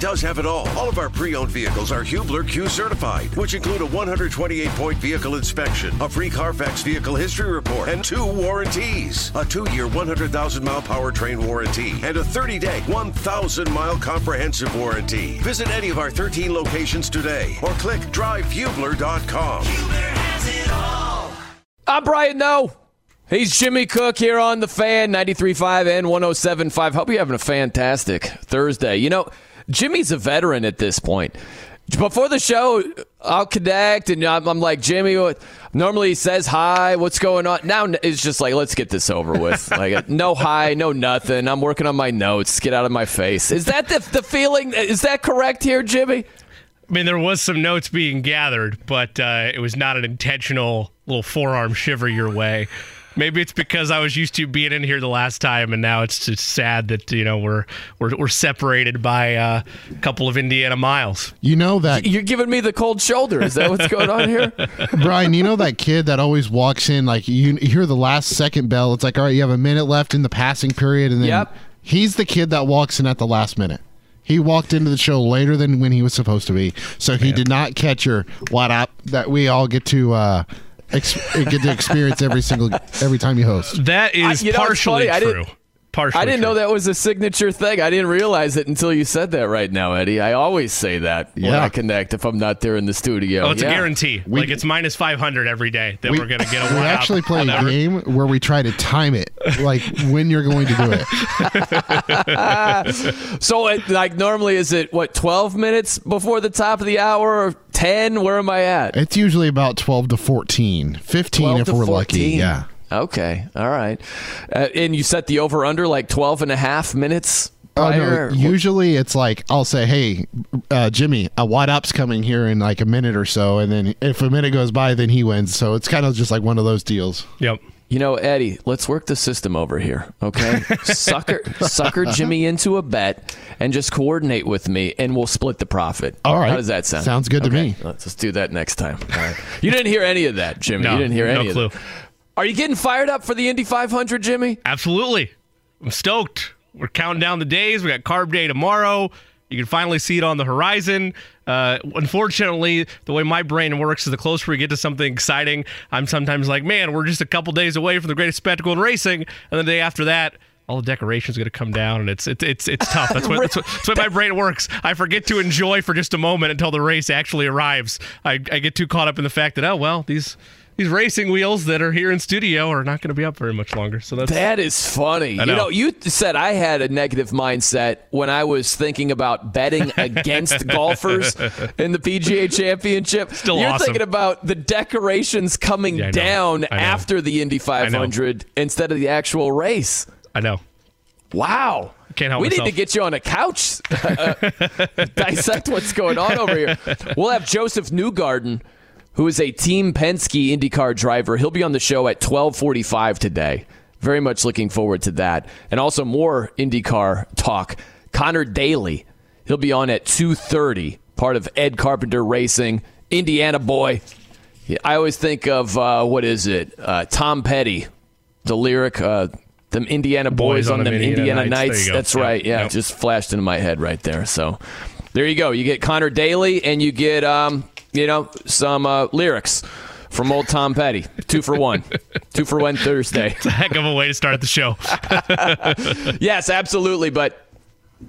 does have it all. All of our pre-owned vehicles are Hubler Q certified, which include a 128-point vehicle inspection, a free Carfax vehicle history report, and two warranties. A two-year 100,000-mile powertrain warranty and a 30-day 1,000-mile comprehensive warranty. Visit any of our 13 locations today or click drivehubler.com. Hubler has it I'm Brian Noe. He's Jimmy Cook here on the fan 93.5 and 107.5. Hope you're having a fantastic Thursday. You know, Jimmy's a veteran at this point. Before the show, I'll connect and I'm, I'm like, Jimmy, what? normally he says hi, what's going on? Now it's just like, let's get this over with. like, no hi, no nothing. I'm working on my notes. Get out of my face. Is that the, the feeling? Is that correct here, Jimmy? I mean, there was some notes being gathered, but uh, it was not an intentional little forearm shiver your way. Maybe it's because I was used to being in here the last time, and now it's just sad that you know we're we're, we're separated by uh, a couple of Indiana miles. You know that you're giving me the cold shoulder. Is that what's going on here, Brian? You know that kid that always walks in like you hear the last second bell. It's like all right, you have a minute left in the passing period, and then yep. he's the kid that walks in at the last minute. He walked into the show later than when he was supposed to be, so he did not catch your what up that we all get to. Uh, ex- get to experience every single every time you host. That is I, you know, partially true. Partially I didn't true. know that was a signature thing. I didn't realize it until you said that right now, Eddie. I always say that when Yeah. I connect if I'm not there in the studio. Oh, it's Yeah. a guarantee. We- like it's minus five hundred every day that We- we, are going to get a We one up, actually play a game where we try to time it, like when you're going to do it. So, it, like, normally is it what 12 minutes before the top of the hour or 10? Where am I at? It's usually about 12 to 14, 15 12 if we're 14. lucky. Yeah. Okay. All right. Uh, and you set the over under like 12 and a half minutes Oh, no. Usually it's like I'll say, "Hey, uh, Jimmy, a what up's coming here in like a minute or so," and then if a minute goes by, then he wins. So it's kind of just like one of those deals. Yep. You know, Eddie, let's work the system over here, okay? sucker, sucker Jimmy into a bet and just coordinate with me, and we'll split the profit. All right. How does that sound? Sounds good to me. Let's just do that next time. All right. You didn't hear any of that, Jimmy. No, you didn't hear no any clue. Are you getting fired up for the Indy 500, Jimmy? Absolutely. I'm stoked. We're counting down the days. We got Carb Day tomorrow. You can finally see it on the horizon. Uh, unfortunately, the way my brain works is the closer we get to something exciting, I'm sometimes like, man, we're just a couple days away from the greatest spectacle in racing. And the day after that, all the decorations going to come down, and it's it's it's, it's tough. That's what, that's what that's my brain works. I forget to enjoy for just a moment until the race actually arrives. I, I get too caught up in the fact that oh well these these racing wheels that are here in studio are not going to be up very much longer. So that's That is funny. I You know. know, you said I had a negative mindset when I was thinking about betting against golfers in the PGA Championship. Still You're awesome. thinking about the decorations coming Yeah, down after the Indy 500 instead of the actual race. I know. Wow. Can't help we myself. need to get you on a couch, uh, dissect what's going on over here. We'll have Josef Newgarden, who is a Team Penske IndyCar driver. He'll be on the show at 12:45 today. Very much looking forward to that, and also more IndyCar talk. Conor Daly, he'll be on at 2:30. Part of Ed Carpenter Racing, Indiana boy. I always think of uh, what is it? Uh, Tom Petty, the lyric, uh, "Them Indiana boys, Boys on, them Indiana, Nights." Nights." That's right. Yeah, yep. just flashed into my head right there. So there you go. You get Conor Daly, and you get um, you know some uh, lyrics from old Tom Petty. Two for one. Two for one Thursday. It's a heck of a way to start the show. yes, absolutely. But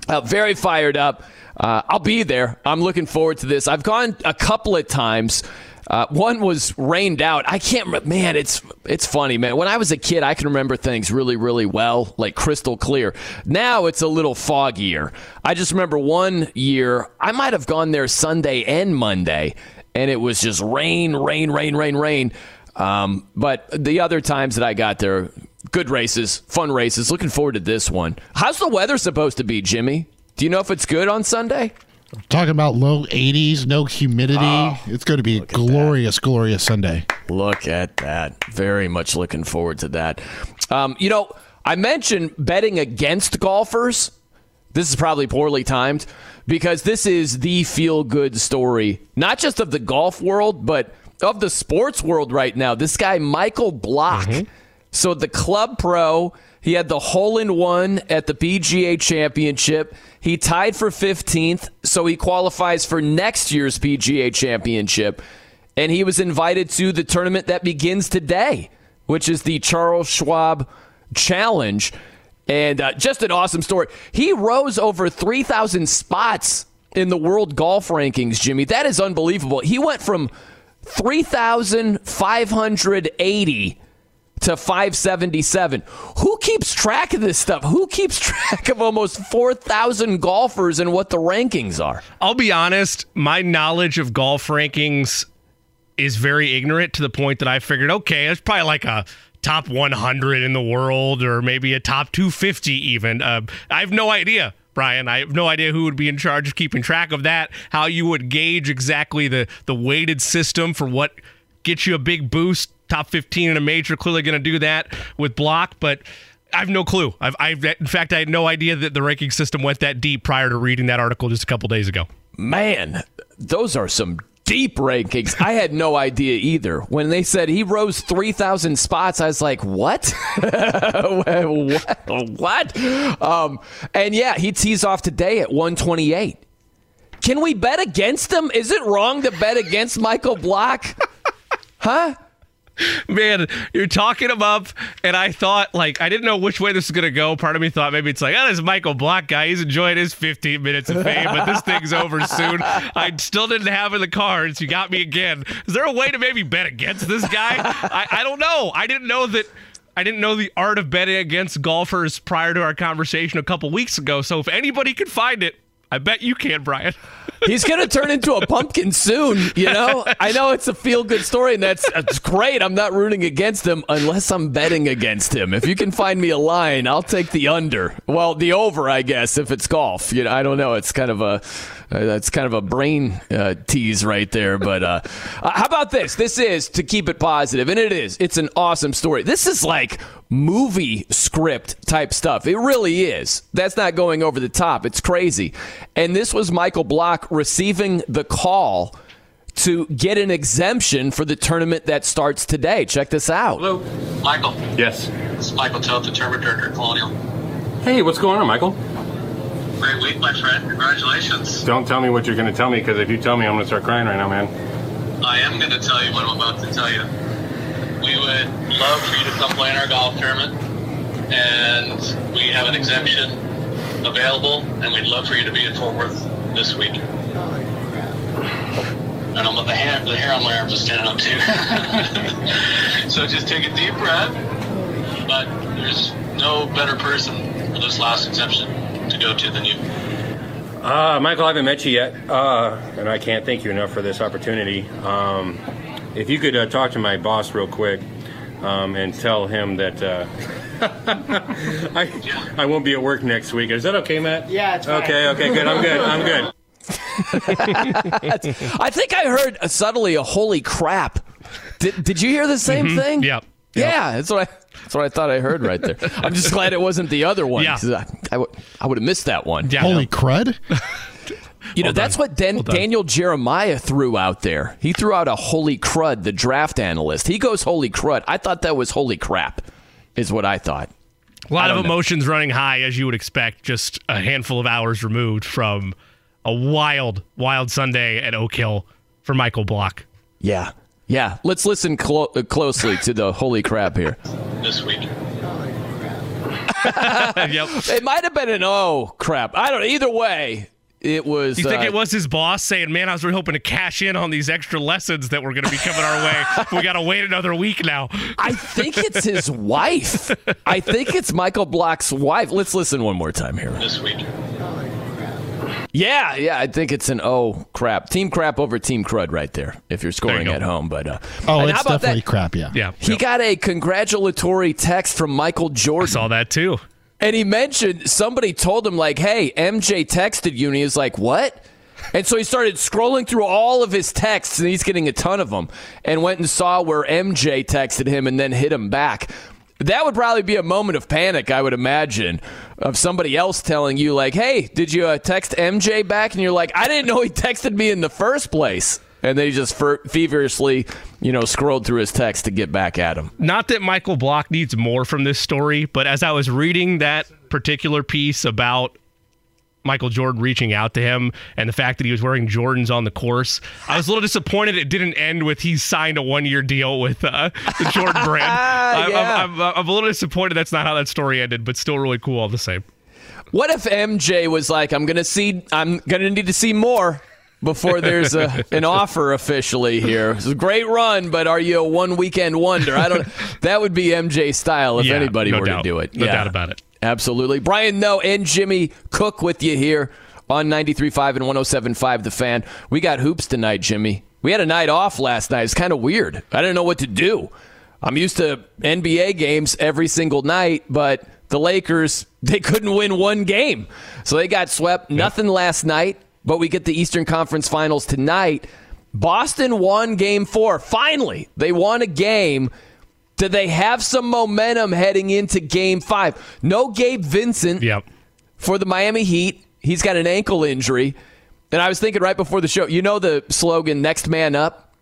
uh, very fired up. Uh, I'll be there. I'm looking forward to this. I've gone a couple of times. Uh, one was rained out. I can't. Re- man, it's it's funny, man. When I was a kid, I can remember things really, really well, like crystal clear. Now it's a little foggier. I just remember one year I might have gone there Sunday and Monday, and it was just rain, rain, rain, rain, rain. Um, but the other times that I got there, good races, fun races. Looking forward to this one. How's the weather supposed to be, Jimmy? Do you know if it's good on Sunday? Talking about low 80s, no humidity. Oh, it's going to be a glorious, glorious Sunday. Look at that. Very much looking forward to that. Um, you know, I mentioned betting against golfers. This is probably poorly timed because this is the feel good story, not just of the golf world, but of the sports world right now. This guy, Michael Block, mm-hmm. So the Club Pro, he had the hole in one at the PGA Championship. He tied for 15th, so he qualifies for next year's PGA Championship. And he was invited to the tournament that begins today, which is the Charles Schwab Challenge. And uh, just an awesome story. He rose over 3,000 spots in the world golf rankings, Jimmy. That is unbelievable. He went from 3,580 to 577. Who keeps track of this stuff? Who keeps track of almost 4,000 golfers and what the rankings are? I'll be honest, my knowledge of golf rankings is very ignorant to the point that I figured, okay, it's probably like a top 100 in the world or maybe a top 250 even. Uh, I have no idea. Brian, I have no idea who would be in charge of keeping track of that, how you would gauge exactly the, the weighted system for what gets you a big boost top 15 in a major. Clearly going to do that with block, but I have no clue. I've, I've, in fact, I had no idea that the ranking system went that deep prior to reading that article just a couple days ago. Man, those are some deep rankings. I had no idea either. When they said he rose 3,000 spots, I was like, what? what? what? Um, and yeah, he tees off today at 128. Can we bet against him? Is it wrong to bet against Michael Block? Huh? Man, you're talking him up, and I thought, like, I didn't know which way this is to go. Part of me thought maybe it's like, oh, this Michael Block guy, he's enjoying his 15 minutes of fame, but this thing's over soon. I still didn't have in the cards. You got me again. Is there a way to maybe bet against this guy? I, I don't know. I didn't know that. I didn't know the art of betting against golfers prior to our conversation a couple weeks ago. So if anybody could find it, I bet you can, Brian. He's going to turn into a pumpkin soon, you know? I know it's a feel good story, and that's, that's great. I'm not rooting against him unless I'm betting against him. If you can find me a line, I'll take the under. Well, the over, I guess, if it's golf. You know, I don't know. It's kind of a. Uh, that's kind of a brain uh, tease right there. But uh, uh, how about this? This is to keep it positive, and it is. It's an awesome story. This is like movie script type stuff. It really is. That's not going over the top. It's crazy. And this was Michael Block receiving the call to get an exemption for the tournament that starts today. Check this out. Hello, Michael. Yes. This is Michael Toth, the tournament director at Colonial. Hey, what's going on, Michael? Great week, my friend. Congratulations. Don't tell me what you're going to tell me, because if you tell me, I'm going to start crying right now, man. I am going to tell you what I'm about to tell you. We would love for you to come play in our golf tournament, and we have an exemption available, and we'd love for you to be in Fort Worth this week. And I'm the hair, the hair on my arms is standing up too. so just take a deep breath. But there's no better person for this last exemption to go to than you. Uh, Michael, I haven't met you yet, uh, and I can't thank you enough for this opportunity. Um, if you could uh, talk to my boss real quick um, and tell him that uh, I, I won't be at work next week. Is that okay, Matt? Yeah, it's fine. Okay, okay, good. I'm good. I'm good. I think I heard uh, subtly a holy crap. Did, did you hear the same thing? Yep. Yeah, that's what I. That's what I thought I heard right there. I'm just glad it wasn't the other one. Yeah. 'cause I, I would I would have missed that one. Yeah, Holy no. crud! You know, Well that's what Dan, Well. Daniel Jeremiah threw out there. He threw out a holy crud, the draft analyst. He goes holy crud. I thought that was holy crap, is what I thought. A lot of don't know. emotions running high, as you would expect, just a handful of hours removed from a wild, wild Sunday at Oak Hill for Michael Block. Yeah. Yeah. Let's listen clo- uh, closely to the holy crap here. This week. yep. It might have been an oh crap. I don't Either way, it was. You think uh, it was his boss saying, "Man, I was really hoping to cash in on these extra lessons that were going to be coming our way. We got to wait another week now." I think it's his wife. I think it's Michael Block's wife. Let's listen one more time here. This week. Yeah, yeah, I think it's an oh crap. Team crap over team crud right there if you're scoring go. at home. But uh, Oh, it's how about definitely that? crap. Yeah. Yeah, He yep. got a congratulatory text from Michael Jordan. saw that too. And he mentioned somebody told him, like, hey, MJ texted you. And he was like, what? And so he started scrolling through all of his texts, and he's getting a ton of them, and went and saw where MJ texted him and then hit him back. That would probably be a moment of panic, I would imagine, of somebody else telling you, like, hey, did you uh, text MJ back? And you're like, I didn't know he texted me in the first place. and then he just fer- feverishly, you know, scrolled through his text to get back at him. Not that Michael Block needs more from this story, but as I was reading that particular piece about Michael Jordan reaching out to him and the fact that he was wearing Jordans on the course. I was a little disappointed it didn't end with he signed a one year deal with uh, the Jordan brand. I'm, Yeah. I'm, I'm, I'm a little disappointed that's not how that story ended, but still really cool all the same. What if MJ was like, "I'm gonna see, I'm gonna need to see more." Before there's a, an offer officially here, it's a great run, but are you a one weekend wonder? I don't. That would be MJ style if Yeah, anybody no were doubt. to do it. No Yeah. doubt about it. Absolutely. Brian Noe and Jimmy Cook with you here on 93.5 and 107.5 The Fan. We got hoops tonight, Jimmy. We had a night off last night. It's kind of weird. I didn't know what to do. I'm used to NBA games every single night, but the Lakers, they couldn't win one game. So they got swept. Nothing last night, but we get the Eastern Conference Finals tonight. Boston won game four. Finally, they won a game. Do they have some momentum heading into game five? No Gabe Vincent Yep. for the Miami Heat. He's got an ankle injury. And I was thinking right before the show, you know the slogan, next man up?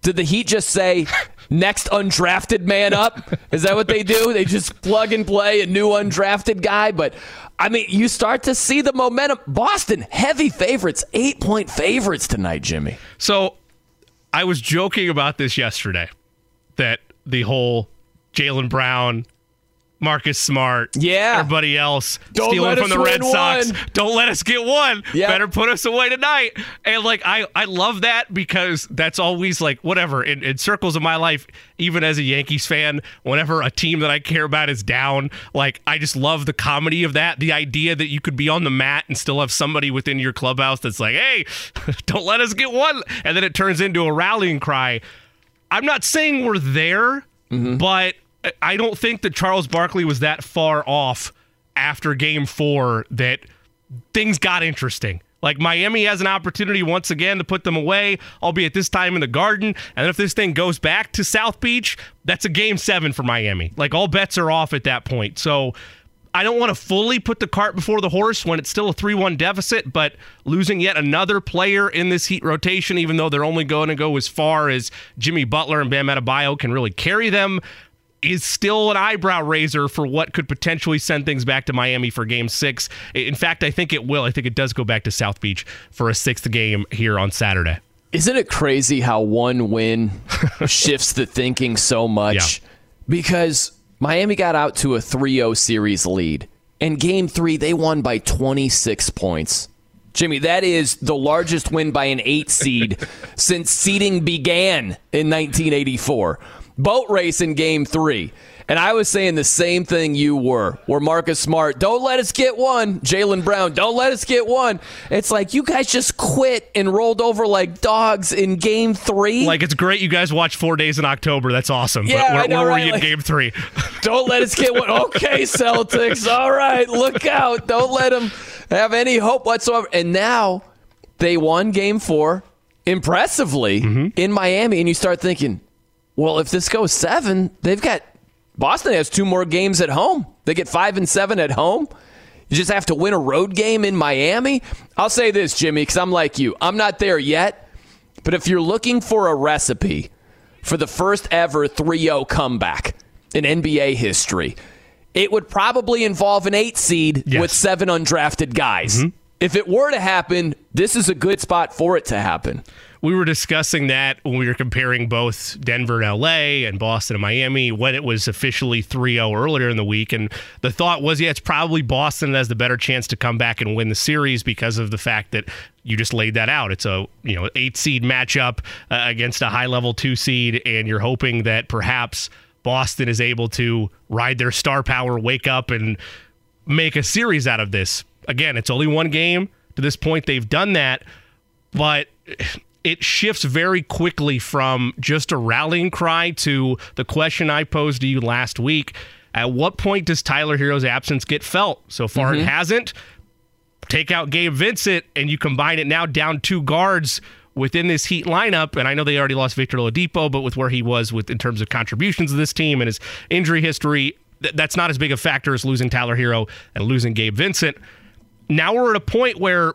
Did the Heat just say, next undrafted man up? Is that what they do? They just plug and play a new undrafted guy? But, I mean, you start to see the momentum. Boston, heavy favorites, eight point favorites tonight, Jimmy. So I was joking about this yesterday that the whole Jaylen Brown, Marcus Smart, Yeah. everybody else Don't stealing from the Red Sox. one. Don't let us get one. Yeah. Better put us away tonight. And like I, I love that because that's always like whatever in, in circles of my life. Even as a Yankees fan, whenever a team that I care about is down, like I just love the comedy of that. The idea that you could be on the mat and still have somebody within your clubhouse that's like, "Hey, don't let us get one," and then it turns into a rallying cry. I'm not saying we're there, mm-hmm. but I don't think that Charles Barkley was that far off after game four that things got interesting. Like Miami has an opportunity once again to put them away, albeit this time in the garden. And if this thing goes back to South Beach, that's a game seven for Miami. Like all bets are off at that point. So I don't want to fully put the cart before the horse when it's still a 3 1 deficit, but losing yet another player in this Heat rotation, even though they're only going to go as far as Jimmy Butler and Bam Adebayo can really carry them, is still an eyebrow raiser for what could potentially send things back to Miami for game six. In fact, I think it will. I think it does go back to South Beach for a sixth game here on Saturday. Isn't it crazy how one win shifts the thinking so much? Because Miami got out to a 3 0 series lead. And game three, they won by 26 points. Jimmy, that is the largest win by an eight seed since seeding began in 1984. Boat race in game three. And I was saying the same thing you were, where Marcus Smart, don't let us get one. Jaylen Brown, don't let us get one. It's like you guys just quit and rolled over like dogs in game three. Like, it's great you guys watch four days in October. That's awesome. Yeah, but where, I know, where were right? you Like- in game three? Don't let us get one. Okay, Celtics. All right, look out. Don't let them have any hope whatsoever. And now they won game four impressively mm-hmm. in Miami. And you start thinking, well, if this goes seven, they've got Boston has two more games at home. They get five and seven at home. You just have to win a road game in Miami. I'll say this, Jimmy, because I'm like you. I'm not there yet. But if you're looking for a recipe for the first ever 3 0 comeback in NBA history, it would probably involve an eight seed Yes. with seven undrafted guys. Mm-hmm. If it were to happen, this is a good spot for it to happen. We were discussing that when we were comparing both Denver and LA and Boston and Miami when it was officially 3-0 earlier in the week. And the thought was yeah it's probably Boston that has the better chance to come back and win the series because of the fact that you just laid that out. It's a you know 8 seed matchup uh, against a high level 2 seed and you're hoping that perhaps Boston is able to ride their star power wake up and make a series out of this. Again it's only one game. To this point they've done that. But it shifts very quickly from just a rallying cry to the question I posed to you last week. At what point does Tyler Herro's absence get felt? So far, it mm-hmm. hasn't. Take out Gabe Vincent, and you combine it now down two guards within this Heat lineup. And I know they already lost Victor Oladipo, but with where he was with in terms of contributions to this team and his injury history, th- that's not as big a factor as losing Tyler Herro and losing Gabe Vincent. Now we're at a point where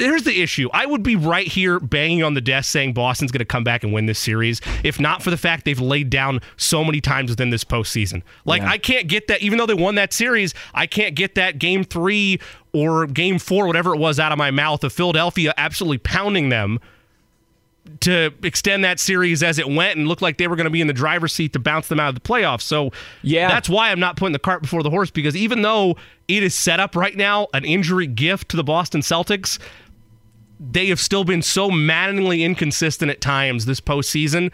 here's the issue. I would be right here banging on the desk saying Boston's going to come back and win this series, if not for the fact they've laid down so many times within this postseason. Like, Yeah. I can't get that, even though they won that series, I can't get that game three or game four, whatever it was, out of my mouth of Philadelphia absolutely pounding them to extend that series as it went and looked like they were going to be in the driver's seat to bounce them out of the playoffs. So Yeah. that's why I'm not putting the cart before the horse because even though it is set up right now, an injury gift to the Boston Celtics, they have still been so maddeningly inconsistent at times this postseason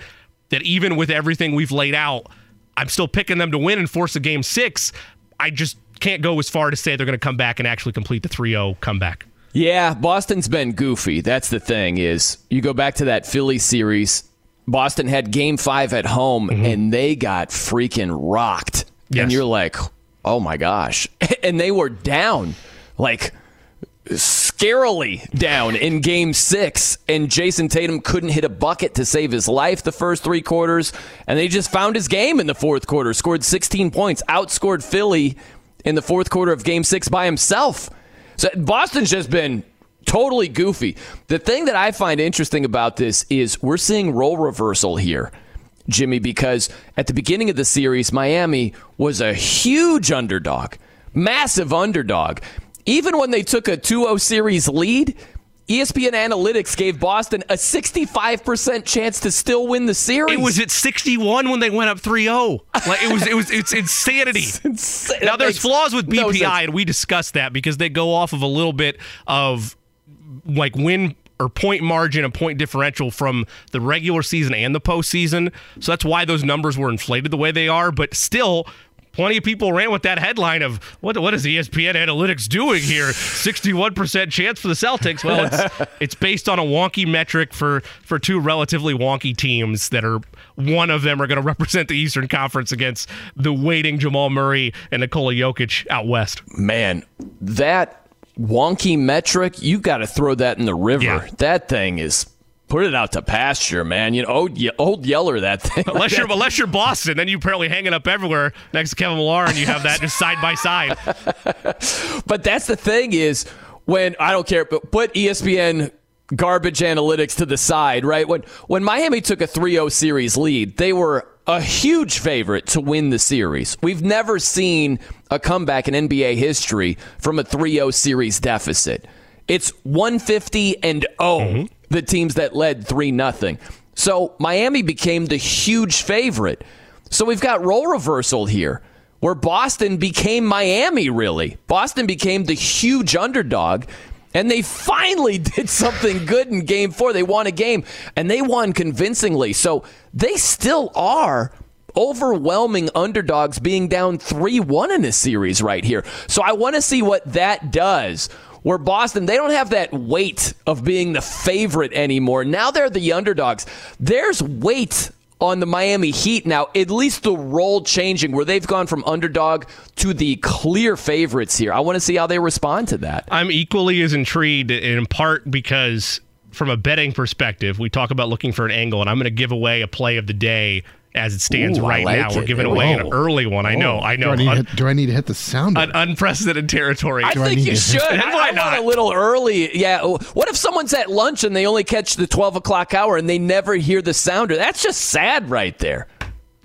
that even with everything we've laid out, I'm still picking them to win and force a game six. I just can't go as far to say they're going to come back and actually complete the 3 0 comeback. Yeah, Boston's been goofy. That's the thing is you go back to that Philly series. Boston had game 5 at home mm-hmm. and they got freaking rocked. Yes. And you're like, "Oh my gosh." And they were down like scarily down in game 6 and Jayson Tatum couldn't hit a bucket to save his life the first 3 quarters and they just found his game in the fourth quarter. Scored 16 points, outscored Philly in the fourth quarter of game 6 by himself. So Boston's just been totally goofy. The thing that I find interesting about this is we're seeing role reversal here, Jimmy, because at the beginning of the series, Miami was a huge underdog, massive underdog. Even when they took a 2 0 series lead, ESPN Analytics gave Boston a 65% chance to still win the series. It was at 61 when they went up 3-0. Like it was it was it's insanity. insane. Now there's flaws with BPI sense. and we discussed that because they go off of a little bit of like win or point margin and point differential from the regular season and the postseason. So that's why those numbers were inflated the way they are, but still Plenty of people ran with that headline of what what is ESPN analytics doing here? Sixty one percent chance for the Celtics. Well, it's it's based on a wonky metric for for two relatively wonky teams that are one of them are going to represent the Eastern Conference against the waiting Jamal Murray and Nikola Jokic out west. man, that wonky metric, you got to throw that in the river. Yeah. That thing is put it out to pasture, man. You know, old, old Yeller, that thing. Unless you're unless you're Boston, then you apparently hang it up everywhere next to Kevin Millar, and you have that just side by side. But that's the thing is when I don't care, but put ESPN garbage analytics to the side, right? When when Miami took a 3-0 series lead, they were a huge favorite to win the series. We've never seen a comeback in NBA history from a 3-0 series deficit. It's 150 and 0 the teams that led 3 nothing. So Miami became the huge favorite. So we've got role reversal here where Boston became Miami, really. Boston became the huge underdog, and they finally did something good in game four. They won a game, and they won convincingly. So they still are overwhelming underdogs being down 3 1 in this series right here. So I want to see what that does. Where Boston, they don't have that weight of being the favorite anymore. Now they're the underdogs. There's weight on the Miami Heat now, at least the role changing where they've gone from underdog to the clear favorites here. I want to see how they respond to that. I'm equally as intrigued in part because from a betting perspective, we talk about looking for an angle, and I'm going to give away a play of the day as it stands Ooh, right like now. We're it. giving away an Oh. early one. I know, I Do know. I, need, Un- to hit, do I need to hit the sound? An unprecedented territory. I I think need you should. I, Why I not? want a little early. Yeah. What if someone's at lunch and they only catch the 12 o'clock hour and they never hear the sounder? That's just sad right there.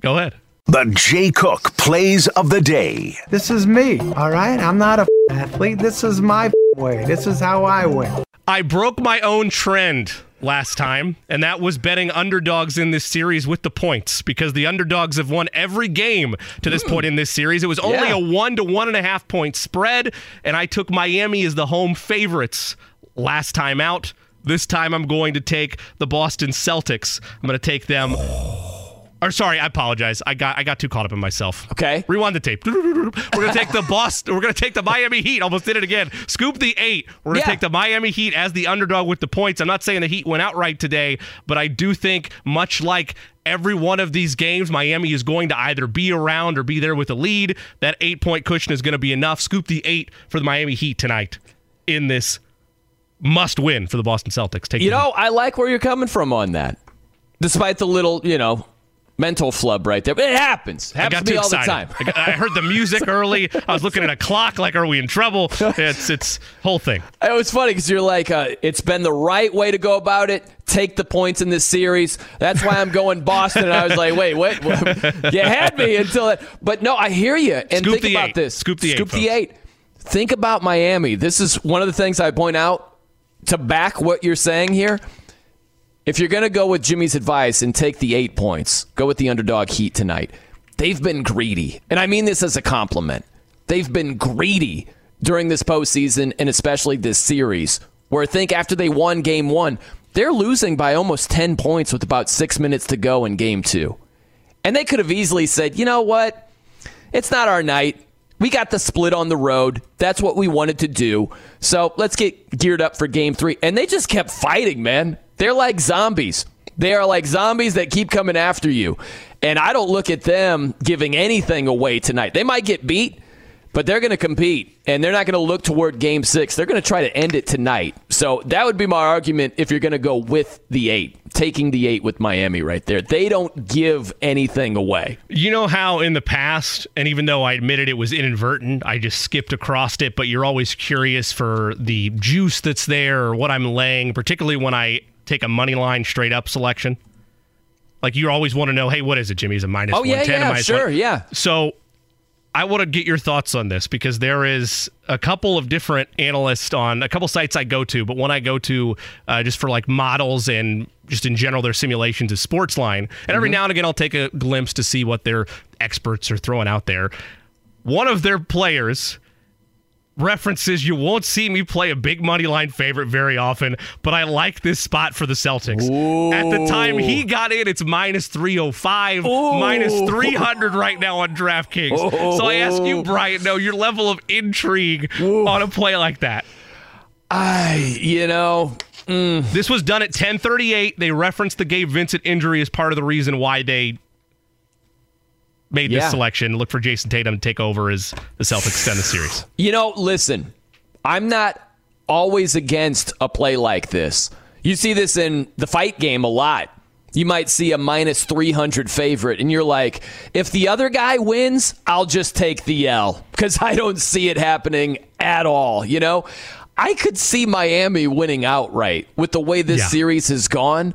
Go ahead. The Jay Cook plays of the day. This is me, all right? I'm not a athlete. This is my way. This is how I win. I broke my own trend last time, and that was betting underdogs in this series with the points because the underdogs have won every game to this point in this series. It was only Yeah. a one to one and a half point spread, and I took Miami as the home favorites last time out. This time I'm going to take the Boston Celtics. I'm going to take them. Or sorry, I apologize. I got I got too caught up in myself. Okay. Rewind the tape. We're gonna take the Boston. We're gonna take the Miami Heat. Almost did it again. Scoop the eight. We're gonna Yeah. take the Miami Heat as the underdog with the points. I'm not saying the Heat went out right today, but I do think much like every one of these games, Miami is going to either be around or be there with a lead. That eight point cushion is going to be enough. Scoop the eight for the Miami Heat tonight in this must win for the Boston Celtics. Take You know, I like where you're coming from on that. Despite the little, you know, mental flub right there. But it happens. I Happens got to me too all excited. the time. I, I heard the music early. I was looking at a clock, like, are we in trouble? It's it's whole thing. It was funny because you're like, uh, it's been the right way to go about it. Take the points in this series. That's why I'm going Boston. And I was like, wait, what? you had me until it. But no, I hear you. And Scoop think about eight. this. Scoop the eight, Scoop the eight. Think about Miami. This is one of the things I point out to back what you're saying here. If you're going to go with Jimmy's advice and take the eight points, go with the underdog Heat tonight. They've been greedy. And I mean this as a compliment. They've been greedy during this postseason and especially this series, where I think after they won game one, they're losing by almost 10 points with about six minutes to go in game two. And they could have easily said, you know what? It's not our night. We got the split on the road. That's what we wanted to do. So let's get geared up for game three. And they just kept fighting, man. They're like zombies. They are like zombies that keep coming after you. And I don't look at them giving anything away tonight. They might get beat, but they're going to compete and they're not going to look toward game six. They're going to try to end it tonight. So that would be my argument if you're going to go with the eight, taking the eight with Miami right there. They don't give anything away. You know how in the past, and even though I admitted it was inadvertent, I just skipped across it, but you're always curious for the juice that's there or what I'm laying, particularly when I take a money line straight up selection. Like you always want to know, hey, what is it, Jimmy? Is it minus Oh, yeah, 110? yeah, minus sure, one- yeah. So I want to get your thoughts on this because there is a couple of different analysts on a couple sites I go to, but one I go to uh, just for like models and just in general their simulations is Sportsline. And every Mm-hmm. now and again I'll take a glimpse to see what their experts are throwing out there. One of their players references you won't see me play a big money line favorite very often, but I like this spot for the Celtics. At the time he got in, it's minus 305, minus 300 right now on DraftKings. Oh. So I ask you, Brian, no, your level of intrigue on a play like that. I, you know, mm. This was done at 1038. They referenced the Gabe Vincent injury as part of the reason why they made this selection. Look for Jayson Tatum to take over as the Celtics extend the series. You know, listen, I'm not always against a play like this. You see this in the fight game a lot. You might see a minus 300 favorite, and you're like, if the other guy wins, I'll just take the L because I don't see it happening at all. You know, I could see Miami winning outright with the way this Yeah. series has gone.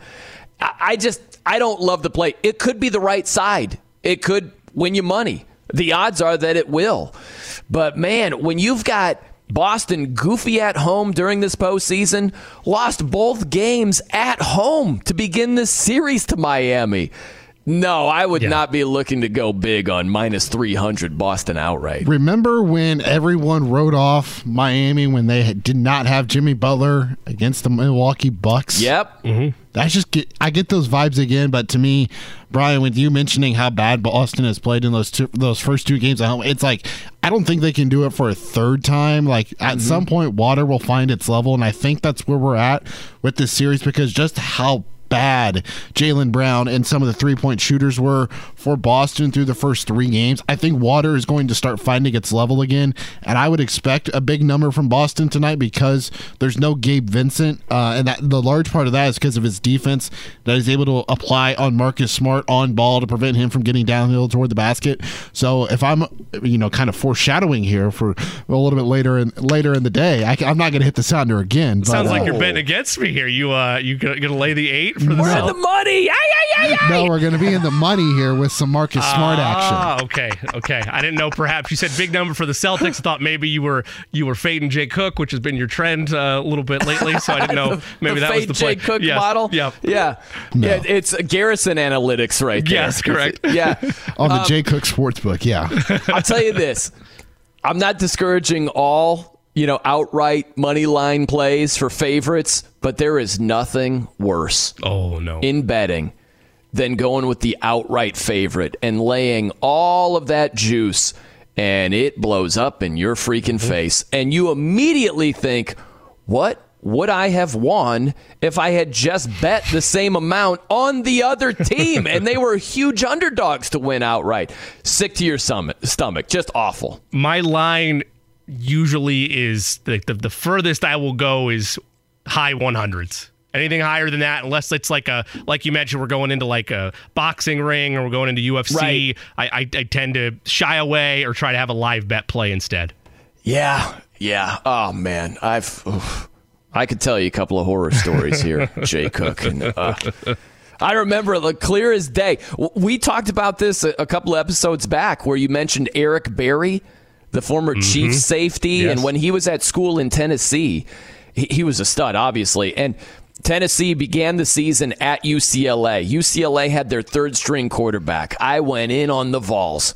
I just, I don't love the play. It could be the right side, it could win you money. The odds are that it will. But man, when you've got Boston goofy at home during this postseason, lost both games at home to begin this series to Miami. No, I would Yeah. not be looking to go big on minus 300 Boston outright. Remember when everyone wrote off Miami when they did not have Jimmy Butler against the Milwaukee Bucks? Yep. Mm-hmm. That's just get I get those vibes again, but to me, Brian, with you mentioning how bad Boston has played in those two, those first two games at home, it's like I don't think they can do it for a third time. Like at mm-hmm. some point, water will find its level, and I think that's where we're at with this series because just how bad Jaylen Brown and some of the three point shooters were for Boston through the first three games. I think water is going to start finding its level again, and I would expect a big number from Boston tonight because there's no Gabe Vincent, uh, and that the large part of that is because of his defense that he's able to apply on Marcus Smart on ball to prevent him from getting downhill toward the basket. So if I'm, you know, kind of foreshadowing here for a little bit later in later in the day, I, am not going to hit the sounder again. but, Sounds like uh, you're betting against me here. You uh, you gonna lay the eight for the We're in the money. Ay, ay, ay, ay. No, we're going to be in the money here with some Marcus Smart action. Ah, okay, okay. I didn't know. Perhaps you said big number for the Celtics. I thought maybe you were you were fading Jay Cook, which has been your trend uh, a little bit lately. So I didn't know. Maybe the that was fade the play. Jay Cook Yes, model. Yeah. yeah, yeah. It's Garrison Analytics right there. Yes, correct. Yeah, on Um, the Jay Cook Sportsbook. Yeah, I'll tell you this: I'm not discouraging all you know outright money line plays for favorites, but there is nothing worse Oh no. in betting than going with the outright favorite and laying all of that juice and it blows up in your freaking mm-hmm. face. And you immediately think what would I have won if I had just bet the same amount on the other team? And they were huge underdogs to win outright. Sick to your stomach stomach. Just awful. My line usually is the, the the furthest I will go is high 100s. Anything higher than that, unless it's like a like you mentioned, we're going into like a boxing ring or we're going into UFC. Right. I, I I tend to shy away or try to have a live bet play instead. Yeah, yeah. Oh man, I've oof. I could tell you a couple of horror stories here, Jay Cook. And, uh, I remember it like clear as day. We talked about this a, a couple of episodes back, where you mentioned Eric Berry, the former mm-hmm. chief safety, Yes. and when he was at school in Tennessee, he, he was a stud, obviously, and. Tennessee began the season at UCLA. UCLA had their third string quarterback. I went in on the Vols.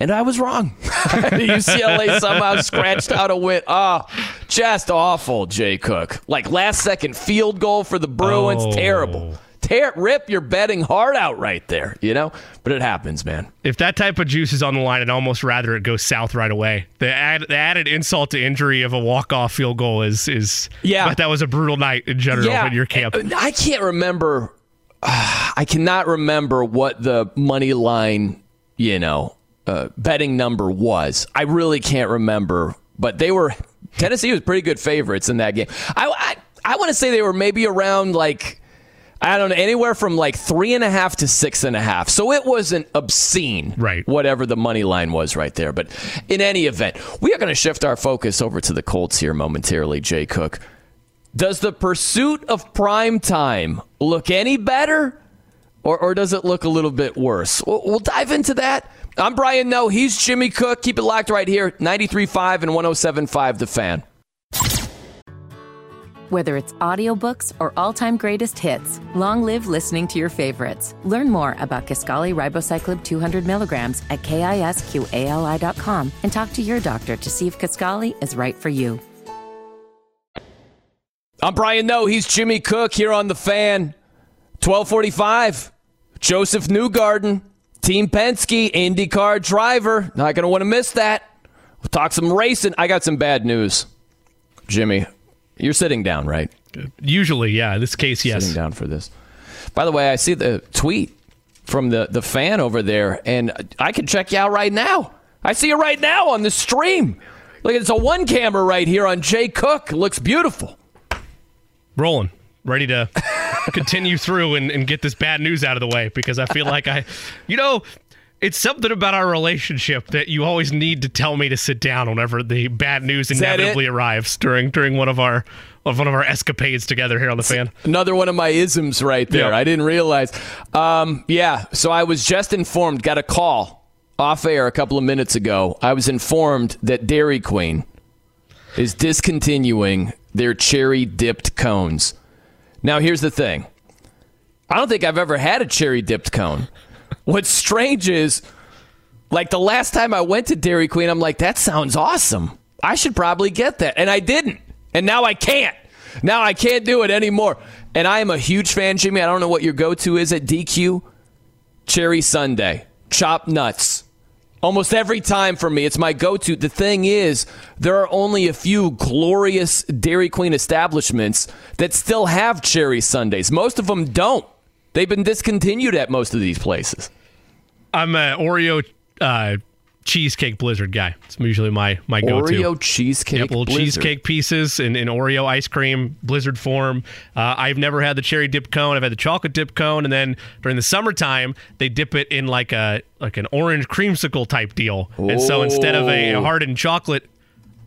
And I was wrong. UCLA somehow scratched out a win. Oh, just awful, Jay Cook. Like last second field goal for the Bruins. Oh. Terrible. Tear, rip your betting heart out right there, you know? But it happens, man. If that type of juice is on the line, I'd almost rather it go south right away. The, add, the added insult to injury of a walk off field goal is is Yeah. But that was a brutal night in general in your camp. I can't remember. I cannot remember what the money line, you know, uh, betting number was. I really can't remember. But they were Tennessee was pretty good favorites in that game. I I, I want to say they were maybe around like. I don't know, anywhere from like three and a half to six and a half. So it wasn't obscene, Right. Whatever the money line was right there. But in any event, we are going to shift our focus over to the Colts here momentarily, Jay Cook. Does the pursuit of prime time look any better, or, or does it look a little bit worse? We'll, we'll dive into that. I'm Brian Noe. He's Jimmy Cook. Keep it locked right here 93.5 and 107.5 The Fan. Whether it's audiobooks or all-time greatest hits, long live listening to your favorites. Learn more about Kisqali Ribociclib 200 milligrams at kisqali.com and talk to your doctor to see if Kisqali is right for you. I'm Brian Noe. He's Jimmy Cook here on The Fan. 1245. Josef Newgarden, Team Penske, IndyCar driver. Not going to want to miss that. We'll talk some racing. I got some bad news. Jimmy, you're sitting down, right? Usually, yeah. In this case, yes. sitting down for this. By the way, I see the tweet from the, the fan over there, and I can check you out right now. I see you right now on the stream. Look, it's a one camera right here on Jay Cook. Looks beautiful. rolling, ready to continue through and, and get this bad news out of the way because I feel like I, you know, it's something about our relationship that you always need to tell me to sit down whenever the bad news inevitably arrives during during one of our of one of our escapades together here on the fan. Another one of my isms right there. Yeah. I didn't realize. Um, yeah, so I was just informed, got a call off air a couple of minutes ago. I was informed that Dairy Queen is discontinuing their cherry dipped cones. Now, here's the thing I don't think I've ever had a cherry dipped cone. What's strange is, like, the last time I went to Dairy Queen, I'm like, that sounds awesome. I should probably get that. And I didn't. And now I can't. Now I can't do it anymore. And I am a huge fan, Jimmy. I don't know what your go to is at DQ. Cherry sundae, chopped nuts. Almost every time for me, it's my go to. The thing is, there are only a few glorious Dairy Queen establishments that still have cherry sundaes. Most of them don't. They've been discontinued at most of these places. I'm a Oreo uh, cheesecake blizzard guy. It's usually my my go-to. Oreo cheesecake. Yep, little Blizzard. cheesecake pieces in, in Oreo ice cream, blizzard form. Uh, I've never had the cherry dip cone. I've had the chocolate dip cone, and then during the summertime, they dip it in like a like an orange creamsicle type deal. And so instead of a hardened chocolate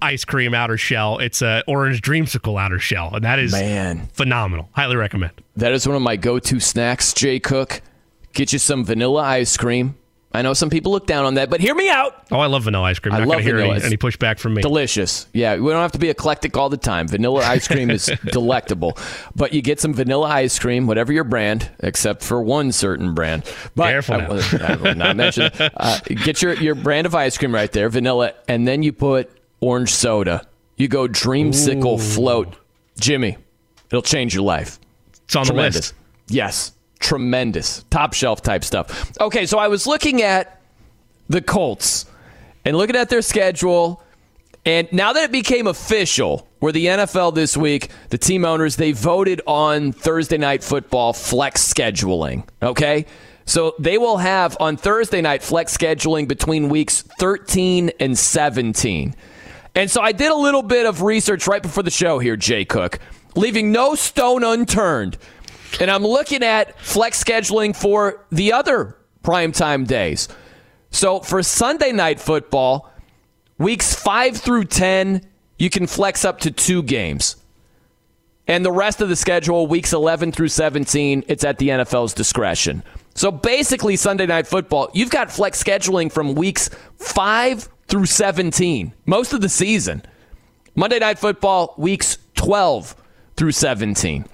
ice cream outer shell, it's a orange dreamsicle outer shell, and that is Man. phenomenal. Highly recommend. That is one of my go to snacks, Jay Cook. Get you some vanilla ice cream. I know some people look down on that, but hear me out. Oh, I love vanilla ice cream. I Not love hear vanilla. any, any pushback from me. Delicious. Yeah, we don't have to be eclectic all the time. Vanilla ice cream is delectable. But you get some vanilla ice cream, whatever your brand, except for one certain brand. But Careful I, will- I will not mention it. Uh, get your, your brand of ice cream right there, vanilla, and then you put orange soda. You go dreamsicle float. Jimmy, it'll change your life. it's on the list. Yes, tremendous. Top shelf type stuff. Okay, so I was looking at the Colts and looking at their schedule. And now that it became official, where the NFL this week, the team owners, they voted on Thursday night football flex scheduling. Okay? So they will have on Thursday night flex scheduling between weeks 13 and 17. And so I did a little bit of research right before the show here, Jay Cook. leaving no stone unturned. And I'm looking at flex scheduling for the other primetime days. So for Sunday night football, weeks 5 through 10, you can flex up to two games. And the rest of the schedule, weeks 11 through 17, it's at the NFL's discretion. So basically, Sunday night football, you've got flex scheduling from weeks 5 through 17, most of the season. Monday night football, weeks 12 through 17.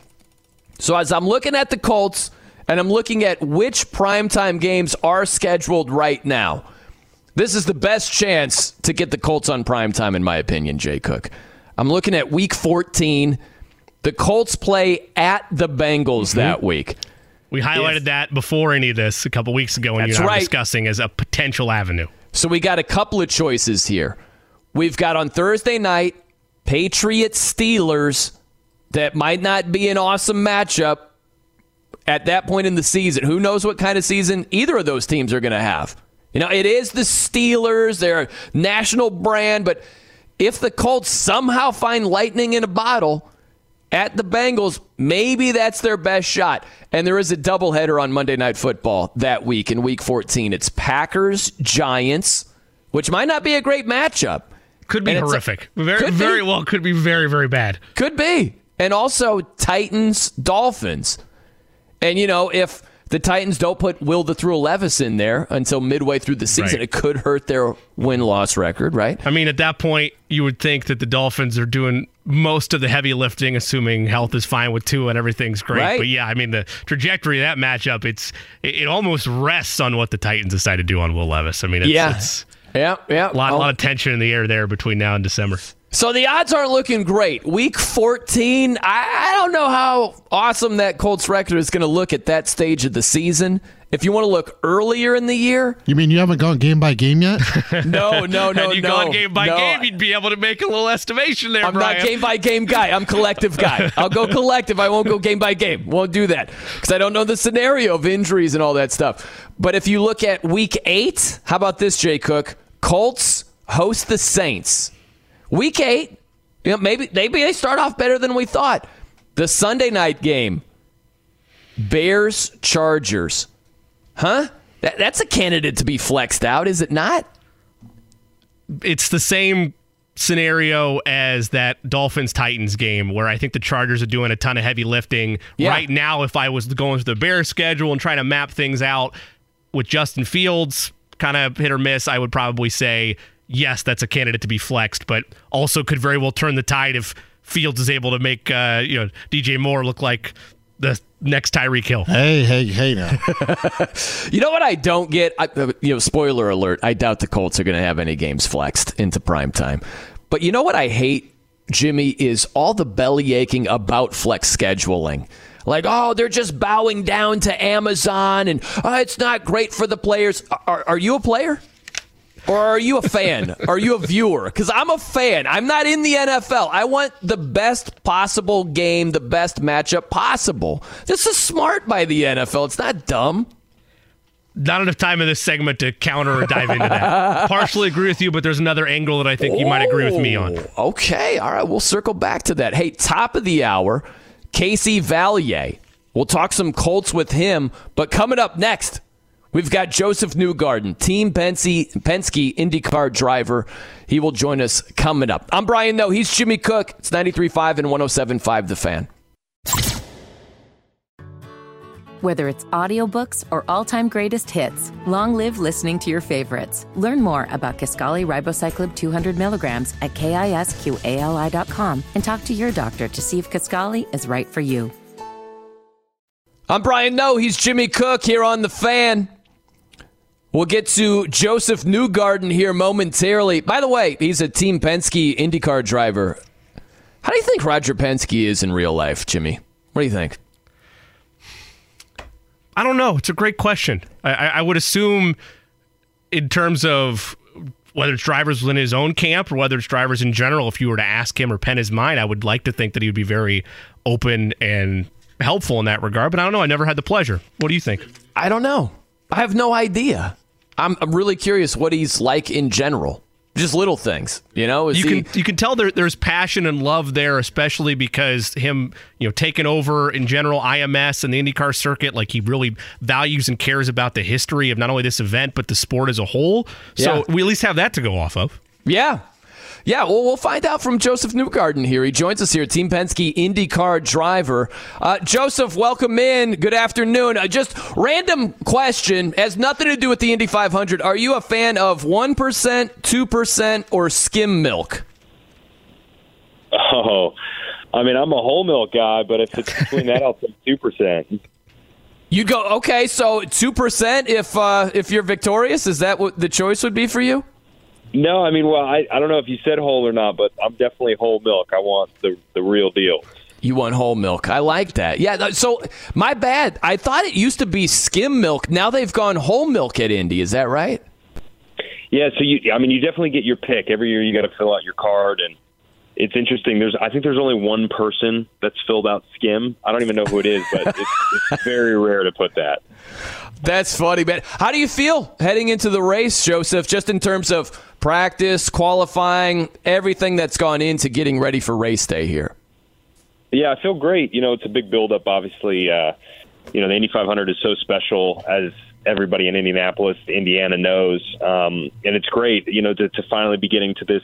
So as I'm looking at the Colts and I'm looking at which primetime games are scheduled right now, this is the best chance to get the Colts on primetime, in my opinion, Jay Cook. I'm looking at week 14. The Colts play at the Bengals mm-hmm. that week. We highlighted if, that before any of this a couple weeks ago when you were right. discussing as a potential avenue. So we got a couple of choices here. We've got on Thursday night Patriots Steelers that might not be an awesome matchup at that point in the season. Who knows what kind of season either of those teams are going to have? You know, it is the Steelers, they're a national brand, but if the Colts somehow find lightning in a bottle at the Bengals, maybe that's their best shot. And there is a doubleheader on Monday Night Football that week in week 14. It's Packers, Giants, which might not be a great matchup. Could be horrific. Very, very be. well, could be very, very bad. Could be and also Titans Dolphins. And you know, if the Titans don't put Will the Thrill Levis in there until midway through the season, right. it could hurt their win loss record, right? I mean, at that point, you would think that the Dolphins are doing most of the heavy lifting, assuming health is fine with two and everything's great. Right. But yeah, I mean, the trajectory of that matchup, it's it, almost rests on what the Titans decide to do on Will Levis. I mean, it's, yeah. it's yeah, yeah. A lot, oh. lot of tension in the air there between now and December. So the odds aren't looking great. Week 14, I, I don't know how awesome that Colts record is going to look at that stage of the season. If you want to look earlier in the year, you mean you haven't gone game by game yet? no, no, no, Had you no. gone game by no. game, you'd be able to make a little estimation there. I'm Brian. not game by game guy. I'm collective guy. I'll go collective. I won't go game by game. Won't do that because I don't know the scenario of injuries and all that stuff. But if you look at week eight, how about this, Jay Cook? Colts host the Saints. Week eight, you know, maybe maybe they start off better than we thought. The Sunday night game, Bears Chargers, huh? That, that's a candidate to be flexed out, is it not? It's the same scenario as that Dolphins Titans game where I think the Chargers are doing a ton of heavy lifting. Yeah. Right now, if I was going through the Bears schedule and trying to map things out with Justin Fields, kind of hit or miss, I would probably say yes, that's a candidate to be flexed, but also could very well turn the tide if Fields is able to make uh, you know DJ Moore look like the next Tyreek Hill. Hey, hey, hey! Now, you know what I don't get? I, uh, you know, spoiler alert: I doubt the Colts are going to have any games flexed into prime time. But you know what I hate, Jimmy, is all the belly aching about flex scheduling. Like, oh, they're just bowing down to Amazon, and oh, it's not great for the players. Are, are you a player? Or are you a fan? are you a viewer? Because I'm a fan. I'm not in the NFL. I want the best possible game, the best matchup possible. This is smart by the NFL. It's not dumb. Not enough time in this segment to counter or dive into that. Partially agree with you, but there's another angle that I think you might agree with me on. Oh, okay. All right. We'll circle back to that. Hey, top of the hour, Casey Vallier. We'll talk some Colts with him. But coming up next, We've got Josef Newgarden, Team Penske, Penske IndyCar driver. He will join us coming up. I'm Brian Noe. He's Jimmy Cook. It's 93.5 and 107.5 The Fan. Whether it's audiobooks or all-time greatest hits, long live listening to your favorites. Learn more about Kisqali Ribociclib 200 milligrams at kisqali.com and talk to your doctor to see if Kisqali is right for you. I'm Brian Noe. He's Jimmy Cook here on The Fan. We'll get to Josef Newgarden here momentarily. By the way, he's a Team Penske IndyCar driver. How do you think Roger Penske is in real life, Jimmy? What do you think? I don't know. It's a great question. I, I would assume, in terms of whether it's drivers within his own camp or whether it's drivers in general, if you were to ask him or pen his mind, I would like to think that he would be very open and helpful in that regard. But I don't know. I never had the pleasure. What do you think? I don't know. I have no idea. I'm, I'm really curious what he's like in general. Just little things, you know. Is you he- can you can tell there, there's passion and love there, especially because him, you know, taking over in general IMS and the IndyCar circuit, like he really values and cares about the history of not only this event but the sport as a whole. So Yeah. we at least have that to go off of. Yeah. Yeah, well, we'll find out from Josef Newgarden here. He joins us here, Team Penske IndyCar driver. Uh, Josef, welcome in. Good afternoon. Uh, just random question, has nothing to do with the Indy 500. Are you a fan of 1%, 2%, or skim milk? Oh, I mean, I'm a whole milk guy, but if it's between that, I'll take two percent. You go, okay, so 2% if, uh, if you're victorious? Is that what the choice would be for you? No, I mean, well, I, I don't know if you said whole or not, but I'm definitely whole milk. I want the the real deal. You want whole milk. I like that. Yeah, so my bad. I thought it used to be skim milk. Now they've gone whole milk at Indy. Is that right? Yeah, so you, I mean, you definitely get your pick every year. You got to fill out your card, and it's interesting. There's, I think, there's only one person that's filled out skim. I don't even know who it is, but it's, it's very rare to put that. That's funny, man. How do you feel heading into the race, Josef, just in terms of practice, qualifying, everything that's gone into getting ready for race day here? Yeah, I feel great. You know, it's a big buildup. Obviously, uh, you know, the Indy 500 is so special, as everybody in Indianapolis, Indiana knows, um, and it's great. You know, to, to finally be getting to this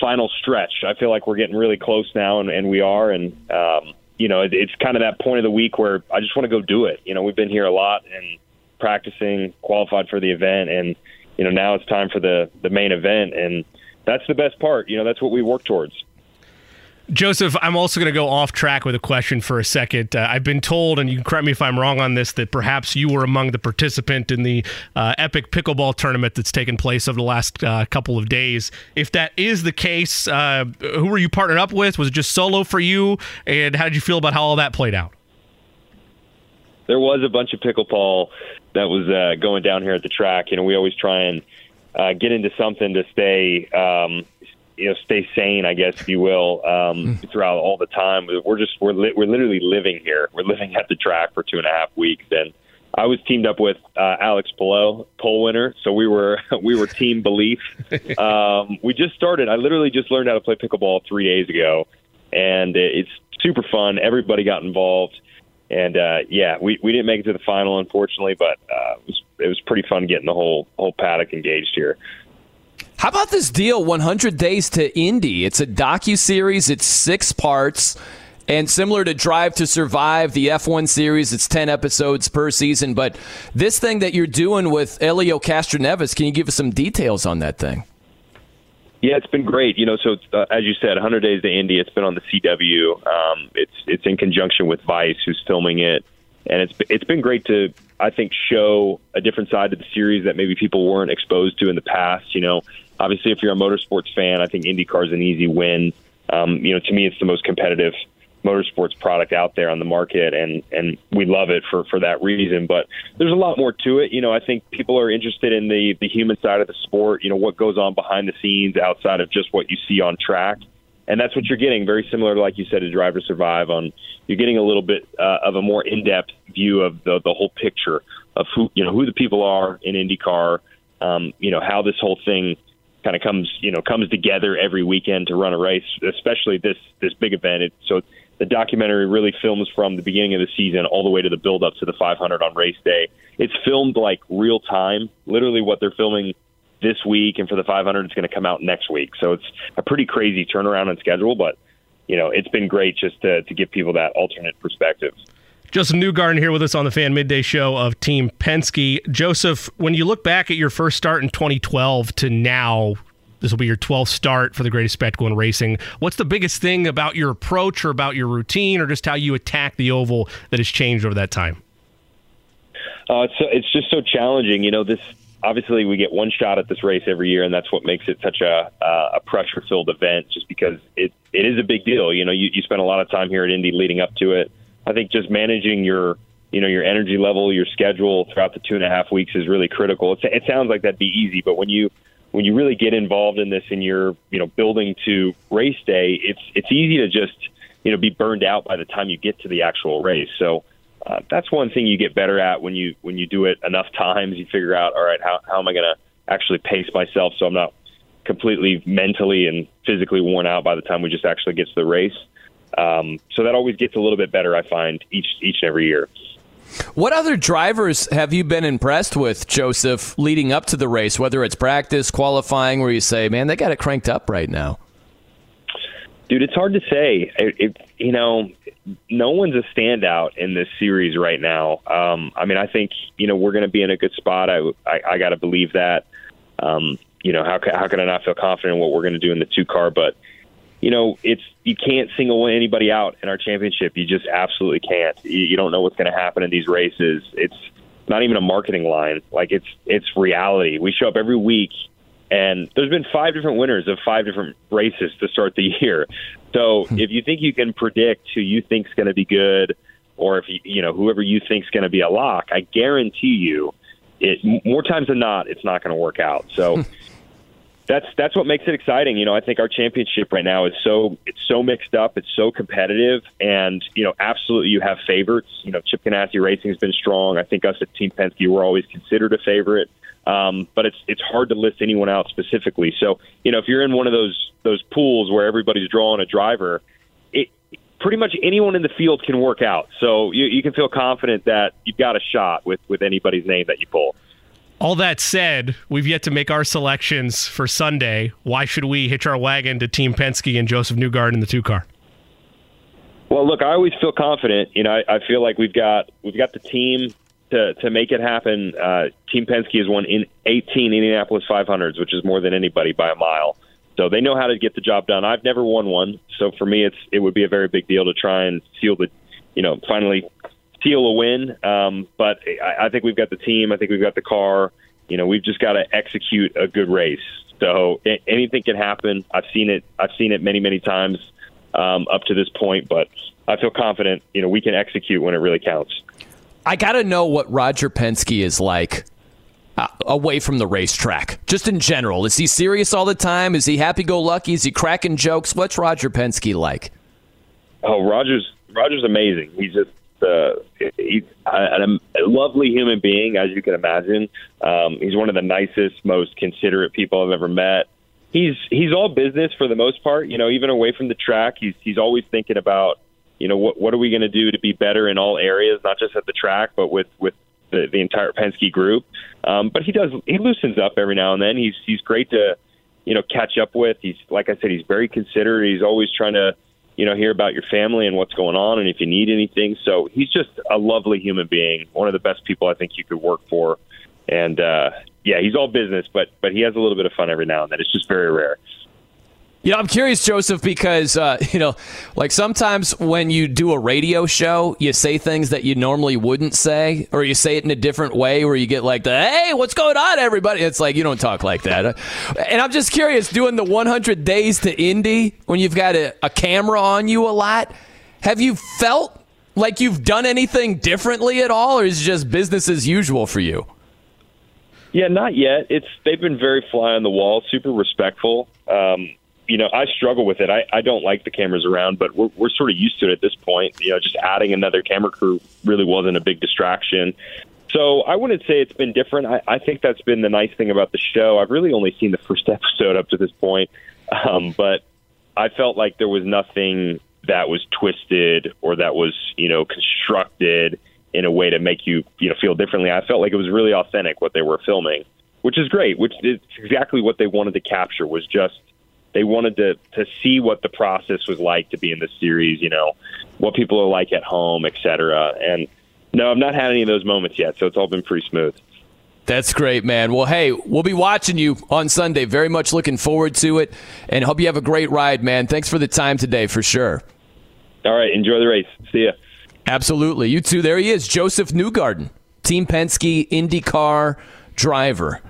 final stretch. I feel like we're getting really close now, and, and we are. And um, you know, it, it's kind of that point of the week where I just want to go do it. You know, we've been here a lot and practicing, qualified for the event, and you know, now it's time for the the main event, and that's the best part. You know, that's what we work towards. Josef, I'm also going to go off track with a question for a second. Uh, I've been told, and you can correct me if I'm wrong on this, that perhaps you were among the participant in the uh, epic pickleball tournament that's taken place over the last uh, couple of days. If that is the case, uh, who were you partnered up with? Was it just solo for you? And how did you feel about how all that played out? there was a bunch of pickleball that was uh, going down here at the track. You know, we always try and uh, get into something to stay, um, you know, stay sane, I guess, if you will, um, throughout all the time. We're just we're li- we're literally living here. We're living at the track for two and a half weeks, and I was teamed up with uh, Alex Palou, pole winner. So we were we were team belief. Um, we just started. I literally just learned how to play pickleball three days ago, and it's super fun. Everybody got involved and uh, yeah, we, we didn't make it to the final, unfortunately, but uh, it was it was pretty fun getting the whole whole paddock engaged here. How about this deal, 100 Days to Indy? It's a docu series. It's six parts, and similar to Drive to Survive, the F1 series, it's 10 episodes per season. But this thing that you're doing with Helio Castroneves, can you give us some details on that thing? Yeah, it's been great. You know, so uh, as you said, 100 Days to Indy. It's been on the CW. Um, it's it's in conjunction with Vice, who's filming it, and it's it's been great to I think show a different side to the series that maybe people weren't exposed to in the past. You know, obviously, if you're a motorsports fan, I think IndyCar is an easy win. Um, you know, to me, it's the most competitive motorsports product out there on the market, and and we love it for for that reason. But there's a lot more to it. You know, I think people are interested in the the human side of the sport. You know, what goes on behind the scenes outside of just what you see on track, and that's what you're getting. Very similar, like you said, to Drive to Survive. On you're getting a little bit uh, of a more in depth view of the the whole picture of who you know who the people are in IndyCar. Um, you know how this whole thing kind of comes you know comes together every weekend to run a race, especially this this big event. It, so the documentary really films from the beginning of the season all the way to the build up to the 500 on race day. It's filmed like real time, literally what they're filming this week, and for the 500, it's going to come out next week. So it's a pretty crazy turnaround and schedule, but you know it's been great just to to give people that alternate perspective. Josef Newgarden here with us on the Fan Midday Show of Team Penske. Josef, when you look back at your first start in 2012 to now, this will be your 12th start for the greatest spectacle in racing. What's the biggest thing about your approach or about your routine or just how you attack the oval that has changed over that time? Uh, it's it's just so challenging. You know, this obviously we get one shot at this race every year, and that's what makes it such a uh, a pressure filled event. Just because it it is a big deal. You know, you, you spend a lot of time here at Indy leading up to it. I think just managing your you know your energy level, your schedule throughout the two and a half weeks is really critical. It sounds like that'd be easy, but when you when you really get involved in this and you're you know building to race day, it's it's easy to just you know be burned out by the time you get to the actual race. So uh, that's one thing you get better at when you when you do it enough times. You figure out all right how how am I going to actually pace myself so I'm not completely mentally and physically worn out by the time we just actually get to the race. Um, so that always gets a little bit better, I find, each each and every year. What other drivers have you been impressed with, Josef, leading up to the race? Whether it's practice, qualifying, where you say, "Man, they got it cranked up right now." Dude, it's hard to say. It, it, you know, no one's a standout in this series right now. Um, I mean, I think you know we're going to be in a good spot. I I, I got to believe that. Um, you know, how how can I not feel confident in what we're going to do in the two car? But you know, it's you can't single anybody out in our championship. You just absolutely can't. You, you don't know what's going to happen in these races. It's not even a marketing line. Like it's it's reality. We show up every week, and there's been five different winners of five different races to start the year. So hmm. if you think you can predict who you think's going to be good, or if you you know whoever you think's going to be a lock, I guarantee you, it more times than not, it's not going to work out. So that's that's what makes it exciting. You know, I think our championship right now is so it's so mixed up, it's so competitive, and you know, absolutely you have favorites. You know, Chip Ganassi Racing has been strong. I think us at Team Penske we're always considered a favorite, um, but it's it's hard to list anyone out specifically. So you know, if you're in one of those those pools where everybody's drawing a driver, it pretty much anyone in the field can work out. So you, you can feel confident that you've got a shot with with anybody's name that you pull. All that said, we've yet to make our selections for Sunday. Why should we hitch our wagon to Team Penske and Josef Newgarden the two car? Well, look, I always feel confident. You know, I, I feel like we've got we've got the team to to make it happen. Uh, team Penske has won in 18 Indianapolis 500s, which is more than anybody by a mile. So they know how to get the job done. I've never won one, so for me, it's it would be a very big deal to try and seal the, you know, finally seal a win. Um, but I, I think we've got the team. I think we've got the car. You know, we've just got to execute a good race. So a- anything can happen. I've seen it. I've seen it many, many times um, up to this point. But I feel confident. You know, we can execute when it really counts. I got to know what Roger Penske is like uh, away from the racetrack, just in general. Is he serious all the time? Is he happy-go-lucky? Is he cracking jokes? What's Roger Penske like? Oh, Roger's Roger's amazing. He's just uh, he's a, a lovely human being, as you can imagine. Um, he's one of the nicest, most considerate people I've ever met. He's he's all business for the most part. You know, even away from the track, he's he's always thinking about you know what what are we going to do to be better in all areas, not just at the track, but with with the, the entire Penske group. Um, but he does he loosens up every now and then. He's he's great to you know catch up with. He's like I said, he's very considerate. He's always trying to you know, hear about your family and what's going on and if you need anything. So he's just a lovely human being, one of the best people I think you could work for. And uh, yeah, he's all business, but but he has a little bit of fun every now and then. It's just very rare. You know, I'm curious, Josef, because uh, you know, like sometimes when you do a radio show, you say things that you normally wouldn't say, or you say it in a different way, where you get like the "Hey, what's going on, everybody?" It's like you don't talk like that. And I'm just curious, doing the 100 days to Indy when you've got a, a camera on you a lot, have you felt like you've done anything differently at all, or is it just business as usual for you? Yeah, not yet. It's they've been very fly on the wall, super respectful. Um, you know, I struggle with it. I, I don't like the cameras around, but we're, we're sort of used to it at this point. You know, just adding another camera crew really wasn't a big distraction. So I wouldn't say it's been different. I, I think that's been the nice thing about the show. I've really only seen the first episode up to this point, um, but I felt like there was nothing that was twisted or that was you know constructed in a way to make you you know feel differently. I felt like it was really authentic what they were filming, which is great. Which is exactly what they wanted to capture was just they wanted to to see what the process was like to be in this series. You know, what people are like at home, et cetera. And no, I've not had any of those moments yet, so it's all been pretty smooth. That's great, man. Well, hey, we'll be watching you on Sunday. Very much looking forward to it, and hope you have a great ride, man. Thanks for the time today, for sure. All right, enjoy the race. See ya. Absolutely. You too. There he is, Josef Newgarden, Team Penske IndyCar driver.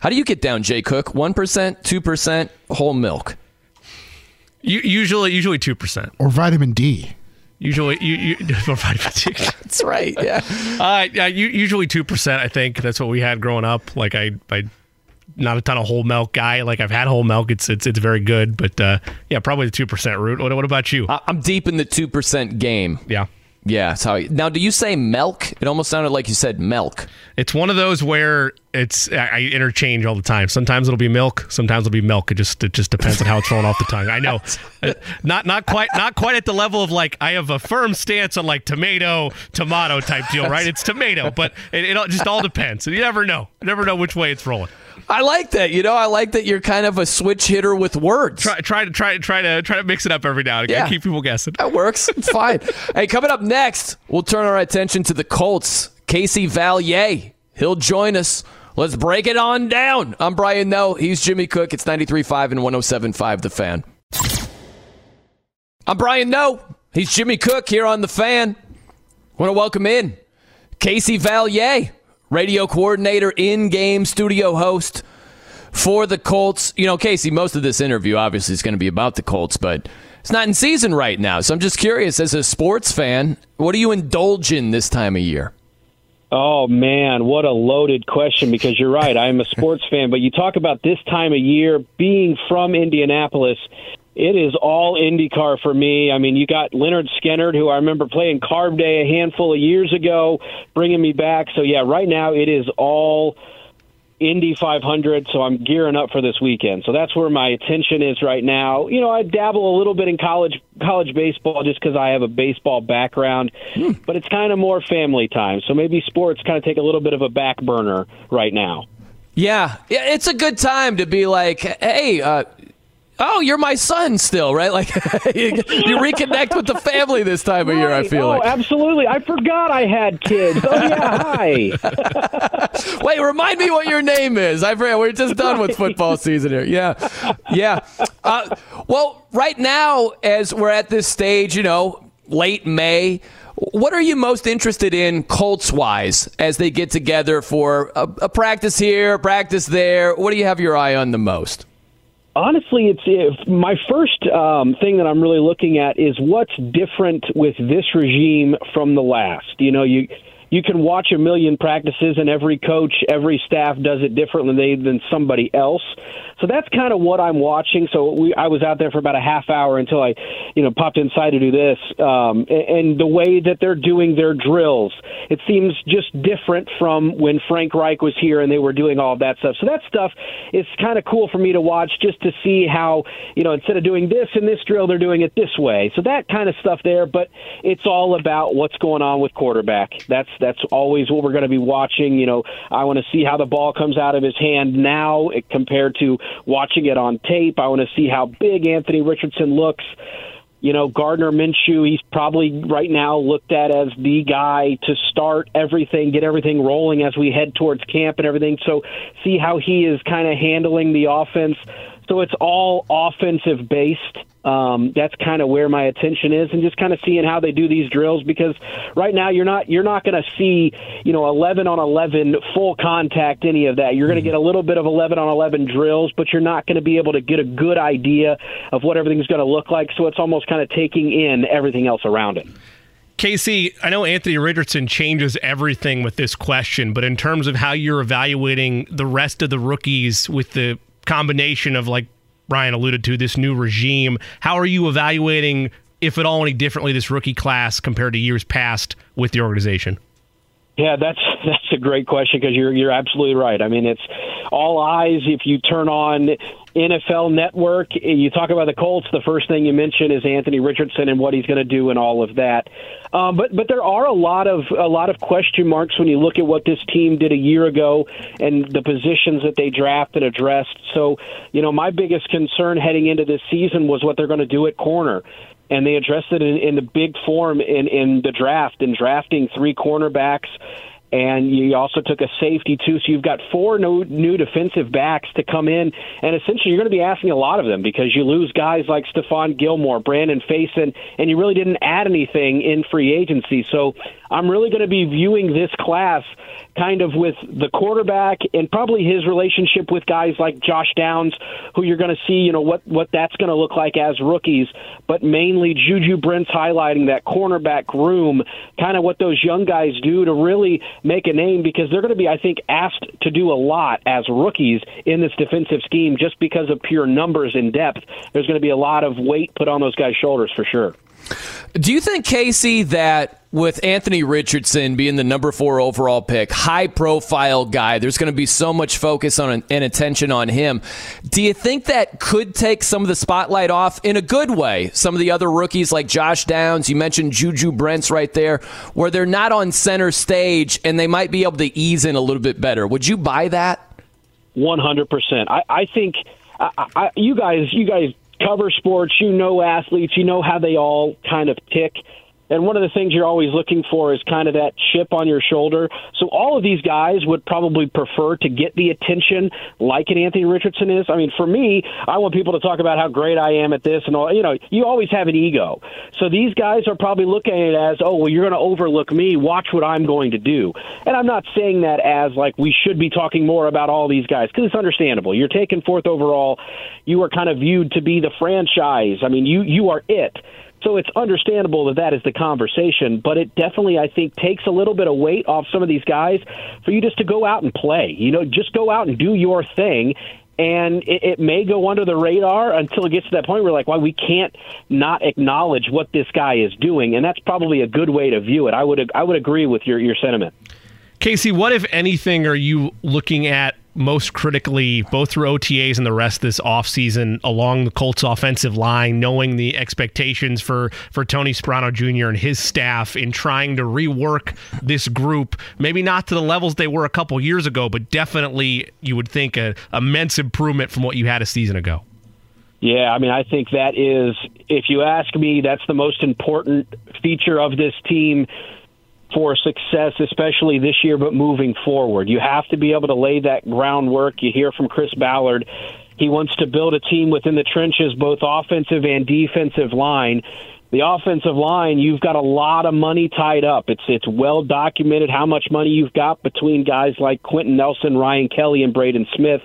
How do you get down, Jay Cook? 1%, 2%, whole milk? usually, usually 2%. Or vitamin D. Usually, you, you or vitamin D. That's right. Yeah. Uh, yeah. Usually two percent. I think that's what we had growing up. Like I, I, not a ton of whole milk guy. Like I've had whole milk. It's it's it's very good. But uh, yeah, probably the two percent route. What, what about you? I'm deep in the two percent game. Yeah. Yeah. I, now, do you say milk? It almost sounded like you said milk. It's one of those where it's I I interchange all the time. Sometimes it'll be milk, sometimes it'll be milk. It just it just depends on how it's rolling off the tongue. I know, Uh, not not quite not quite at the level of like I have a firm stance on like tomato tomato type deal, right? It's tomato, but it, it just all depends. You never know. You never know which way it's rolling. I like that. You know, I like that you're kind of a switch hitter with words. Try try to try to try to try to mix it up every now and again. Yeah. Keep people guessing. That works. It's fine. hey, coming up next, we'll turn our attention to the Colts. Casey Vallier. He'll join us. Let's break it on down. I'm Brian Noe. He's Jimmy Cook. It's 93.5 and 107.5 The Fan. I'm Brian Noe. He's Jimmy Cook here on The Fan. Want to welcome in Casey Vallier, radio coordinator, in-game studio host for the Colts. You know, Casey, most of this interview obviously is going to be about the Colts, but it's not in season right now. So I'm just curious, as a sports fan, what do you indulge in this time of year? Oh man, what a loaded question because you're right. I'm a sports fan, but you talk about this time of year being from Indianapolis. It is all IndyCar for me. I mean, you got Lynyrd Skynyrd, who I remember playing Carb Day a handful of years ago, bringing me back. So yeah, right now it is all Indy 500, so I'm gearing up for this weekend. So that's where my attention is right now. You know, I dabble a little bit in college college baseball just because I have a baseball background, but it's kind of more family time. So maybe sports kind of take a little bit of a back burner right now. Yeah, yeah, it's a good time to be like, hey, uh, oh, you're my son still, right? Like you, you reconnect with the family this time of year. I feel like. oh, like. absolutely. I forgot I had kids. Oh yeah, hi. Wait, remind me what your name is. I forgot. We're just done with football season here. Yeah, yeah. Uh, well, right now, as we're at this stage, you know, late May. What are you most interested in, Colts wise, as they get together for a, a practice here, a practice there? What do you have your eye on the most? Honestly, it's if my first um, thing that I'm really looking at is what's different with this regime from the last. You know, you you can watch a million practices, and every coach, every staff does it differently than somebody else. So that's kind of what I'm watching. So we, I was out there for about a half hour until I, you know, popped inside to do this. Um, and, and the way that they're doing their drills, it seems just different from when Frank Reich was here and they were doing all of that stuff. So that stuff is kind of cool for me to watch just to see how, you know, instead of doing this in this drill, they're doing it this way. So that kind of stuff there. But it's all about what's going on with quarterback. That's that's always what we're going to be watching. You know, I want to see how the ball comes out of his hand now compared to watching it on tape. I want to see how big Anthony Richardson looks. You know, Gardner Minshew, he's probably right now looked at as the guy to start everything, get everything rolling as we head towards camp and everything. So, see how he is kind of handling the offense. So, it's all offensive based. Um, that's kind of where my attention is, and just kind of seeing how they do these drills. Because right now, you're not you're not going to see you know 11 on 11 full contact any of that. You're going to get a little bit of 11 on 11 drills, but you're not going to be able to get a good idea of what everything's going to look like. So it's almost kind of taking in everything else around it. Casey, I know Anthony Richardson changes everything with this question, but in terms of how you're evaluating the rest of the rookies with the combination of, like Brian alluded to, this new regime, how are you evaluating, if at all, any differently, this rookie class compared to years past with the organization? Yeah, that's that's a great question because you're you're absolutely right. I mean, it's all eyes. If you turn on NFL Network, you talk about the Colts. The first thing you mention is Anthony Richardson and what he's going to do and all of that. Um, but but there are a lot of a lot of question marks when you look at what this team did a year ago and the positions that they drafted addressed. So you know, my biggest concern heading into this season was what they're going to do at corner and they addressed it in, in the big form in, in the draft in drafting three cornerbacks and you also took a safety too. So you've got four new, new defensive backs to come in, and essentially you're going to be asking a lot of them because you lose guys like Stephon Gilmore, Brandon Facyson, and you really didn't add anything in free agency. So I'm really going to be viewing this class kind of with the quarterback and probably his relationship with guys like Josh Downs, who you're going to see, you know, what, what that's going to look like as rookies, but mainly Juju Brents highlighting that cornerback room, kind of what those young guys do to really make a name because they're going to be, I think, asked to do a lot as rookies in this defensive scheme just because of pure numbers and depth. There's going to be a lot of weight put on those guys' shoulders for sure. Do you think, Casey, that with Anthony Richardson being the number four overall pick, high profile guy, there's going to be so much focus on and attention on him. Do you think that could take some of the spotlight off in a good way? Some of the other rookies like Josh Downs, you mentioned Juju Brents right there, where they're not on center stage and they might be able to ease in a little bit better. Would you buy that? 100%. I, I think I, I, you guys, you guys cover sports, you know athletes, you know how they all kind of tick. And one of the things you're always looking for is kind of that chip on your shoulder. So all of these guys would probably prefer to get the attention like an Anthony Richardson is. I mean, for me, I want people to talk about how great I am at this and all. You know, you always have an ego. So these guys are probably looking at it as, oh, well, you're going to overlook me. Watch what I'm going to do. And I'm not saying that as like we should be talking more about all these guys because it's understandable. You're taken fourth overall. You are kind of viewed to be the franchise. I mean, you you are it. So it's understandable that that is the conversation, but it definitely, I think, takes a little bit of weight off some of these guys for you just to go out and play. You know, just go out and do your thing. And it, it may go under the radar until it gets to that point where, like, why well, we can't not acknowledge what this guy is doing, and that's probably a good way to view it. I would, I would agree with your your sentiment. Casey, what if anything are you looking at most critically, both through OTAs and the rest this offseason, along the Colts offensive line, knowing the expectations for, for Tony Sparano Jr. and his staff in trying to rework this group, maybe not to the levels they were a couple years ago, but definitely you would think a immense improvement from what you had a season ago. Yeah, I mean, I think that is, if you ask me, that's the most important feature of this team for success, especially this year, but moving forward. You have to be able to lay that groundwork. You hear from Chris Ballard. He wants to build a team within the trenches, both offensive and defensive line. The offensive line, you've got a lot of money tied up. It's it's well documented how much money you've got between guys like Quenton Nelson, Ryan Kelly, and Braden Smith.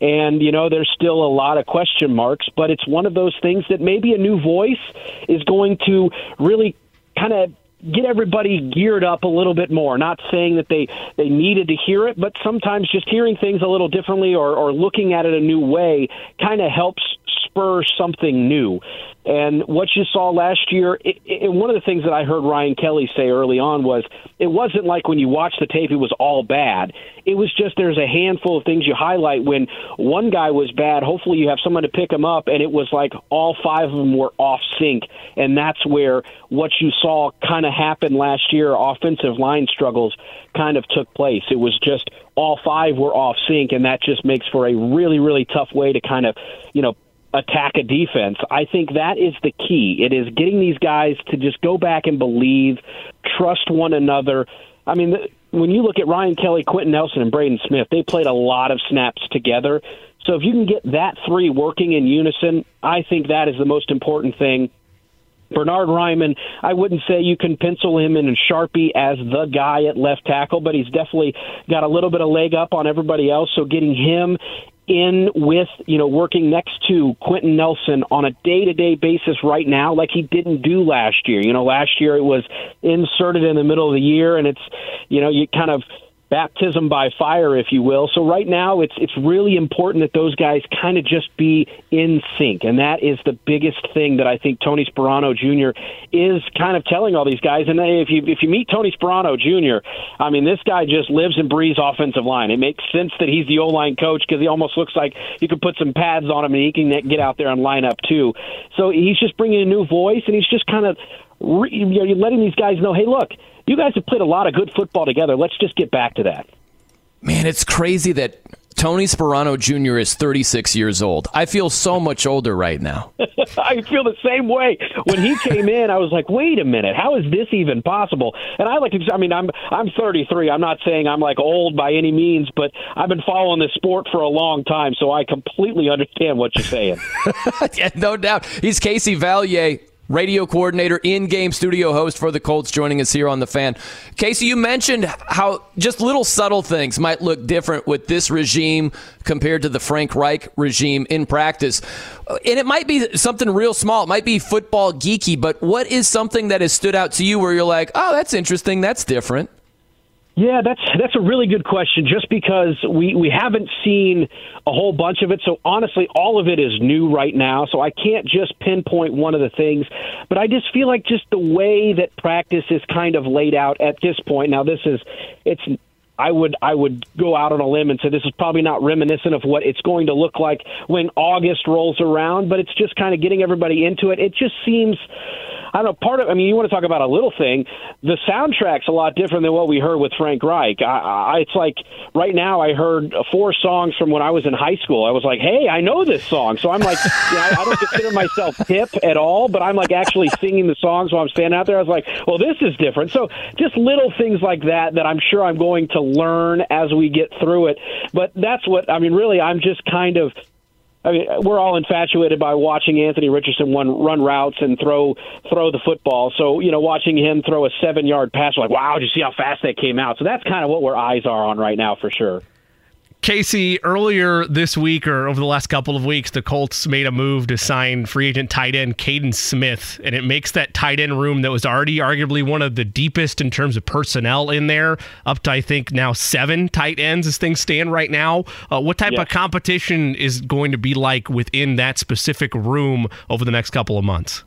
And, you know, there's still a lot of question marks, but it's one of those things that maybe a new voice is going to really kind of get everybody geared up a little bit more. Not saying that they they needed to hear it, but sometimes just hearing things a little differently or, or looking at it a new way kind of helps spur something new. And what you saw last year, it, it, one of the things that I heard Ryan Kelly say early on was it wasn't like when you watch the tape, it was all bad. It was just there's a handful of things you highlight when one guy was bad. Hopefully, you have someone to pick him up, and it was like all five of them were off sync. And that's where what you saw kind of happen last year offensive line struggles kind of took place. It was just all five were off sync, and that just makes for a really, really tough way to kind of, you know, attack a defense. I think that is the key. It is getting these guys to just go back and believe, trust one another. I mean, when you look at Ryan Kelly, Quenton Nelson, and Braden Smith, they played a lot of snaps together. So if you can get that three working in unison, I think that is the most important thing. Bernard Raimann, I wouldn't say you can pencil him in a Sharpie as the guy at left tackle, but he's definitely got a little bit of leg up on everybody else. So getting him in with, you know, working next to Quenton Nelson on a day to day basis right now, like he didn't do last year. You know, last year it was inserted in the middle of the year, and it's, you know, you kind of baptism by fire, if you will. So right now, it's it's really important that those guys kind of just be in sync, and that is the biggest thing that I think Tony Sparano Jr. is kind of telling all these guys. And if you if you meet Tony Sparano Jr., I mean, this guy just lives and breathes offensive line. It makes sense that he's the O line coach because he almost looks like you could put some pads on him and he can get out there and line up too. So he's just bringing a new voice, and he's just kind of you know, letting these guys know, hey, look you guys have played a lot of good football together. Let's just get back to that. Man, it's crazy that Tony Sparano Jr. is 36 years old. I feel so much older right now. I feel the same way. When he came in, I was like, "Wait a minute, how is this even possible?" And I like, to, I mean, I'm I'm 33. I'm not saying I'm like old by any means, but I've been following this sport for a long time, so I completely understand what you're saying. yeah, no doubt. He's Casey Vallier radio coordinator, in game studio host for the Colts, joining us here on The Fan. Casey, you mentioned how just little subtle things might look different with this regime compared to the Frank Reich regime in practice. Uh, and it might be something real small, it might be football geeky, but what is something that has stood out to you where you're like, oh, that's interesting, that's different? Yeah, that's that's a really good question. Just because we we haven't seen a whole bunch of it, so honestly, all of it is new right now. So I can't just pinpoint one of the things, but I just feel like just the way that practice is kind of laid out at this point. Now, this is it's. I would I would go out on a limb and say this is probably not reminiscent of what it's going to look like when August rolls around, but it's just kind of getting everybody into it. It just seems I don't know. Part of, I mean, you want to talk about a little thing. The soundtrack's a lot different than what we heard with Frank Reich. I, I, it's like right now I heard four songs from when I was in high school. I was like, hey, I know this song. So I'm like, you know, I, I don't consider myself hip at all, but I'm like actually singing the songs while I'm standing out there. I was like, well, this is different. So just little things like that that I'm sure I'm going to learn as we get through it. But that's what, I mean, really, I'm just kind of I mean, we're all infatuated by watching Anthony Richardson run, run routes and throw throw the football. So you know, watching him throw a seven yard pass, like wow, did you see how fast that came out? So that's kind of what our eyes are on right now for sure. Casey, earlier this week or over the last couple of weeks, the Colts made a move to sign free agent tight end Kaden Smith, and it makes that tight end room that was already arguably one of the deepest in terms of personnel in there up to, I think, now seven tight ends as things stand right now. Uh, what type of competition is going to be like within that specific room over the next couple of months?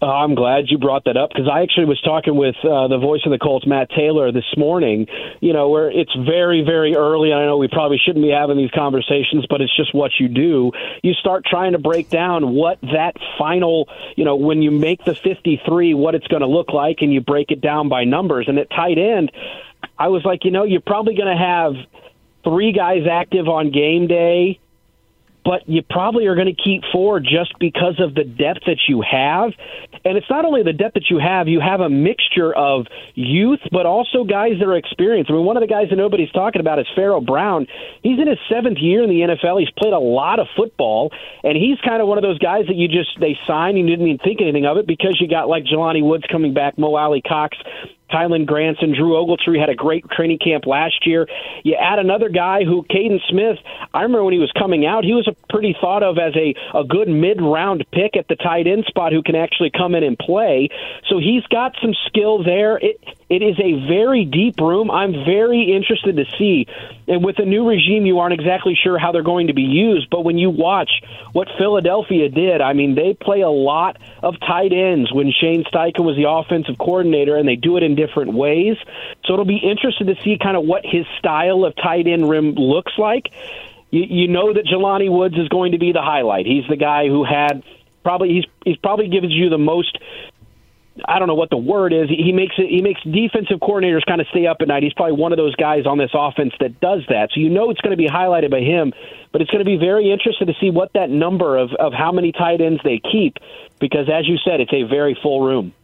Uh, I'm glad you brought that up because I actually was talking with uh, the voice of the Colts, Matt Taylor, this morning. You know, where it's very, very early. I know we probably shouldn't be having these conversations, but it's just what you do. You start trying to break down what that final, you know, when you make the 53, what it's going to look like, and you break it down by numbers. And at tight end, I was like, you know, you're probably going to have three guys active on game day but you probably are going to keep four just because of the depth that you have. And it's not only the depth that you have, you have a mixture of youth, but also guys that are experienced. I mean, one of the guys that nobody's talking about is Pharaoh Brown. He's in his seventh year in the NFL. He's played a lot of football, and he's kind of one of those guys that you just, they sign, and you didn't even think anything of it because you got like Jelani Woods coming back, Mo Alie-Cox Kylen Granson, Drew Ogletree had a great training camp last year. You add another guy who, Kaden Smith, I remember when he was coming out, he was a pretty thought of as a, a good mid round pick at the tight end spot who can actually come in and play. So he's got some skill there. It, it is a very deep room. I'm very interested to see. And with a new regime, you aren't exactly sure how they're going to be used. But when you watch what Philadelphia did, I mean, they play a lot of tight ends when Shane Steichen was the offensive coordinator, and they do it in different ways. So it'll be interesting to see kind of what his style of tight end rim looks like. You, you know that Jelani Woods is going to be the highlight. He's the guy who had probably he's he's probably gives you the most I don't know what the word is. He makes it. He makes defensive coordinators kind of stay up at night. He's probably one of those guys on this offense that does that. So you know it's going to be highlighted by him. But it's going to be very interesting to see what that number of of how many tight ends they keep, because as you said, it's a very full room.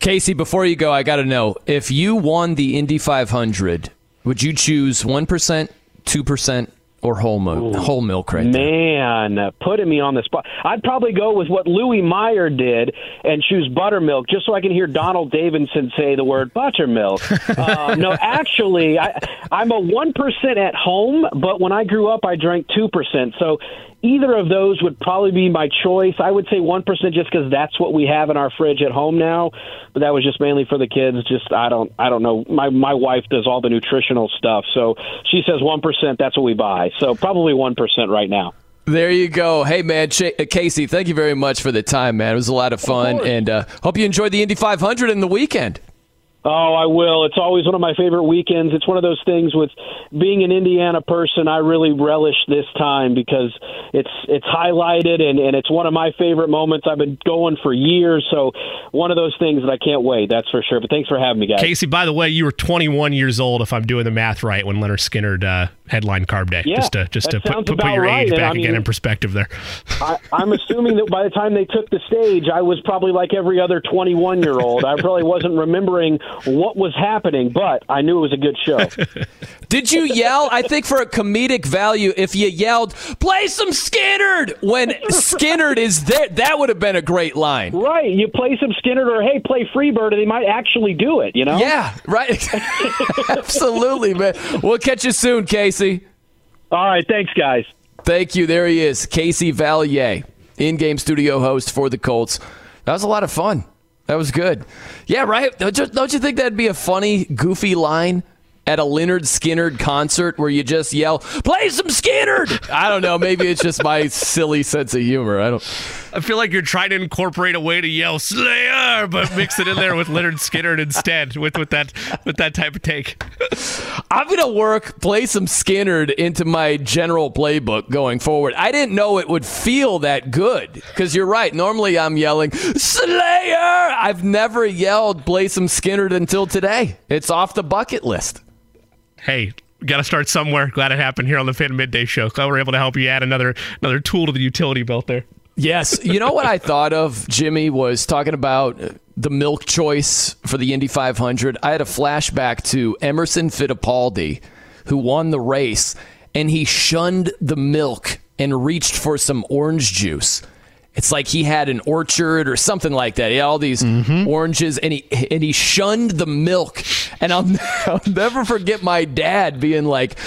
Casey, before you go, I got to know if you won the Indy 500, would you choose one percent, two percent, or whole milk, whole milk right Man, uh, putting me on the spot. I'd probably go with what Louis Meyer did and choose buttermilk, just so I can hear Donald Davidson say the word buttermilk. uh, no, actually, I, I'm a one percent at home, but when I grew up, I drank two percent. So either of those would probably be my choice. I would say 1% just because that's what we have in our fridge at home now. But that was just mainly for the kids. Just, I don't, I don't know. My, my wife does all the nutritional stuff. So she says 1%, that's what we buy. So probably 1% right now. There you go. Hey, man, Ch- Casey, thank you very much for the time, man. It was a lot of fun. Of and uh, hope you enjoyed the Indy 500 in the weekend. Oh, I will. It's always one of my favorite weekends. It's one of those things with being an Indiana person, I really relish this time because it's it's highlighted and, and it's one of my favorite moments. I've been going for years, so one of those things that I can't wait, that's for sure. But thanks for having me, guys. Casey, by the way, you were 21 years old, if I'm doing the math right, when Lynyrd Skynyrd uh, headline Carb Day. Yeah, just to, just to put, put, put your right. age back I mean, again in perspective there. I, I'm assuming that by the time they took the stage, I was probably like every other 21 year old. I probably wasn't remembering what was happening, but I knew it was a good show. Did you yell? I think for a comedic value, if you yelled, play some Skynyrd when Skynyrd is there, that would have been a great line. Right. You play some Skynyrd or, hey, play Freebird, and they might actually do it, you know? Yeah, right. Absolutely, man. We'll catch you soon, Casey. All right. Thanks, guys. Thank you. There he is, Casey Vallier, in game studio host for the Colts. That was a lot of fun. That was good. Yeah, right. Don't you, think that'd be a funny, goofy line at a Lynyrd Skynyrd concert where you just yell, "Play some Skynyrd"? I don't know. Maybe it's just my silly sense of humor. I don't. I feel like you're trying to incorporate a way to yell Slayer, but mix it in there with Lynyrd Skynyrd instead, with with that with that type of take. I'm gonna work play some Skynyrd into my general playbook going forward. I didn't know it would feel that good because you're right. Normally I'm yelling Slayer. I've never yelled play some Skynyrd until today. It's off the bucket list hey, got to start somewhere. Glad it happened here on the Fan Midday Show. Glad we're able to help you add another another tool to the utility belt there. Yes, you know what I thought of, Jimmy, was talking about the milk choice for the Indy 500. I had a flashback to Emerson Fittipaldi, who won the race, and he shunned the milk and reached for some orange juice. It's like he had an orchard or something like that. He had all these mm-hmm. oranges, and he and he shunned the milk. And I'll, I'll never forget my dad being like,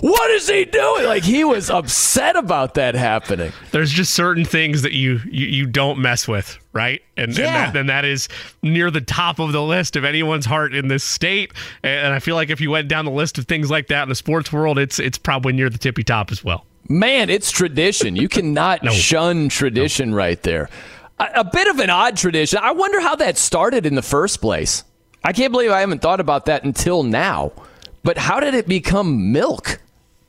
"What is he doing?" Like he was upset about that happening. There's just certain things that you you, you don't mess with, right? And, yeah. and that, then that is near the top of the list of anyone's heart in this state. And I feel like if you went down the list of things like that in the sports world, it's it's probably near the tippy top as well. Man, it's tradition. You cannot no. shun tradition no. right there. A, a, bit of an odd tradition. I wonder how that started in the first place. I can't believe I haven't thought about that until now. But how did it become milk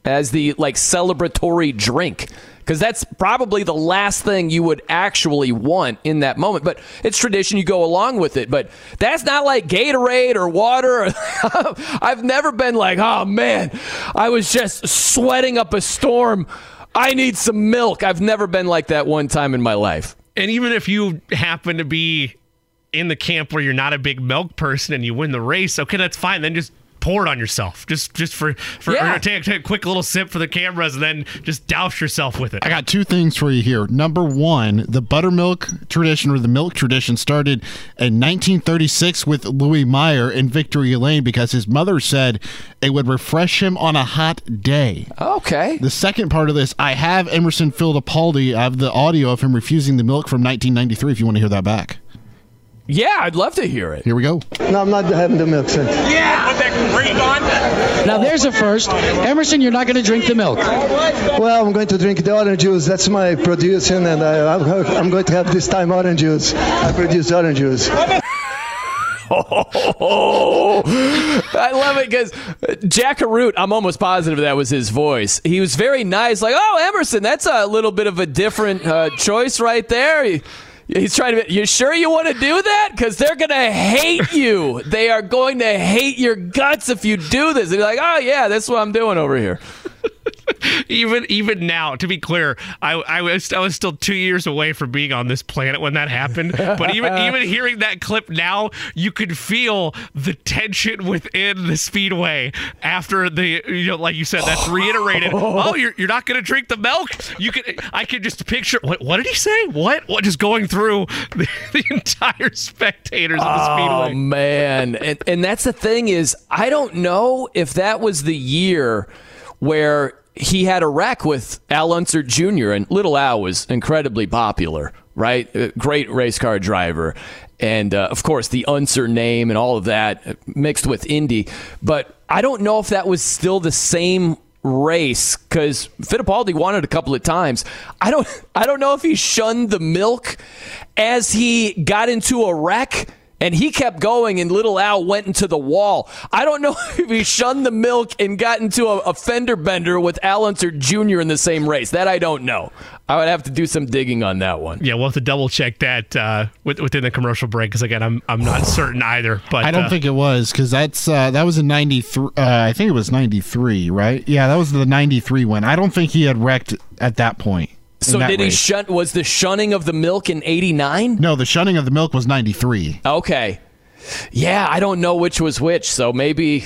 as the like celebratory drink? Because that's probably the last thing you would actually want in that moment. But it's tradition, you go along with it. But that's not like Gatorade or water. I've never been like, oh man, I was just sweating up a storm. I need some milk. I've never been like that one time in my life. And even if you happen to be in the camp where you're not a big milk person and you win the race, okay, that's fine. Then just pour it on yourself. Just just for for yeah. take, take, a quick little sip for the cameras and then just douse yourself with it. I got two things for you here. Number one the buttermilk tradition or the milk tradition started in 1936 with louis meyer in victory lane because his mother said it would refresh him on a hot day. Okay. The second part of this i have emerson fittipaldi i have the audio of him refusing the milk from 1993 if you want to hear that back yeah, I'd love to hear it. Here we go. No, I'm not having the milk, sir. Yeah, put that green on. Now there's a first. Emerson, you're not going to drink the milk. Well, I'm going to drink the orange juice. That's my producing, and I, am going to have this time orange juice. I produce orange juice. Oh, I love it because Jack Arute, I'm almost positive that was his voice. He was very nice, like, oh, Emerson, that's a little bit of a different uh, choice right there. He, He's trying to. Be, you sure you want to do that? Because they're to hate you. they are going to hate your guts if you do this. They're like, oh yeah, that's what I'm doing over here. Even even now, to be clear, I, I was I was still two years away from being on this planet when that happened. But even even hearing that clip now, you could feel the tension within the speedway after the you know, like you said, that's reiterated. Oh. oh, you're you're not going to drink the milk. You could I could just picture what what did he say? What what just going through the, the entire spectators of the oh, speedway. Oh man, and and that's the thing is I don't know if that was the year where he had a wreck with Al Unser Jr. and Little Al was incredibly popular, right? Great race car driver. And uh, of course, the Unser name and all of that mixed with Indy. But I don't know if that was still the same race because Fittipaldi won it a couple of times. I don't, I don't know if he shunned the milk as he got into a wreck and he kept going, and little Al went into the wall. I don't know if he shunned the milk and got into a, a fender bender with Al Unser Jr. in the same race. That I don't know. I would have to do some digging on that one. Yeah, we'll have to double check that uh, within the commercial break because again, I'm I'm not certain either. But I don't uh, think it was because that's uh, that was in '93. Uh, I think it was '93, right? Yeah, that was the '93 one. I don't think he had wrecked at that point. So did race. he shun? Was the shunning of the milk in '89? No, the shunning of the milk was '93. Okay. Yeah, I don't know which was which, so maybe.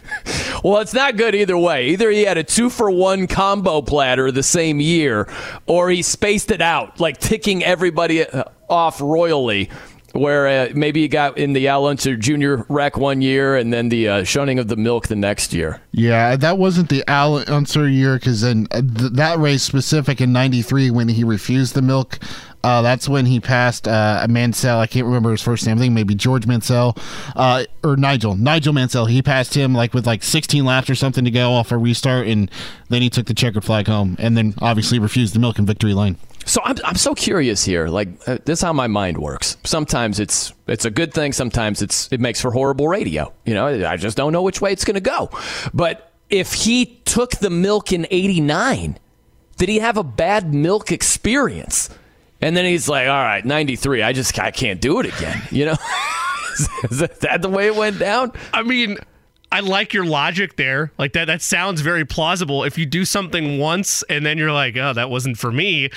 well, it's not good either way. Either he had a two for one combo platter the same year, or he spaced it out, like ticking everybody uh, off royally where uh, maybe you got in the Al Unser Jr. wreck one year and then the uh, shunning of the milk the next year. Yeah, that wasn't the Al Unser year because then uh, th- that race specific in '93 when he refused the milk. Uh, that's when he passed uh, Mansell. I can't remember his first name. I think maybe George Mansell uh, or Nigel. Nigel Mansell. He passed him like with like 16 laps or something to go off a restart, and then he took the checkered flag home, and then obviously refused the milk in victory lane. So I'm, I'm so curious here. Like uh, this is how my mind works. Sometimes it's it's a good thing. Sometimes it's it makes for horrible radio. You know, I just don't know which way it's going to go. But if he took the milk in '89, did he have a bad milk experience? And then he's like, "All right, '93. I just I can't do it again." You know, is that the way it went down? I mean, I like your logic there. Like that that sounds very plausible. If you do something once and then you're like, "Oh, that wasn't for me."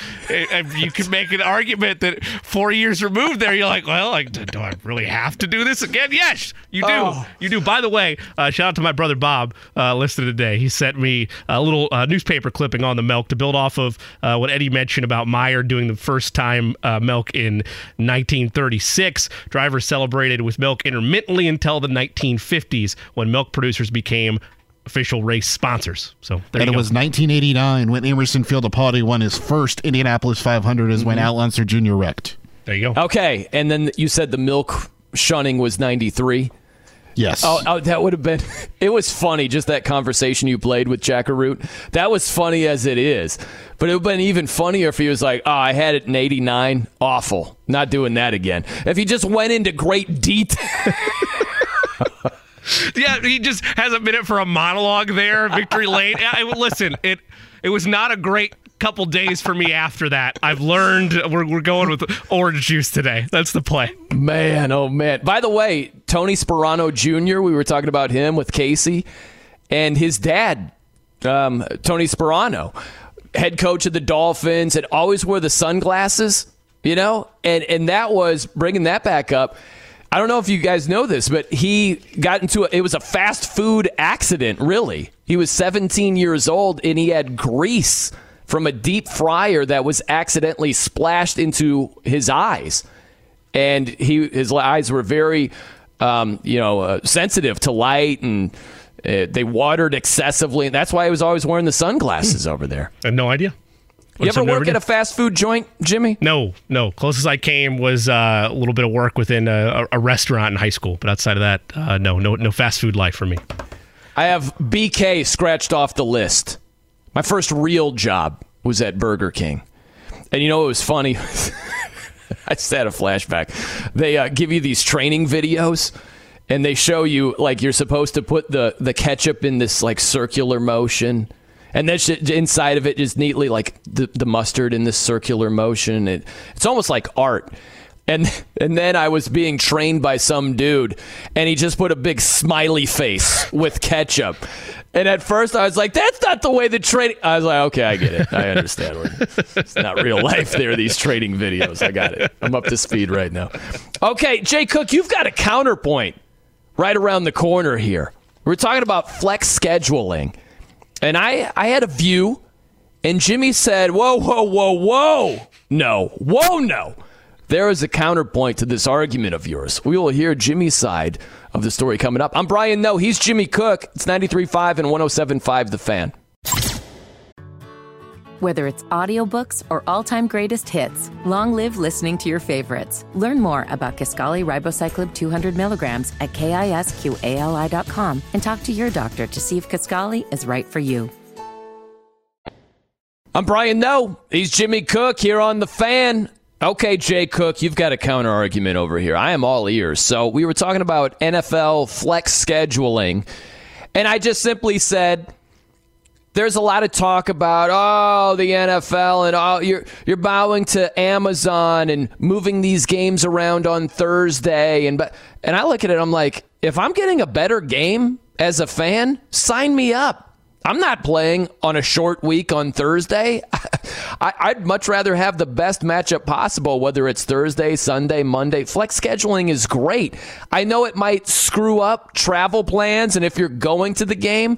you could make an argument that 4 years removed there you're like, "Well, like do I really have to do this again?" Yes, you do. Oh. You do. By the way, uh, shout out to my brother Bob uh, listed today. He sent me a little uh, newspaper clipping on the milk to build off of uh, what Eddie mentioned about Meyer doing the first time uh, milk in 1936. Drivers celebrated with milk intermittently until the 1950s when milk milk producers became official race sponsors. So and it go. was 1989 when Emerson Field Fittipaldi won his first Indianapolis 500 is mm-hmm. when Al Unser Jr. wrecked. There you go. Okay, and then you said the milk shunning was 93. Yes. Oh, oh, that would have been. It was funny, just that conversation you played with Jack Arute. That was funny as it is. But it would have been even funnier if he was like, oh, I had it in 89. Awful. Not doing that again. If he just went into great detail. yeah, he just has a minute for a monologue there, Victory Lane. I, listen, it it was not a great couple days for me after that. I've learned we're, we're going with orange juice today. That's the play. Man, oh man. By the way, Tony Sparano Jr., we were talking about him with Casey and his dad, um, Tony Sparano, head coach of the Dolphins, and always wore the sunglasses, you know? And, and that was bringing that back up I don't know if you guys know this, but he got into a, it was a fast food accident, really. He was 17 years old and he had grease from a deep fryer that was accidentally splashed into his eyes. And he his eyes were very um, you know, uh, sensitive to light and uh, they watered excessively. And that's why he was always wearing the sunglasses over there. I no idea. You ever work at a fast food joint, Jimmy? No, no. Closest I came was uh, a little bit of work within a, a, restaurant in high school, but outside of that, uh, no, no, no fast food life for me. I have BK scratched off the list. My first real job was at Burger King, and you know it was funny. I just had a flashback. They uh, give you these training videos and they show you like you're supposed to put the the ketchup in this like circular motion and then inside of it just neatly like the, the mustard in this circular motion. It, it's almost like art. And and then I was being trained by some dude, and he just put a big smiley face with ketchup. And at first I was like, "That's not the way the training." I was like, "Okay, I get it. I understand. It's not real life. There, these trading videos. I got it. I'm up to speed right now." Okay, Jay Cook, you've got a counterpoint right around the corner here. We're talking about flex scheduling. And I, I had a view, and Jimmy said, Whoa, whoa, whoa, whoa. No, whoa, no. There is a counterpoint to this argument of yours. We will hear Jimmy's side of the story coming up. I'm Brian Noe. He's Jimmy Cook. It's 93.5 and 107.5 The Fan. Whether it's audiobooks or all-time greatest hits, long live listening to your favorites. Learn more about Kisqali Ribociclib 200 milligrams at kisqali.com and talk to your doctor to see if Kisqali is right for you. I'm Brian Noe. He's Jimmy Cook here on The Fan. Okay, Jay Cook, you've got a counter argument over here. I am all ears. So we were talking about NFL flex scheduling, and I just simply said – there's a lot of talk about oh the NFL and oh you're you're bowing to Amazon and moving these games around on Thursday and but and I look at it I'm like if I'm getting a better game as a fan sign me up I'm not playing on a short week on Thursday. I, would much rather have the best matchup possible, whether it's Thursday, Sunday, Monday. Flex scheduling is great. I know it might screw up travel plans, and if you're going to the game,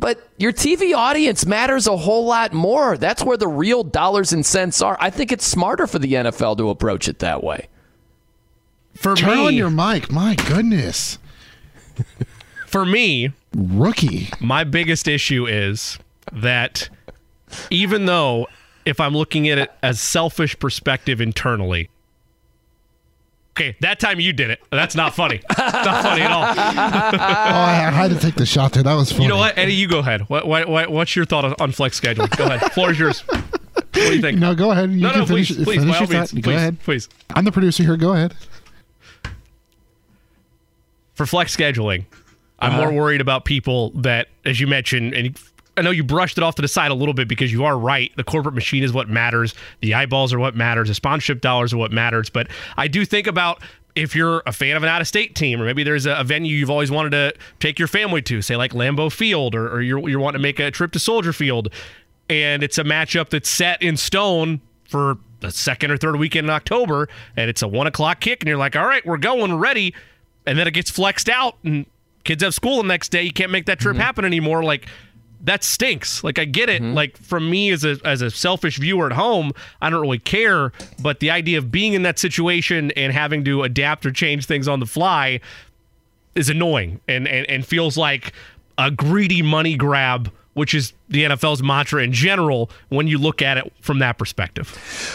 but your TV audience matters a whole lot more. That's where the real dollars and cents are. I think it's smarter for the NFL to approach it that way. For Turn me, on your mic. My goodness. for me, rookie. My biggest issue is that even though if I'm looking at it as selfish perspective internally. Okay, that time you did it. That's not funny. not funny at all. oh, I, I had to take the shot there. That was funny. You know what, Eddie? You go ahead. What, what, what what's your thought on, flex schedule? Go ahead. Floor is yours. What do you think? No, go ahead. You no, can no, finish, please, please, finish all your thought. Go please, ahead. please. I'm the producer here. Go ahead. For flex scheduling, I'm Uh-huh. more worried about people that, as you mentioned, and I know you brushed it off to the side a little bit because you are right. The corporate machine is what matters. The eyeballs are what matters. The sponsorship dollars are what matters. But I do think about if you're a fan of an out of state team, or maybe there's a, a venue you've always wanted to take your family to, say like Lambeau Field, or, or you're, you're wanting to make a trip to Soldier Field, and it's a matchup that's set in stone for the second or third weekend in October, and it's a one o'clock kick, and you're like, all right, we're going, we're ready. And then it gets flexed out, and kids have school the next day. You can't make that trip mm-hmm. happen anymore. Like, that stinks. Like I get it. Mm-hmm. Like from me as a as a selfish viewer at home, I don't really care. But the idea of being in that situation and having to adapt or change things on the fly is annoying and and, and feels like a greedy money grab, which is the NFL's mantra in general when you look at it from that perspective.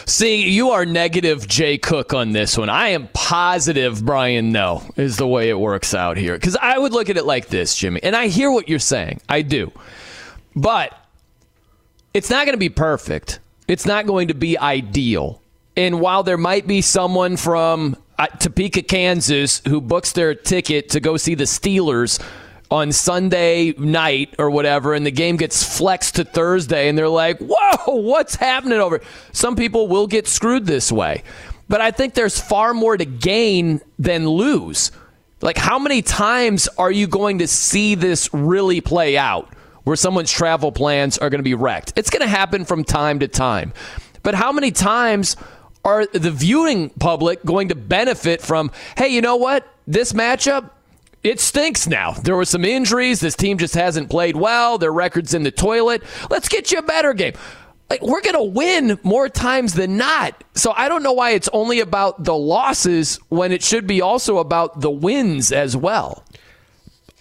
See, you are negative Jay Cook on this one. I am positive Brian Noe is the way it works out here. Because I would look at it like this, Jimmy. And I hear what you're saying. I do. But it's not going to be perfect. It's not going to be ideal. And while there might be someone from uh, Topeka, Kansas, who books their ticket to go see the Steelers on Sunday night or whatever, and the game gets flexed to Thursday, and they're like, whoa, what's happening over? Some people will get screwed this way. But I think there's far more to gain than lose. Like, how many times are you going to see this really play out where someone's travel plans are going to be wrecked? It's going to happen from time to time. But how many times are the viewing public going to benefit from, hey, you know what? This matchup, it stinks now. There were some injuries. This team just hasn't played well. Their record's in the toilet. Let's get you a better game. Like we're going to win more times than not. So I don't know why it's only about the losses when it should be also about the wins as well.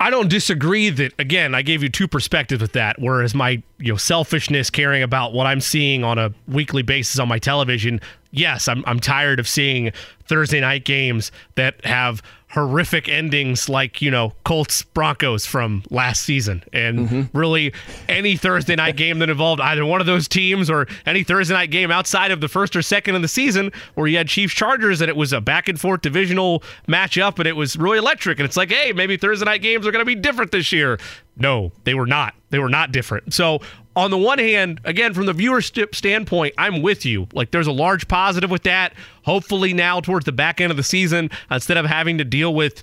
I don't disagree that again, I gave you two perspectives with that. Whereas my you know selfishness caring about what I'm seeing on a weekly basis on my television, yes, I'm I'm tired of seeing Thursday night games that have horrific endings like, you know, Colts Broncos from last season. And mm-hmm. really any Thursday night game that involved either one of those teams or any Thursday night game outside of the first or second of the season where you had Chiefs Chargers and it was a back and forth divisional matchup and it was really electric. And it's like, hey, maybe Thursday night games are going to be different this year. No, they were not. They were not different. So, on the one hand, again, from the viewer st- standpoint, I'm with you. Like, there's a large positive with that. Hopefully, now towards the back end of the season, instead of having to deal with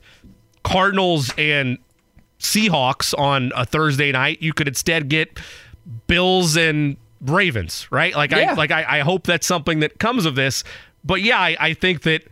Cardinals and Seahawks on a Thursday night, you could instead get Bills and Ravens, right? Like, Yeah. I like I, I hope that's something that comes of this. But yeah, I, I think that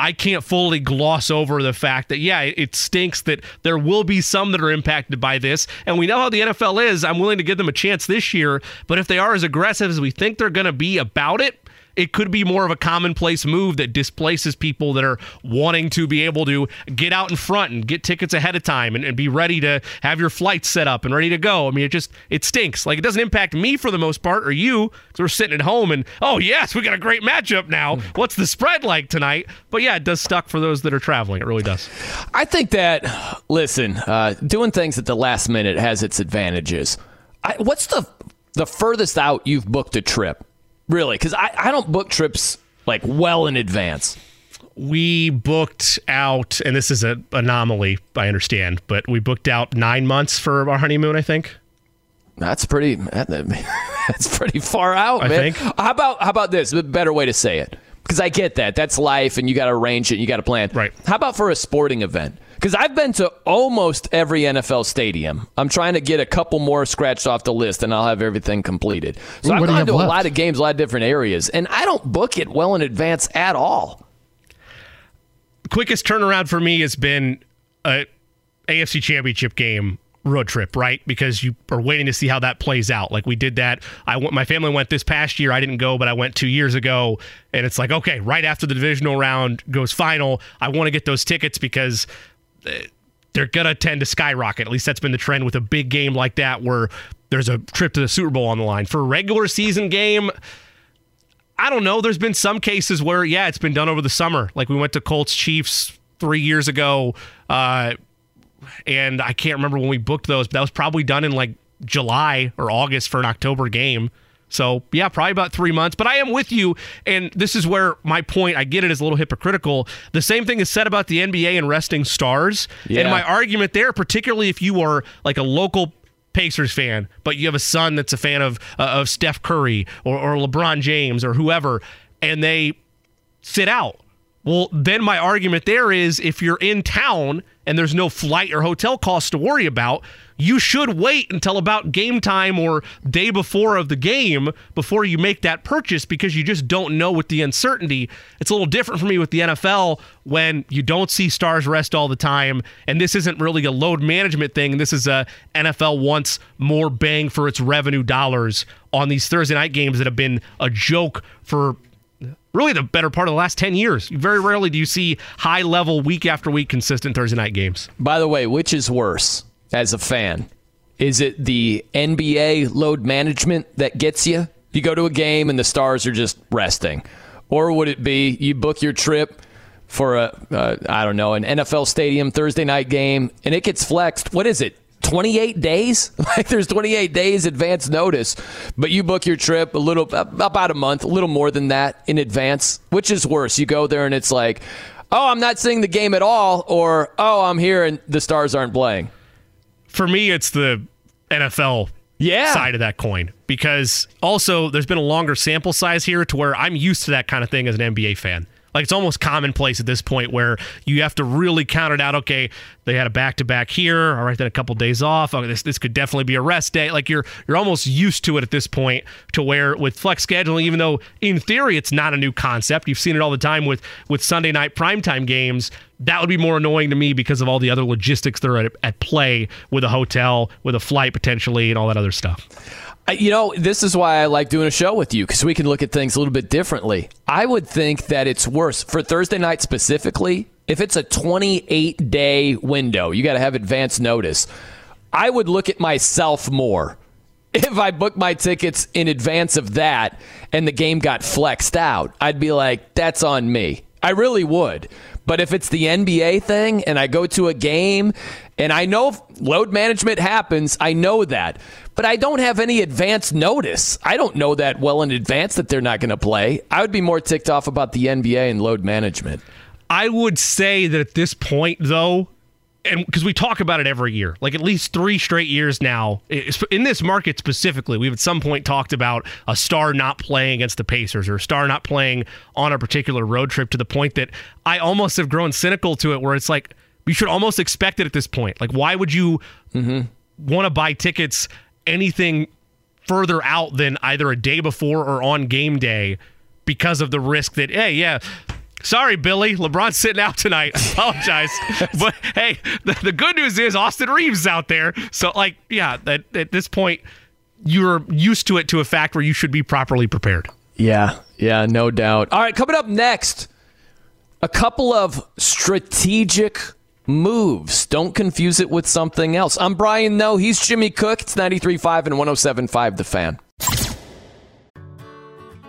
I can't fully gloss over the fact that, yeah, it stinks that there will be some that are impacted by this. And we know how the NFL is. I'm willing to give them a chance this year. But if they are as aggressive as we think they're going to be about it, it could be more of a commonplace move that displaces people that are wanting to be able to get out in front and get tickets ahead of time and, and be ready to have your flights set up and ready to go. I mean, it just it stinks. Like it doesn't impact me for the most part or you because we're sitting at home and oh yes, we got a great matchup now. What's the spread like tonight? But yeah, it does suck for those that are traveling. It really does. I think that, listen, uh, doing things at the last minute has its advantages. I, what's the the furthest out you've booked a trip? Really? Because I, I don't book trips like well in advance. We booked out, and this is an anomaly, I understand, but we booked out nine months for our honeymoon. I think. That's pretty. That's pretty far out, I man. think. How about how about this? A better way to say it, because I get that. That's life, and you got to arrange it. and You got to plan. Right. How about for a sporting event? Because I've been to almost every NFL stadium. I'm trying to get a couple more scratched off the list, and I'll have everything completed. So Ooh, I've what do you gone have to a left? lot of games, a lot of different areas, and I don't book it well in advance at all. quickest turnaround for me has been a AFC Championship game road trip, right? Because you are waiting to see how that plays out. Like we did that. I went. My family went this past year. I didn't go, but I went two years ago. And it's like, okay, right after the divisional round goes final, I want to get those tickets because they're gonna tend to skyrocket. At least that's been the trend with a big game like that, where there's a trip to the Super Bowl on the line. For a regular season game, I don't know. There's been some cases where, yeah, it's been done over the summer. Like we went to Colts Chiefs three years ago, uh, and I can't remember when we booked those, but that was probably done in like July or August for an October game. So, yeah, probably about three months. But I am with you. And this is where my point, I get it, is a little hypocritical. The same thing is said about the NBA and resting stars. Yeah. And my argument there, particularly if you are like a local Pacers fan, but you have a son that's a fan of uh, of Steph Curry or, or LeBron James or whoever, and they sit out. Well, then my argument there is if you're in town and there's no flight or hotel costs to worry about, you should wait until about game time or day before of the game before you make that purchase because you just don't know with the uncertainty. It's a little different for me with the NFL when you don't see stars rest all the time and this isn't really a load management thing. This is a NFL wants more bang for its revenue dollars on these Thursday night games that have been a joke for really the better part of the last 10 years. Very rarely do you see high level week after week consistent Thursday night games. By the way, which is worse as a fan? Is it the NBA load management that gets you? You go to a game and the stars are just resting. Or would it be you book your trip for a uh, I don't know, an NFL stadium Thursday night game and it gets flexed. What is it? 28 days? Like there's 28 days advance notice, but you book your trip a little about a month, a little more than that in advance. Which is worse? You go there and it's like, "Oh, I'm not seeing the game at all," or "Oh, I'm here and the Stars aren't playing." For me, it's the NFL yeah. side of that coin because also there's been a longer sample size here to where I'm used to that kind of thing as an NBA fan. Like it's almost commonplace at this point where you have to really count it out. Okay, they had a back to back here. All right, then a couple days off. Okay, this this could definitely be a rest day. Like you're you're almost used to it at this point. To where with flex scheduling, even though in theory it's not a new concept, you've seen it all the time with with Sunday night primetime games. That would be more annoying to me because of all the other logistics that are at, at play with a hotel, with a flight potentially, and all that other stuff. You know, this is why I like doing a show with you because we can look at things a little bit differently. I would think that it's worse for Thursday night specifically. If it's a 28 day window, you got to have advance notice. I would look at myself more if I booked my tickets in advance of that and the game got flexed out. I'd be like, that's on me. I really would. But if it's the NBA thing and I go to a game and I know load management happens, I know that. But I don't have any advance notice. I don't know that well in advance that they're not going to play. I would be more ticked off about the NBA and load management. I would say that at this point, though, and because we talk about it every year, like at least three straight years now, in this market specifically, we've at some point talked about a star not playing against the Pacers or a star not playing on a particular road trip to the point that I almost have grown cynical to it where it's like, we should almost expect it at this point. Like, why would you mm-hmm. want to buy tickets anything further out than either a day before or on game day because of the risk that, hey, yeah, Sorry, Billy. LeBron's sitting out tonight. I apologize. but hey, the, the, good news is Austin Reaves out there. So, like, yeah, at, at this point, you're used to it to a fact where you should be properly prepared. Yeah, yeah, no doubt. All right, coming up next, a couple of strategic moves. Don't confuse it with something else. I'm Brian Noe. He's Jimmy Cook. It's 93.5 and 107.5 The Fan.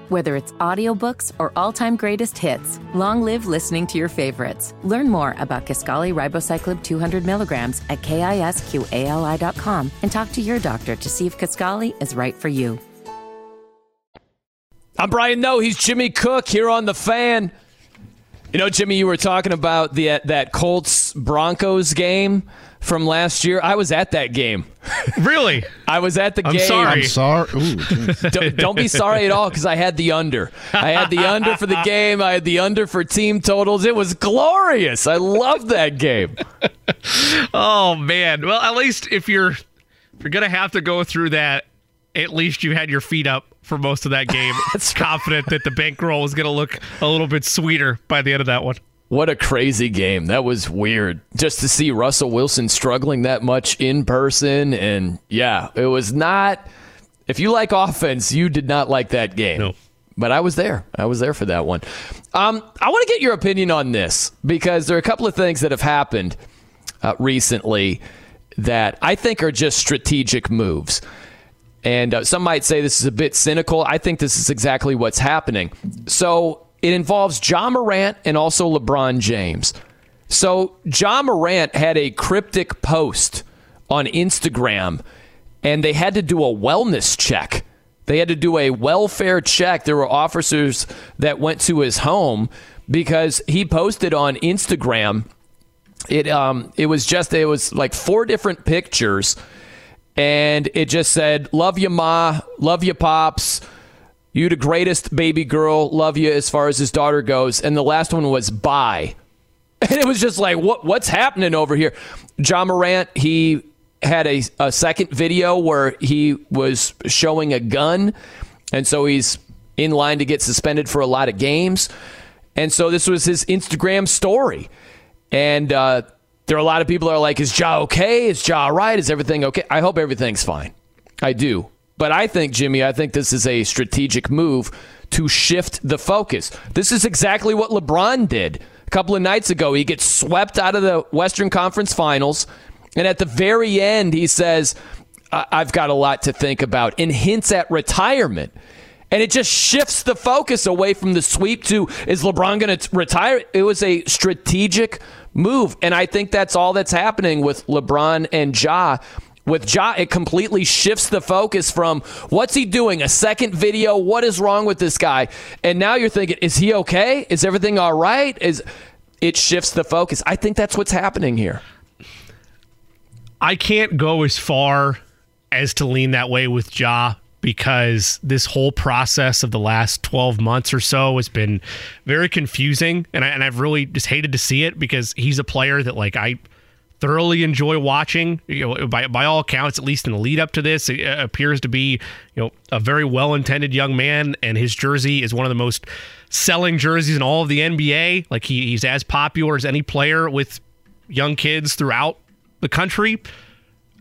Whether it's audiobooks or all-time greatest hits, long live listening to your favorites. Learn more about Kisqali Ribociclib 200 milligrams at kisqali.com and talk to your doctor to see if Kisqali is right for you. I'm Brian Noe. He's Jimmy Cook here on The Fan. You know, Jimmy, you were talking about the that Colts Broncos game from last year. I was at that game. Really? I was at the I'm game. Sorry. I'm sorry. Ooh, don't, don't, be sorry at all because I had the under. I had the under for the game. I had the under for team totals. It was glorious. I loved that game. oh man. Well, at least if you're if you're gonna have to go through that, at least you had your feet up for most of that game. That's confident that the bankroll was gonna look a little bit sweeter by the end of that one. What a crazy game. That was weird. Just to see Russell Wilson struggling that much in person. And yeah, it was not. If you like offense, you did not like that game. No. But I was there. I was there for that one. Um, I want to get your opinion on this because there are a couple of things that have happened uh, recently that I think are just strategic moves. And uh, some might say this is a bit cynical. I think this is exactly what's happening. So it involves Ja Morant and also LeBron James. So Ja Morant had a cryptic post on Instagram, and they had to do a wellness check. They had to do a welfare check. There were officers that went to his home because he posted on Instagram. It um it was just it was like four different pictures, and it just said "Love you, ma. Love you, pops." You the greatest baby girl. Love you as far as his daughter goes. And the last one was bye. And it was just like, what what's happening over here? Ja Morant, he had a, a second video where he was showing a gun. And so he's in line to get suspended for a lot of games. And so this was his Instagram story. And uh, there are a lot of people are like, is Ja okay? Is Ja all right? Is everything okay? I hope everything's fine. I do. But I think, Jimmy, I think this is a strategic move to shift the focus. This is exactly what LeBron did a couple of nights ago. He gets swept out of the Western Conference Finals. And at the very end, he says, I've got a lot to think about and hints at retirement. And it just shifts the focus away from the sweep to is LeBron going to retire? It was a strategic move. And I think that's all that's happening with LeBron and Ja. With Ja, it completely shifts the focus from what's he doing? A second video? What is wrong with this guy? And now you're thinking, is he okay? Is everything all right? Is it shifts the focus? I think that's what's happening here. I can't go as far as to lean that way with Ja because this whole process of the last 12 months or so has been very confusing and, I, and I've really just hated to see it because he's a player that like I thoroughly enjoy watching you know by, by all accounts at least in the lead up to this it uh, appears to be you know a very well-intended young man and his jersey is one of the most selling jerseys in all of the NBA like he, he's as popular as any player with young kids throughout the country.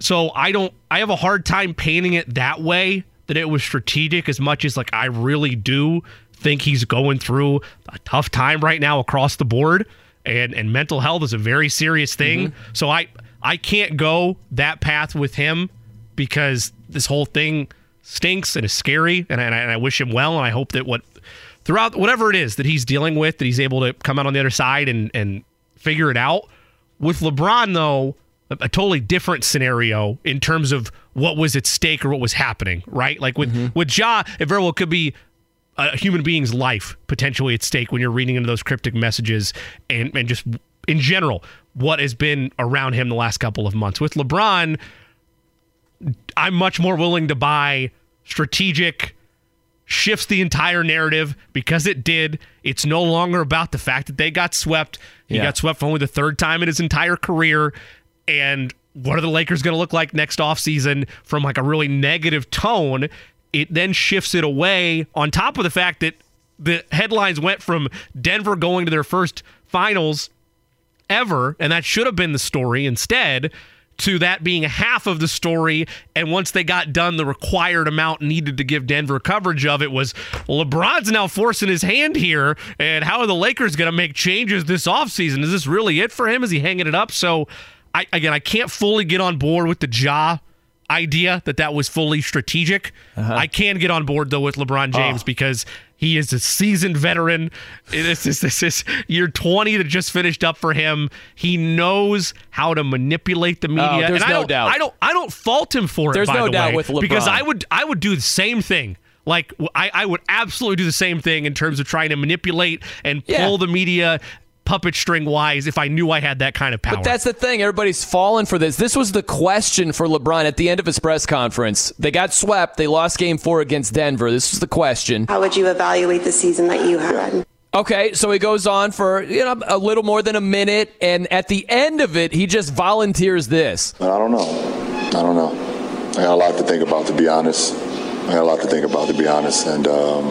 So I don't I have a hard time painting it that way that it was strategic as much as like I really do think he's going through a tough time right now across the board and and mental health is a very serious thing. Mm-hmm. So I I can't go that path with him because this whole thing stinks and is scary and I, and I wish him well and I hope that what throughout whatever it is that he's dealing with that he's able to come out on the other side and and figure it out. With LeBron though, a, a totally different scenario in terms of what was at stake or what was happening, right? Like with mm-hmm. with Ja, it very well could be a human being's life potentially at stake when you're reading into those cryptic messages and and just in general what has been around him the last couple of months. With LeBron, I'm much more willing to buy strategic shifts the entire narrative because it did. It's no longer about the fact that they got swept. He yeah. got swept for only the third time in his entire career and what are the Lakers going to look like next offseason from like a really negative tone? It then shifts it away on top of the fact that the headlines went from Denver going to their first finals ever, and that should have been the story instead, to that being half of the story. And once they got done, the required amount needed to give Denver coverage of it was LeBron's now forcing his hand here. And how are the Lakers going to make changes this offseason? Is this really it for him? Is he hanging it up? So, I, again, I can't fully get on board with the Ja idea that that was fully strategic. Uh-huh. I can get on board though with LeBron James oh. because he is a seasoned veteran. This is this is year 20 that just finished up for him. He knows how to manipulate the media. Oh, there's and no I doubt. I don't I don't fault him for there's it. There's no the doubt way, with LeBron because I would I would do the same thing. Like I, I would absolutely do the same thing in terms of trying to manipulate and pull yeah. the media puppet string wise if I knew I had that kind of power. But that's the thing. Everybody's fallen for this. This was the question for LeBron at the end of his press conference. They got swept. They lost game four against Denver. This was the question. How would you evaluate the season that you had? Okay, so he goes on for you know a little more than a minute, and at the end of it, he just volunteers this. I don't know. I don't know. I got a lot to think about, to be honest. I got a lot to think about, to be honest, and um,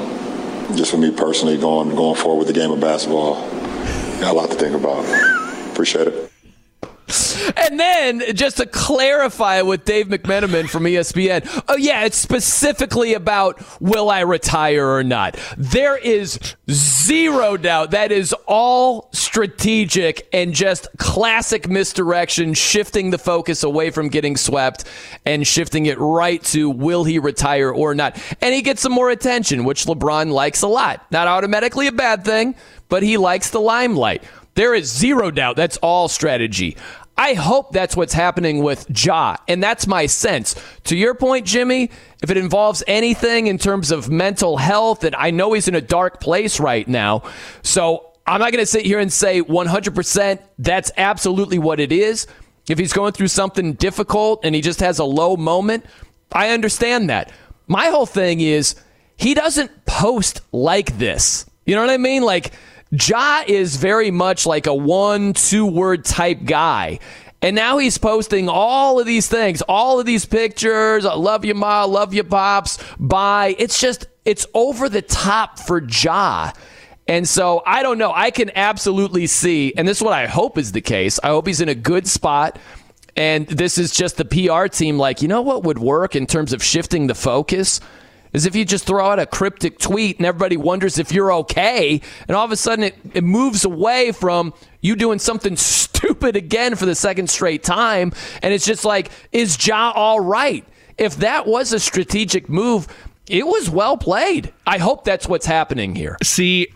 just for me personally, going going forward with the game of basketball, Got a lot to think about. Appreciate it. And then, just to clarify with Dave McMenamin from ESPN, oh, yeah, it's specifically about will I retire or not. There is zero doubt that is all strategic and just classic misdirection, shifting the focus away from getting swept and shifting it right to will he retire or not. And he gets some more attention, which LeBron likes a lot. Not automatically a bad thing, but he likes the limelight. There is zero doubt that's all strategy. I hope that's what's happening with Ja, and that's my sense. To your point, Jimmy, if it involves anything in terms of mental health, and I know he's in a dark place right now, so I'm not going to sit here and say 100% that's absolutely what it is. If he's going through something difficult and he just has a low moment, I understand that. My whole thing is he doesn't post like this. You know what I mean? Like, Ja is very much like a one, two word type guy. And now he's posting all of these things, all of these pictures. I love you, Ma. Love you, Pops. Bye. It's just, it's over the top for Ja. And so I don't know. I can absolutely see, and this is what I hope is the case. I hope he's in a good spot. And this is just the PR team, like, you know what would work in terms of shifting the focus? Is if you just throw out a cryptic tweet and everybody wonders if you're okay, and all of a sudden it, it moves away from you doing something stupid again for the second straight time. And it's just like, is Ja all right? If that was a strategic move, it was well played. I hope that's what's happening here. See,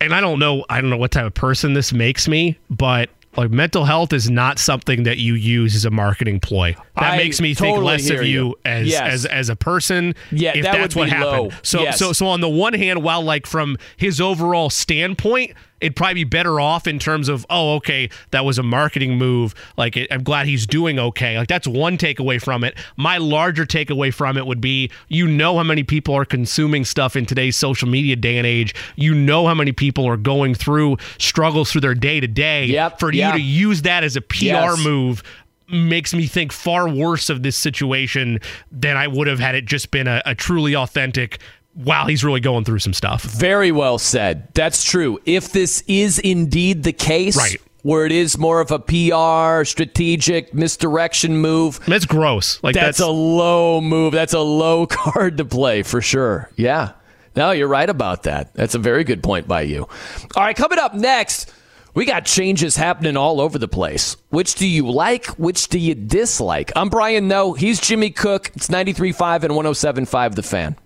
and I don't know, I don't know what type of person this makes me, but like mental health is not something that you use as a marketing ploy. That I makes me totally think less of you, you. as Yes. as as a person. Yeah, if that that's would what be happened. low. So Yes. so so on the one hand, while like from his overall standpoint, it'd probably be better off in terms of oh okay that was a marketing move. Like it, I'm glad he's doing okay. Like that's one takeaway from it. My larger takeaway from it would be you know how many people are consuming stuff in today's social media day and age. You know how many people are going through struggles through their day to day. For yeah. you to use that as a PR Yes. move makes me think far worse of this situation than I would have had it just been a, a truly authentic while he's really going through some stuff. Very well said. That's true. If this is indeed the case, Right. where it is more of a PR strategic misdirection move, That's gross. Like that's, that's, a low move. That's a low card to play for sure. Yeah. No, you're right about that. That's a very good point by you. All right, coming up next, we got changes happening all over the place. Which do you like? Which do you dislike? I'm Brian Noe. He's Jimmy Cook. It's 93.5 and 107.5 The Fan.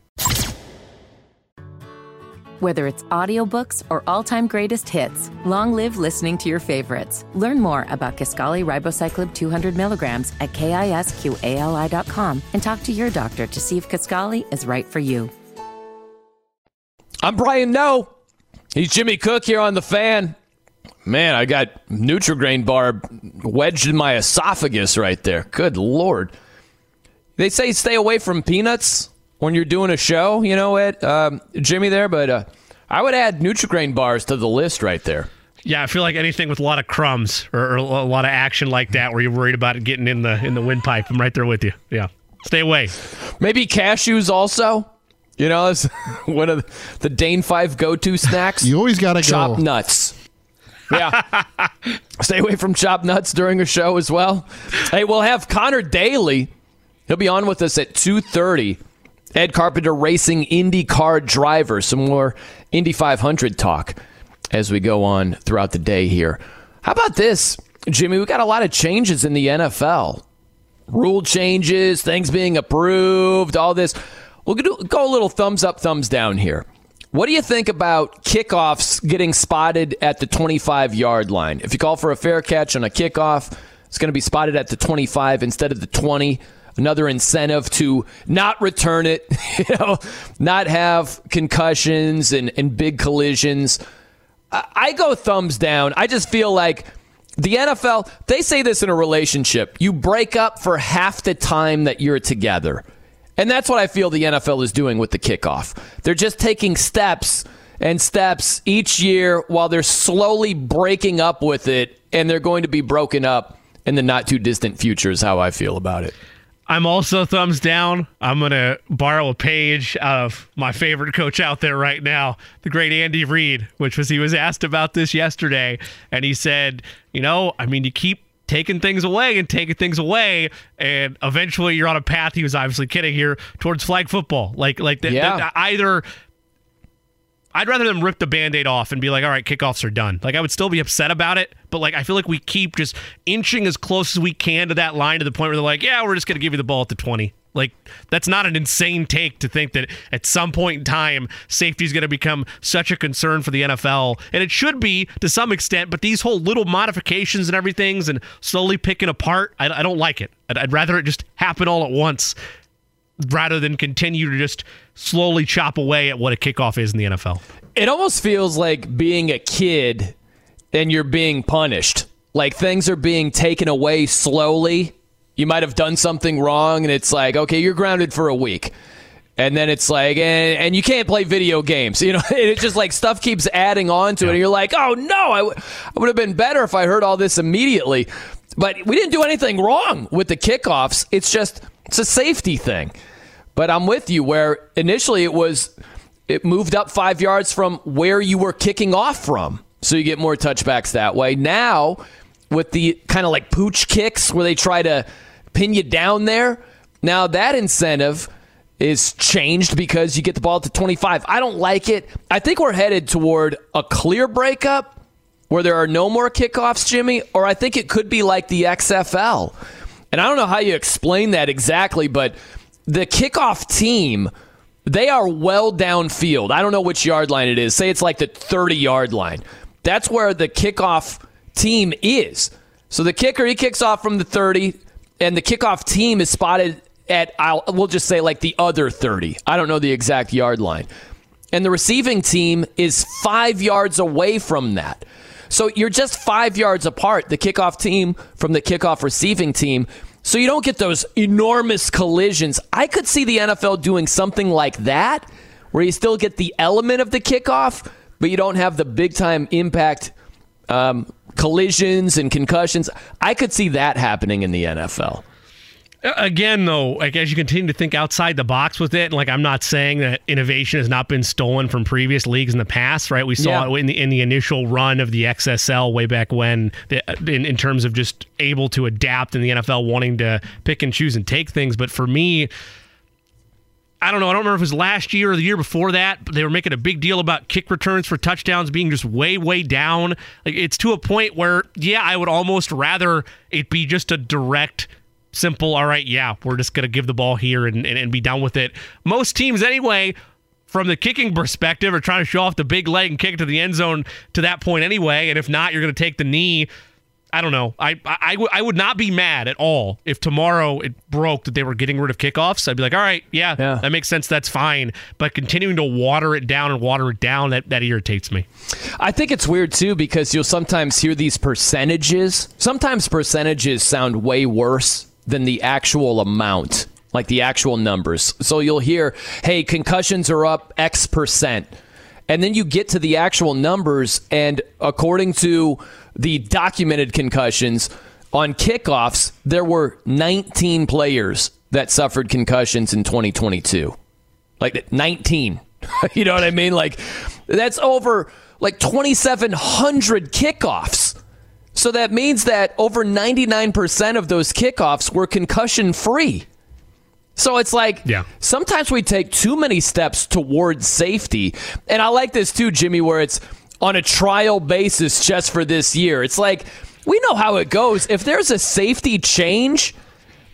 Whether it's audiobooks or all-time greatest hits, long live listening to your favorites. Learn more about Kisqali Ribociclib 200 milligrams at kisqali.com and talk to your doctor to see if Kisqali is right for you. I'm Brian Noe. He's Jimmy Cook here on the fan. Man, I got Nutrigrain bar wedged in my esophagus right there. Good lord. They say stay away from peanuts when you're doing a show, you know, Ed, um, Jimmy there, but uh, I would add Nutrigrain bars to the list right there. yeah, I feel like anything with a lot of crumbs or, or a lot of action like that where you're worried about it getting in the in the windpipe. I'm right there with you. Yeah. Stay away. Maybe cashews also. You know, it's one of the Dane Five go-to snacks. You always got to chop go. nuts. Yeah. Stay away from chopped nuts during a show as well. Hey, we'll have Conor Daly. He'll be on with us at 2.30. Ed Carpenter Racing IndyCar driver. Some more Indy 500 talk as we go on throughout the day here. How about this, Jimmy? We've got a lot of changes in the NFL. Rule changes, things being approved, all this. We'll go a little thumbs up, thumbs down here. What do you think about kickoffs getting spotted at the 25 yard line? If you call for a fair catch on a kickoff, it's going to be spotted at the 25 instead of the 20. Another incentive to not return it, you know, not have concussions and, and big collisions. I, I go thumbs down. I just feel like the NFL, they say this in a relationship. You break up for half the time that you're together. And that's what I feel the NFL is doing with the kickoff. They're just taking steps and steps each year while they're slowly breaking up with it, and they're going to be broken up in the not too distant future, is how I feel about it. I'm also thumbs down. I'm going to borrow a page of my favorite coach out there right now, the great Andy Reid, which was he was asked about this yesterday. And he said, you know, I mean, you keep taking things away and taking things away, and eventually you're on a path. He was obviously kidding here towards flag football. Like like the, Yeah. the- either. I'd rather them rip the band-aid off and be like, all right, kickoffs are done. Like I would still be upset about it, but like I feel like we keep just inching as close as we can to that line to the point where they're like, yeah, we're just gonna give you the ball at the 20. Like that's not an insane take to think that at some point in time safety is going to become such a concern for the NFL, and it should be to some extent. But these whole little modifications and everything's and slowly picking apart, I, I don't like it. I'd, I'd rather it just happen all at once rather than continue to just slowly chop away at what a kickoff is in the NFL. It almost feels like being a kid and you're being punished. Like things are being taken away slowly. You might have done something wrong, and it's like, okay, you're grounded for a week. And then it's like, and, and you can't play video games. You know, it's just like stuff keeps adding on to it. And you're like, oh no, I, w- I would have been better if I heard all this immediately. But we didn't do anything wrong with the kickoffs. It's just, it's a safety thing. But I'm with you where initially it was, it moved up five yards from where you were kicking off from. So you get more touchbacks that way. Now, with the kind of like pooch kicks where they try to pin you down there, now that incentive is changed because you get the ball to 25. I don't like it. I think we're headed toward a clear breakup where there are no more kickoffs, Jimmy, or I think it could be like the XFL. And I don't know how you explain that exactly, but the kickoff team, they are well downfield. I don't know which yard line it is. Say it's like the 30 yard line. That's where the kickoff team is. So the kicker, he kicks off from the 30, and the kickoff team is spotted at, I'll, we'll just say like the other 30. I don't know the exact yard line. And the receiving team is five yards away from that. So you're just five yards apart, the kickoff team from the kickoff receiving team. So you don't get those enormous collisions. I could see the NFL doing something like that, where you still get the element of the kickoff, but you don't have the big time impact um, collisions and concussions. I could see that happening in the NFL. Again, though, like as you continue to think outside the box with it, like I'm not saying that innovation has not been stolen from previous leagues in the past, right? We saw Yeah. it in the in the initial run of the XFL way back when, the, in, in terms of just able to adapt in the NFL, wanting to pick and choose and take things. But for me, I don't know. I don't remember if it was last year or the year before that, but they were making a big deal about kick returns for touchdowns being just way, way down. Like it's to a point where, yeah, I would almost rather it be just a direct, simple, all right, yeah, we're just gonna give the ball here and, and, and be done with it. Most teams anyway, from the kicking perspective, are trying to show off the big leg and kick it to the end zone to that point anyway. And if not, you're gonna take the knee. I don't know. I, I, I would- I would not be mad at all if tomorrow it broke that they were getting rid of kickoffs. I'd be like, all right, yeah, that makes sense. That's fine. But continuing to water it down and water it down, that, that irritates me. I think it's weird too because you'll sometimes hear these percentages. Sometimes percentages sound way worse than the actual amount, like the actual numbers. So you'll hear, hey, concussions are up X percent. And then you get to the actual numbers, and according to the documented concussions on kickoffs, there were 19 players that suffered concussions in 2022 like 19 you know what i mean like that's over like 2700 kickoffs so that means that over 99% of those kickoffs were concussion free so it's like Yeah. sometimes we take too many steps towards safety and i like this too jimmy where it's on a trial basis just for this year it's like we know how it goes if there's a safety change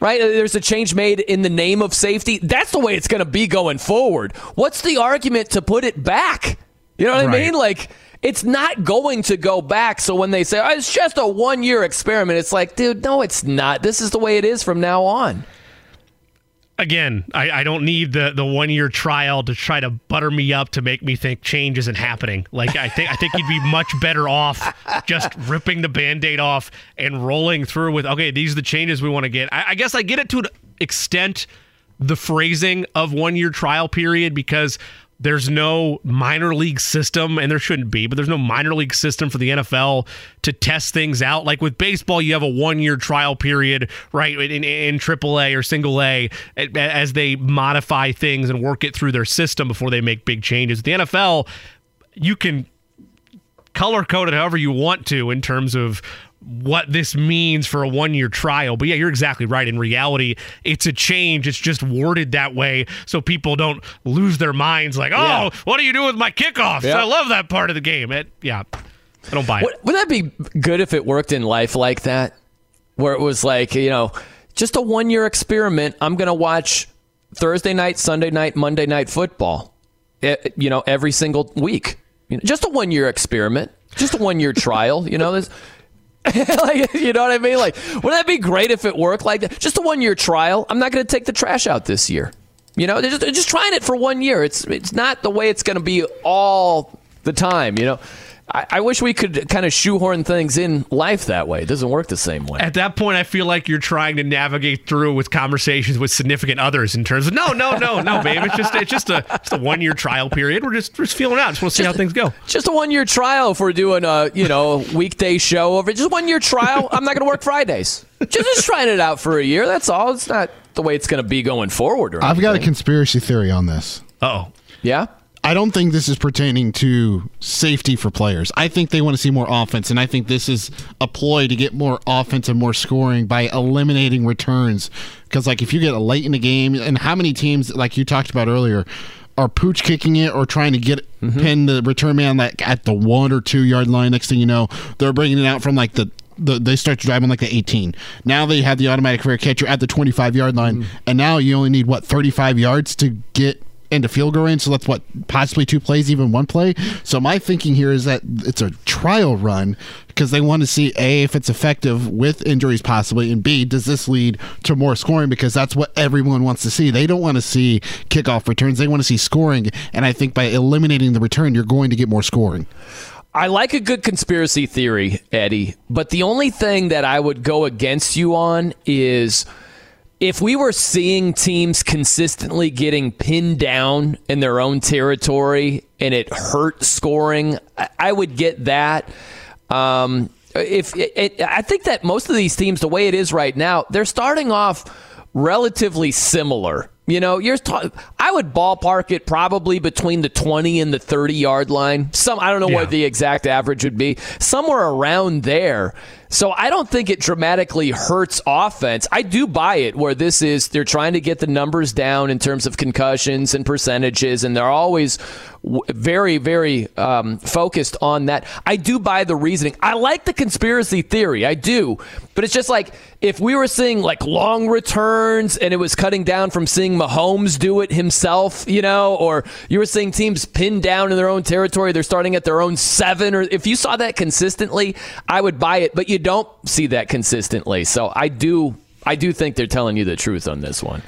right? Uh, there's a change made in the name of safety. That's the way it's going to be going forward. What's the argument to put it back? You know what I mean? Like, it's not going to go back. So when they say, oh, it's just a one year experiment, it's like, dude, no, it's not. This is the way it is from now on. Again, I, I don't need the, the one year trial to try to butter me up to make me think change isn't happening. Like I think I think you'd be much better off just ripping the band-aid off and rolling through with okay, these are the changes we want to get. I, I guess I get it to an extent the phrasing of one year trial period because there's no minor league system, and there shouldn't be, but there's no minor league system for the NFL to test things out. Like with baseball, you have a one year trial period, right, in, in AAA or single A a- as they modify things and work it through their system before they make big changes. The NFL, you can color code it however you want to in terms of what this means for a one year trial. But yeah, you're exactly right. In reality, it's a change. It's just worded that way so people don't lose their minds like, oh, Yeah. what do you do with my kickoffs? Yeah. I love that part of the game. It, yeah, I don't buy it. Would- Wouldn't that be good if it worked in life like that? Where it was like, you know, just a one year experiment. I'm going to watch Thursday night, Sunday night, Monday night football, eh, you know, every single week. You know, just a one year experiment, just a one year trial. You know, this. like, you know what I mean? Like, wouldn't that be great if it worked like that? Just a one year trial. I'm not going to take the trash out this year. You know, they're just, they're just trying it for one year. It's it's not the way it's going to be all the time. You know, I, I wish we could kind of shoehorn things in life that way. It doesn't work the same way. At that point, I feel like you're trying to navigate through with conversations with significant others in terms of no, no, no, no, babe. It's just it's just a just a one year trial period. We're just we're just feeling out. Just want to see how things go. Just a one year trial if we're doing a you know weekday show over. Just one year trial. I'm not going to work Fridays. Just, just trying it out for a year. That's all. It's not the way it's going to be going forward. Or I've got a conspiracy theory on this. Oh, yeah. I don't think this is pertaining to safety for players. I think they want to see more offense, and I think this is a ploy to get more offense and more scoring by eliminating returns. Because, like, if you get a late in the game, and how many teams, like you talked about earlier, are pooch kicking it or trying to get mm-hmm. pin the return man like at the one or two yard line. Next thing you know, they're bringing it out from like the. The, they start to drive on like the 18. Now they have the automatic fair catcher at the 25 yard line, mm-hmm. and now you only need what 35 yards to get into field goal range. So that's what possibly two plays, even one play. So my thinking here is that it's a trial run because they want to see a if it's effective with injuries possibly, and b does this lead to more scoring because that's what everyone wants to see. They don't want to see kickoff returns; they want to see scoring. And I think by eliminating the return, you're going to get more scoring. I like a good conspiracy theory, Eddie, but the only thing that I would go against you on is if we were seeing teams consistently getting pinned down in their own territory and it hurt scoring, I- would get that. Um, if it, it, I think that most of these teams, the way it is right now, they're starting off relatively similar. You know, you're ta- I would ballpark it probably between the 20 and the 30 yard line. Some I don't know Yeah. what the exact average would be. Somewhere around there. So I don't think it dramatically hurts offense. I do buy it where this is they're trying to get the numbers down in terms of concussions and percentages and they're always very very um, focused on that. I do buy the reasoning. I like the conspiracy theory. I do. But it's just like if we were seeing like long returns and it was cutting down from seeing Mahomes do it himself, you know, or you were seeing teams pinned down in their own territory, they're starting at their own seven, or if you saw that consistently, I would buy it. But you don't see that consistently, so I do, I do think they're telling you the truth on this one.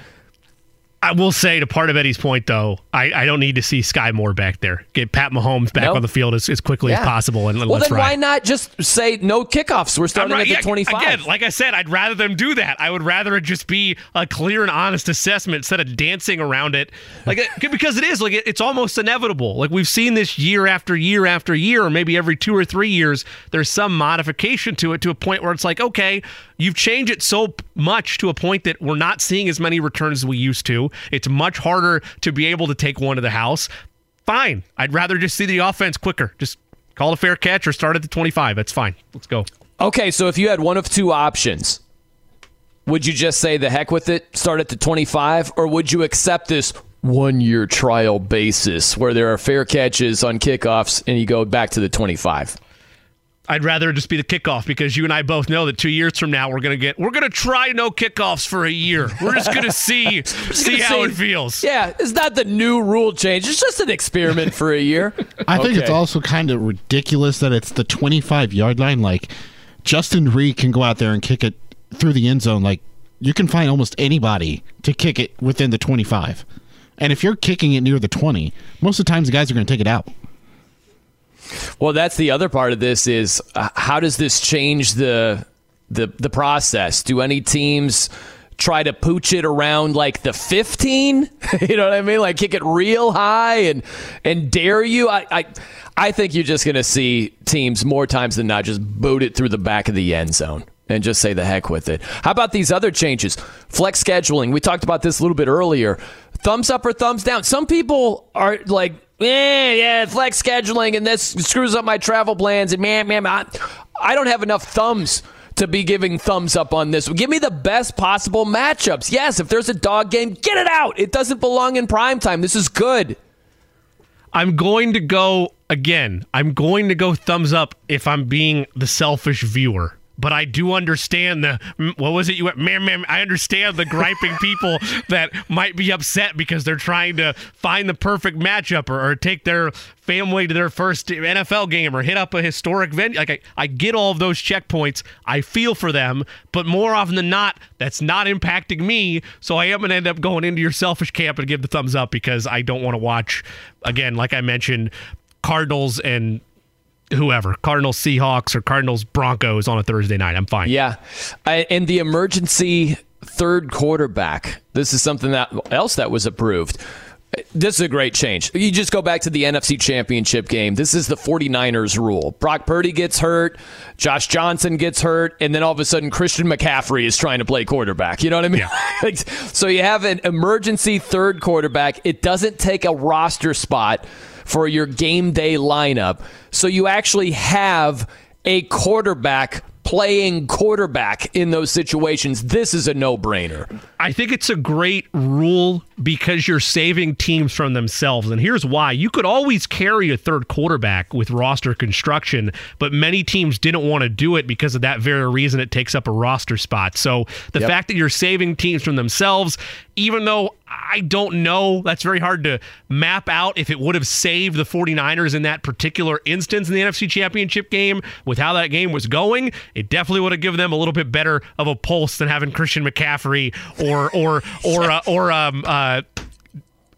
I will say to part of Eddie's point, though, I, I don't need to see Skyy Moore back there. Get Pat Mahomes back Nope. on the field as, as quickly Yeah. as possible, and Well, then ride. why not just say no kickoffs? We're starting I'm at the yeah, 25. Again, like I said, I'd rather them do that. I would rather it just be a clear and honest assessment instead of dancing around it. Like because it is like it- it's almost inevitable. Like we've seen this year after year after year, or maybe every two or three years. There's some modification to it to a point where it's like, okay, you've changed it so much to a point that we're not seeing as many returns as we used to. It's much harder to be able to take one to the house. Fine. I'd rather just see the offense quicker. Just call a fair catch or start at the 25. That's fine. Let's go. Okay, so if you had one of two options, would you just say the heck with it, start at the 25, or would you accept this one year trial basis where there are fair catches on kickoffs and you go back to the 25? I'd rather just be the kickoff because you and I both know that two years from now we're gonna get we're gonna try no kickoffs for a year. We're just gonna see see gonna how see- it feels. Yeah, it's not the new rule change. It's just an experiment for a year. I think it's also kind of ridiculous that it's the 25 yard line. Like Justin Reid can go out there and kick it through the end zone. Like you can find almost anybody to kick it within the 25. And if you're kicking it near the 20, most of the times the guys are going to take it out. Well, that's the other part of this is uh, how does this change the the the process? Do any teams try to pooch it around like the 15? you know what I mean? Like kick it real high and and dare you? I I, I think you're just going to see teams more times than not just boot it through the back of the end zone. And just say the heck with it. How about these other changes? Flex scheduling. We talked about this a little bit earlier. Thumbs up or thumbs down. Some people are like, Eh, yeah, flex scheduling, and this screws up my travel plans. And man, man, I, I don't have enough thumbs to be giving thumbs up on this. Give me the best possible matchups. Yes, if there's a dog game, get it out. It doesn't belong in prime time. This is good. I'm going to go again. I'm going to go thumbs up if I'm being the selfish viewer but I do understand the what was it you went man man I understand the griping people that might be upset because they're trying to find the perfect matchup or, or, take their family to their first NFL game or hit up a historic venue. Like I, I get all of those checkpoints. I feel for them but more often than not that's not impacting me. So I am going to end up going into your selfish camp and give the thumbs up because I don't want to watch again like I mentioned Cardinals and whoever Cardinals Seahawks or Cardinals Broncos on a Thursday night. I'm fine. Yeah, I, and the emergency third quarterback. This is something that else that was approved. This is a great change. You just go back to the NFC Championship game. This is the 49ers rule. Brock Purdy gets hurt, Josh Johnson gets hurt, and then all of a sudden Christian McCaffrey is trying to play quarterback. You know what I mean? Yeah. so you have an emergency third quarterback. It doesn't take a roster spot for your game day lineup. So you actually have a quarterback playing quarterback in those situations. This is a no brainer. I think it's a great rule because you're saving teams from themselves. And here's why you could always carry a third quarterback with roster construction, but many teams didn't want to do it because of that very reason it takes up a roster spot. So the yep. fact that you're saving teams from themselves, even though I don't know. That's very hard to map out if it would have saved the 49ers in that particular instance in the NFC Championship game with how that game was going. It definitely would have given them a little bit better of a pulse than having Christian McCaffrey or or or uh, or um uh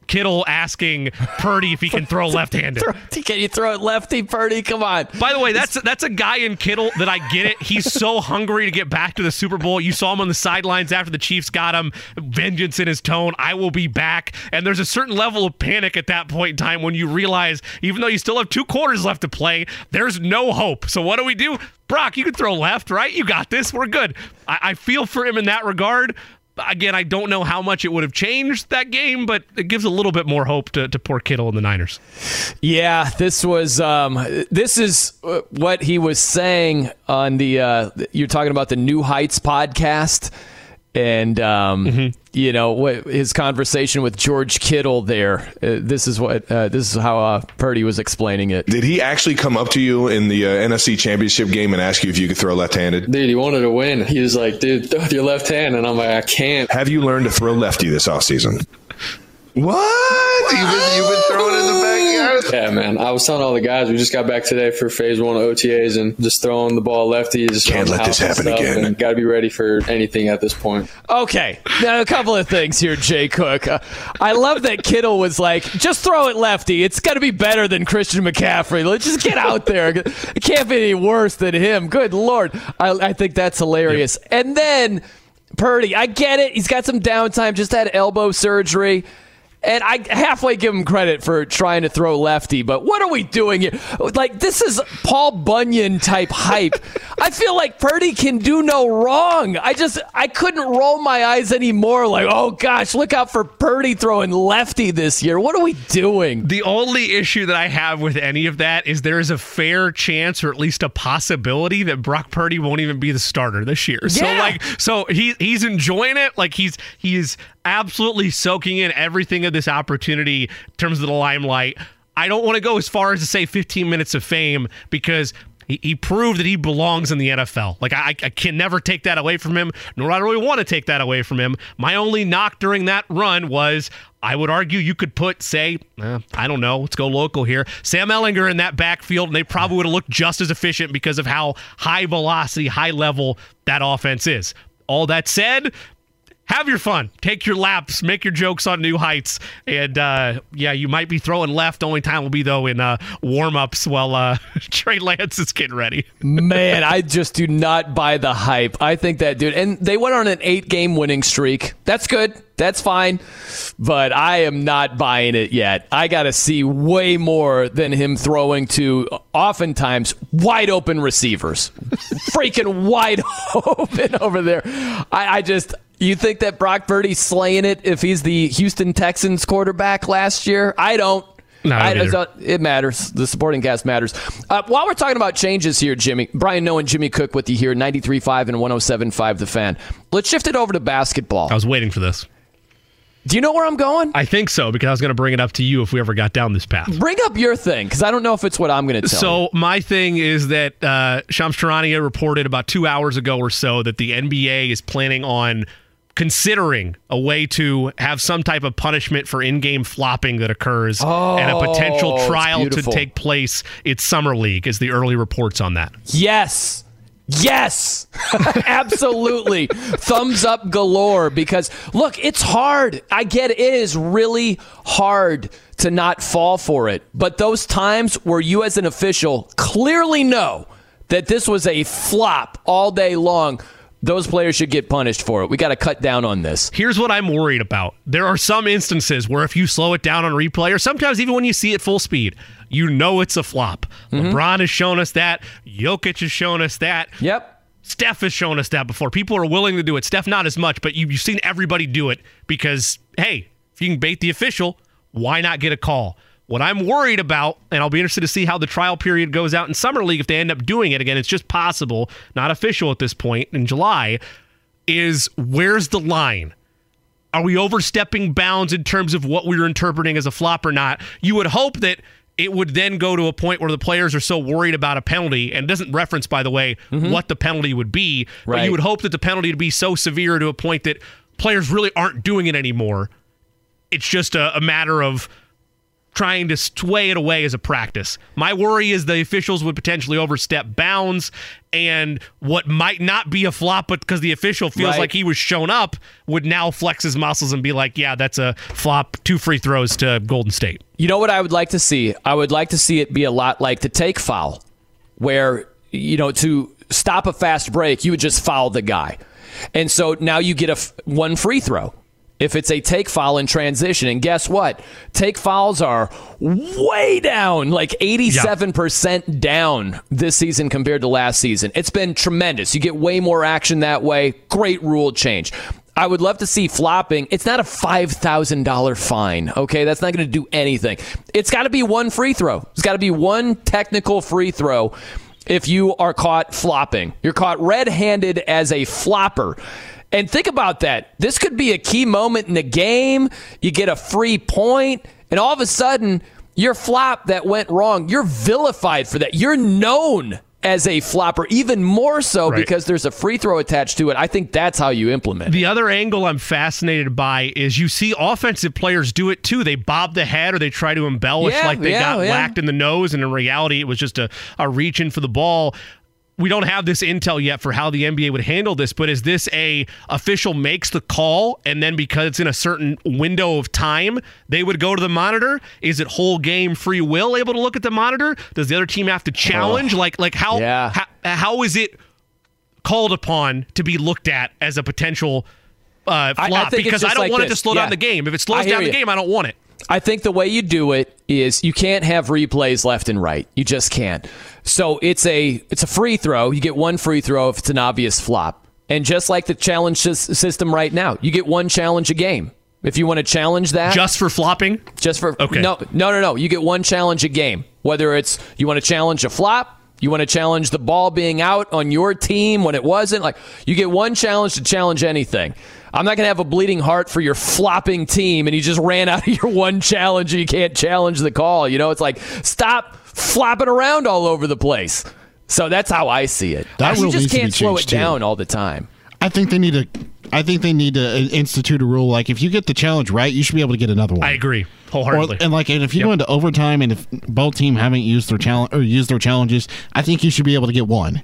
Kittle asking Purdy if he can throw left-handed. can you throw it lefty, Purdy? Come on. By the way, that's that's a guy in Kittle that I get it. He's so hungry to get back to the Super Bowl. You saw him on the sidelines after the Chiefs got him. Vengeance in his tone. I will be back. And there's a certain level of panic at that point in time when you realize, even though you still have two quarters left to play, there's no hope. So what do we do? Brock, you can throw left, right? You got this. We're good. I, I feel for him in that regard again, I don't know how much it would have changed that game, but it gives a little bit more hope to, to poor Kittle and the Niners. Yeah, this was um, this is uh, what he was saying on the. Uh, you're talking about the New Heights podcast and um, mm-hmm. You know what his conversation with George Kittle there. Uh, this is what uh, this is how uh, Purdy was explaining it. Did he actually come up to you in the uh, NFC Championship game and ask you if you could throw left-handed? Dude, he wanted to win. He was like, "Dude, throw with your left hand," and I'm like, "I can't." Have you learned to throw lefty this offseason? What? You've been, you've been throwing in the backyard? Yeah, man. I was telling all the guys, we just got back today for phase one of OTAs and just throwing the ball lefty. Just Can't let this happen again. Got to be ready for anything at this point. Okay. Now, a couple of things here, Jay Cook. Uh, I love that Kittle was like, just throw it lefty. It's got to be better than Christian McCaffrey. Let's just get out there. It can't be any worse than him. Good Lord. I, I think that's hilarious. Yep. And then Purdy, I get it. He's got some downtime, just had elbow surgery. And I halfway give him credit for trying to throw lefty, but what are we doing here? Like, this is Paul Bunyan type hype. I feel like Purdy can do no wrong. I just, I couldn't roll my eyes anymore. Like, oh gosh, look out for Purdy throwing lefty this year. What are we doing? The only issue that I have with any of that is there is a fair chance, or at least a possibility, that Brock Purdy won't even be the starter this year. Yeah. So, like, so he, he's enjoying it. Like, he's, he's, absolutely soaking in everything of this opportunity in terms of the limelight. I don't want to go as far as to say 15 minutes of fame because he, he proved that he belongs in the NFL. Like I, I can never take that away from him, nor I really want to take that away from him. My only knock during that run was I would argue you could put, say, eh, I don't know, let's go local here, Sam Ehlinger in that backfield, and they probably would have looked just as efficient because of how high velocity, high level that offense is. All that said, have your fun. Take your laps. Make your jokes on new heights. And uh, yeah, you might be throwing left. Only time will be though in uh, warm ups while uh, Trey Lance is getting ready. Man, I just do not buy the hype. I think that dude, and they went on an eight game winning streak. That's good. That's fine. But I am not buying it yet. I got to see way more than him throwing to oftentimes wide open receivers. Freaking wide open over there. I, I just, you think that Brock Purdy's slaying it if he's the Houston Texans quarterback last year? I don't. No, I I- don't either. so it matters. The supporting cast matters. Uh, while we're talking about changes here, Jimmy, Brian Noe and Jimmy Cook with you here, 93.5 and 107.5 The Fan. Let's shift it over to basketball. I was waiting for this. Do you know where I'm going? I think so because I was going to bring it up to you if we ever got down this path. Bring up your thing, because I don't know if it's what I'm going to tell you. So my thing is that uh, Shams Charania reported about two hours ago or so that the NBA is planning on considering a way to have some type of punishment for in-game flopping that occurs and a Oh, potential trial to take place. It's summer league, is the early reports on that. Yes. Yes. Absolutely. Thumbs up galore because look, it's hard. I get it. It is really hard to not fall for it. But those times where you as an official clearly know that this was a flop all day long, those players should get punished for it. We got to cut down on this. Here's what I'm worried about. There are some instances where if you slow it down on replay, or sometimes even when you see it full speed, you know it's a flop. Mm-hmm. LeBron has shown us that. Jokic has shown us that. Yep. Steph has shown us that before. People are willing to do it. Steph, not as much, but you, you've seen everybody do it because, hey, if you can bait the official, why not get a call? What I'm worried about, and I'll be interested to see how the trial period goes out in Summer League if they end up doing it again, it's just possible, not official at this point in July, is where's the line? Are we overstepping bounds in terms of what we were interpreting as a flop or not? You would hope that it would then go to a point where the players are so worried about a penalty, and it doesn't reference, by the way, mm-hmm. what the penalty would be. But you would hope that the penalty would be so severe to a point that players really aren't doing it anymore. It's just a, a matter of trying to sway it away as a practice. My worry is the officials would potentially overstep bounds and what might not be a flop but because the official feels Right. like he was shown up would now flex his muscles and be like, "Yeah, that's a flop, two free throws to Golden State." You know what I would like to see? I would like to see it be a lot like the take foul, where, you know, to stop a fast break, you would just foul the guy. And so now you get a f- one free throw if it's a take foul in transition. And guess what? Take fouls are way down, like 87% down this season compared to last season. It's been tremendous. You get way more action that way. Great rule change. I would love to see flopping. It's not a $5,000 fine, okay? That's not going to do anything. It's got to be one free throw. It's got to be one technical free throw if you are caught flopping. You're caught red handed as a flopper. And think about that. This could be a key moment in the game. You get a free point, and all of a sudden, your flop that went wrong, you're vilified for that. You're known as a flopper, even more so Right. because there's a free throw attached to it. I think that's how you implement it. The other angle I'm fascinated by is you see offensive players do it too. They bob the head or they try to embellish Yeah, like they yeah, got yeah. whacked in the nose, and in reality, it was just a, a reach in for the ball. We don't have this intel yet for how the NBA would handle this, but is this a official makes the call and then because it's in a certain window of time, they would go to the monitor? Is it whole game free will able to look at the monitor? Does the other team have to challenge? Like like how, Yeah. how how is it called upon to be looked at as a potential uh, I- I flop because I, don't like want it to slow Yeah. down the game. If it slows down the you. game, I don't want it. I think the way you do it is you can't have replays left and right. You just can't. So it's a it's a free throw. You get one free throw if it's an obvious flop. And just like the challenge system right now, you get one challenge a game. If you want to challenge that, Just for flopping? just for Okay. no no no no, you get one challenge a game. Whether it's you want to challenge a flop, you want to challenge the ball being out on your team when it wasn't. Like you get one challenge to challenge anything. I'm not going to have a bleeding heart for your flopping team and you just ran out of your one challenge and you can't challenge the call. You know, it's like stop flopping around all over the place. So that's how I see it. That you just can't slow it changed, too. down all the time. I think they need to. I think they need to uh, institute a rule like if you get the challenge right, you should be able to get another one. I agree Or, wholeheartedly. and like, and if you Yep. go into overtime and if both team haven't used their challenge or used their challenges, I think you should be able to get one.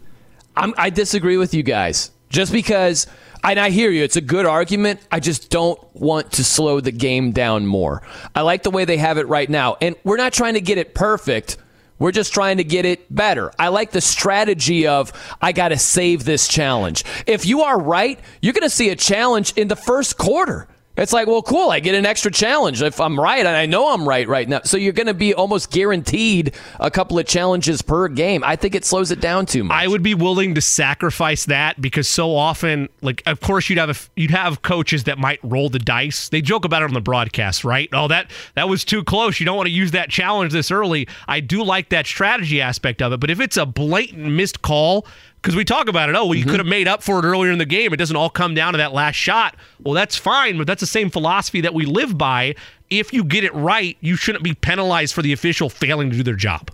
I'm, I disagree with you guys. Just because, and I hear you, it's a good argument. I just don't want to slow the game down more. I like the way they have it right now. And we're not trying to get it perfect. We're just trying to get it better. I like the strategy of, I got to save this challenge. If you are right, you're going to see a challenge in the first quarter. It's like, well, cool. I get an extra challenge if I'm right, and I know I'm right right now. So you're going to be almost guaranteed a couple of challenges per game. I think it slows it down too much. I would be willing to sacrifice that because so often, like, of course, you'd have a, you'd have coaches that might roll the dice. They joke about it on the broadcast, right? Oh, that that was too close. You don't want to use that challenge this early. I do like that strategy aspect of it, but if it's a blatant missed call because we talk about it. Oh, well, you mm-hmm. could have made up for it earlier in the game. It doesn't all come down to that last shot. Well, that's fine, but that's the same philosophy that we live by. If you get it right, you shouldn't be penalized for the official failing to do their job.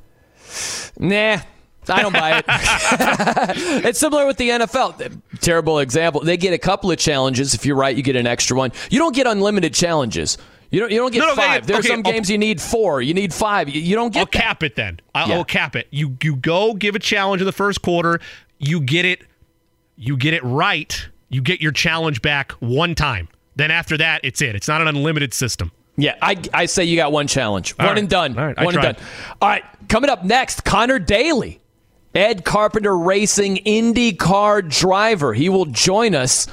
Nah, I don't buy it. it's similar with the NFL. Terrible example. They get a couple of challenges. If you're right, you get an extra one. You don't get unlimited challenges. You don't. You don't get no, five. There are okay, some games you need four. You need five. You, you don't get. I'll that. cap it then. I'll, yeah. I'll cap it. You you go give a challenge in the first quarter you get it you get it right, you get your challenge back one time. Then after that, it's it. It's not an unlimited system. Yeah, I, I say you got one challenge. All one right. and done. All right, one and done. All right, coming up next, Conor Daly, Ed Carpenter Racing IndyCar driver. He will join us.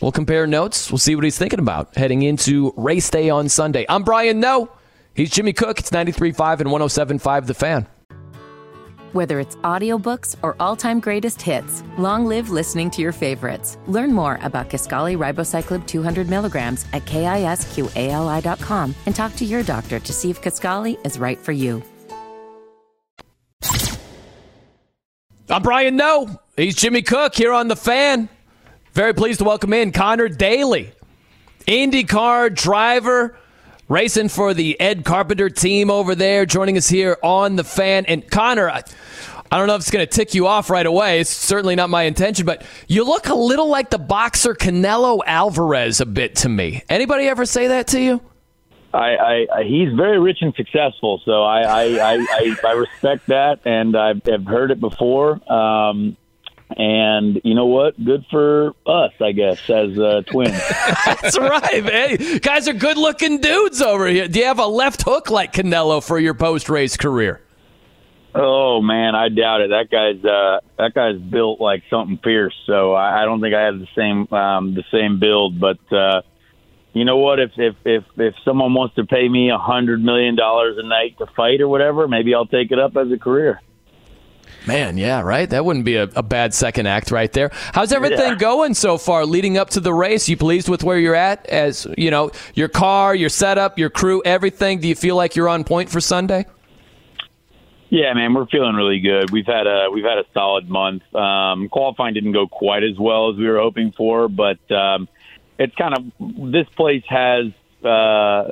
We'll compare notes. We'll see what he's thinking about heading into race day on Sunday. I'm Brian Noe. He's Jimmy Cook. It's 93.5 and 107.5 The Fan. Whether it's audiobooks or all-time greatest hits, long live listening to your favorites. Learn more about Kisqali Ribociclib 200 milligrams at kisqali.com and talk to your doctor to see if Kisqali is right for you. I'm Brian Noe. He's Jimmy Cook here on The Fan. Very pleased to welcome in Conor Daly, IndyCar driver, racing for the Ed Carpenter team over there, joining us here on The Fan. And Conor, I don't know if it's going to tick you off right away. It's certainly not my intention, but you look a little like the boxer Canelo Alvarez a bit to me. Anybody ever say that to you? I, I, he's very rich and successful, so I, I, I, I, respect that, and I've, I've heard it before. Um, and you know what? Good for us, I guess, as uh, twins. That's right, man. Guys are good-looking dudes over here. Do you have a left hook like Canelo for your post-race career? Oh man, I doubt it. That guy's uh, that guy's built like something fierce. So I, I don't think I have the same um, the same build. But uh, you know what? If if if if someone wants to pay me a hundred million dollars a night to fight or whatever, maybe I'll take it up as a career. Man, yeah, right. That wouldn't be a, a bad second act right there. How's everything Yeah. going so far, leading up to the race? You pleased with where you're at? As you know, your car, your setup, your crew, everything. Do you feel like you're on point for Sunday? Yeah, man, we're feeling really good. We've had a we've had a solid month. Um, qualifying didn't go quite as well as we were hoping for, but um, it's kind of this place has uh,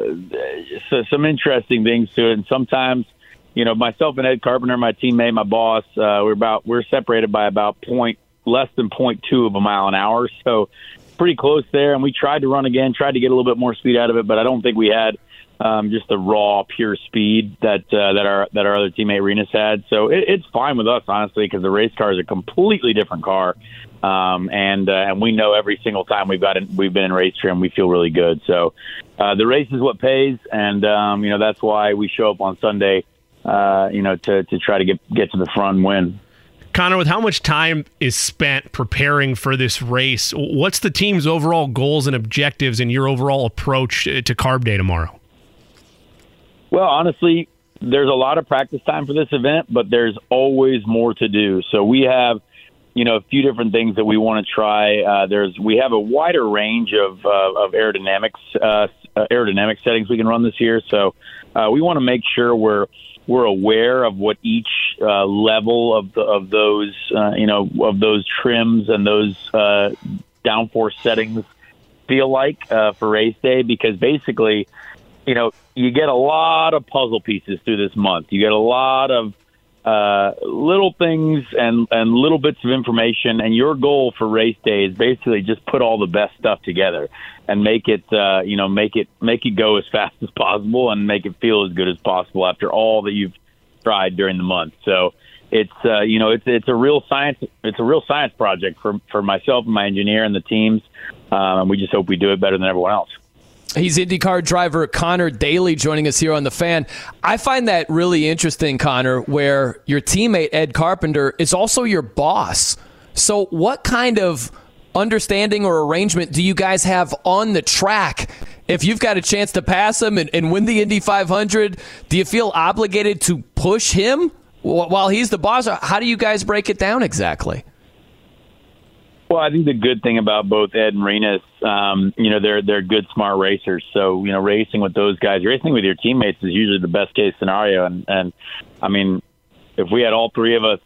so, some interesting things to it, and sometimes. You know, myself and Ed Carpenter, my teammate, my boss, uh, we're about we're separated by about point less than point two of a mile an hour, so pretty close there. And we tried to run again, tried to get a little bit more speed out of it, but I don't think we had um, just the raw, pure speed that uh, that our that our other teammate Rinus had. So it, it's fine with us, honestly, because the race car is a completely different car, um, and uh, and we know every single time we've got in, we've been in race trim, we feel really good. So uh, the race is what pays, and um, you know that's why we show up on Sunday, uh, you know, to to try to get get to the front and win. Conor, with how much time is spent preparing for this race, what's the team's overall goals and objectives and your overall approach to Carb Day tomorrow? Well, honestly, there's a lot of practice time for this event, but there's always more to do. So we have, you know, a few different things that we want to try. Uh, there's we have a wider range of uh, of aerodynamics uh, aerodynamic settings we can run this year. So uh, we want to make sure we're we're aware of what each uh, level of the, of those uh, you know of those trims and those uh, downforce settings feel like uh, for race day because basically you know, you get a lot of puzzle pieces through this month. You get a lot of uh, little things and and little bits of information. And your goal for race day is basically just put all the best stuff together and make it uh, you know make it make it go as fast as possible and make it feel as good as possible after all that you've tried during the month. So it's uh, you know it's it's a real science it's a real science project for for myself and my engineer and the teams, um, and we just hope we do it better than everyone else. He's IndyCar driver Conor Daly joining us here on the fan. I find that really interesting, Conor, where your teammate Ed Carpenter is also your boss. So, what kind of understanding or arrangement do you guys have on the track if you've got a chance to pass him and, and win the Indy 500, do you feel obligated to push him while he's the boss? How do you guys break it down exactly? Well, I think the good thing about both Ed and Rinus, um, you know, they're they're good, smart racers. So you know, racing with those guys, racing with your teammates is usually the best case scenario. And and I mean, if we had all three of us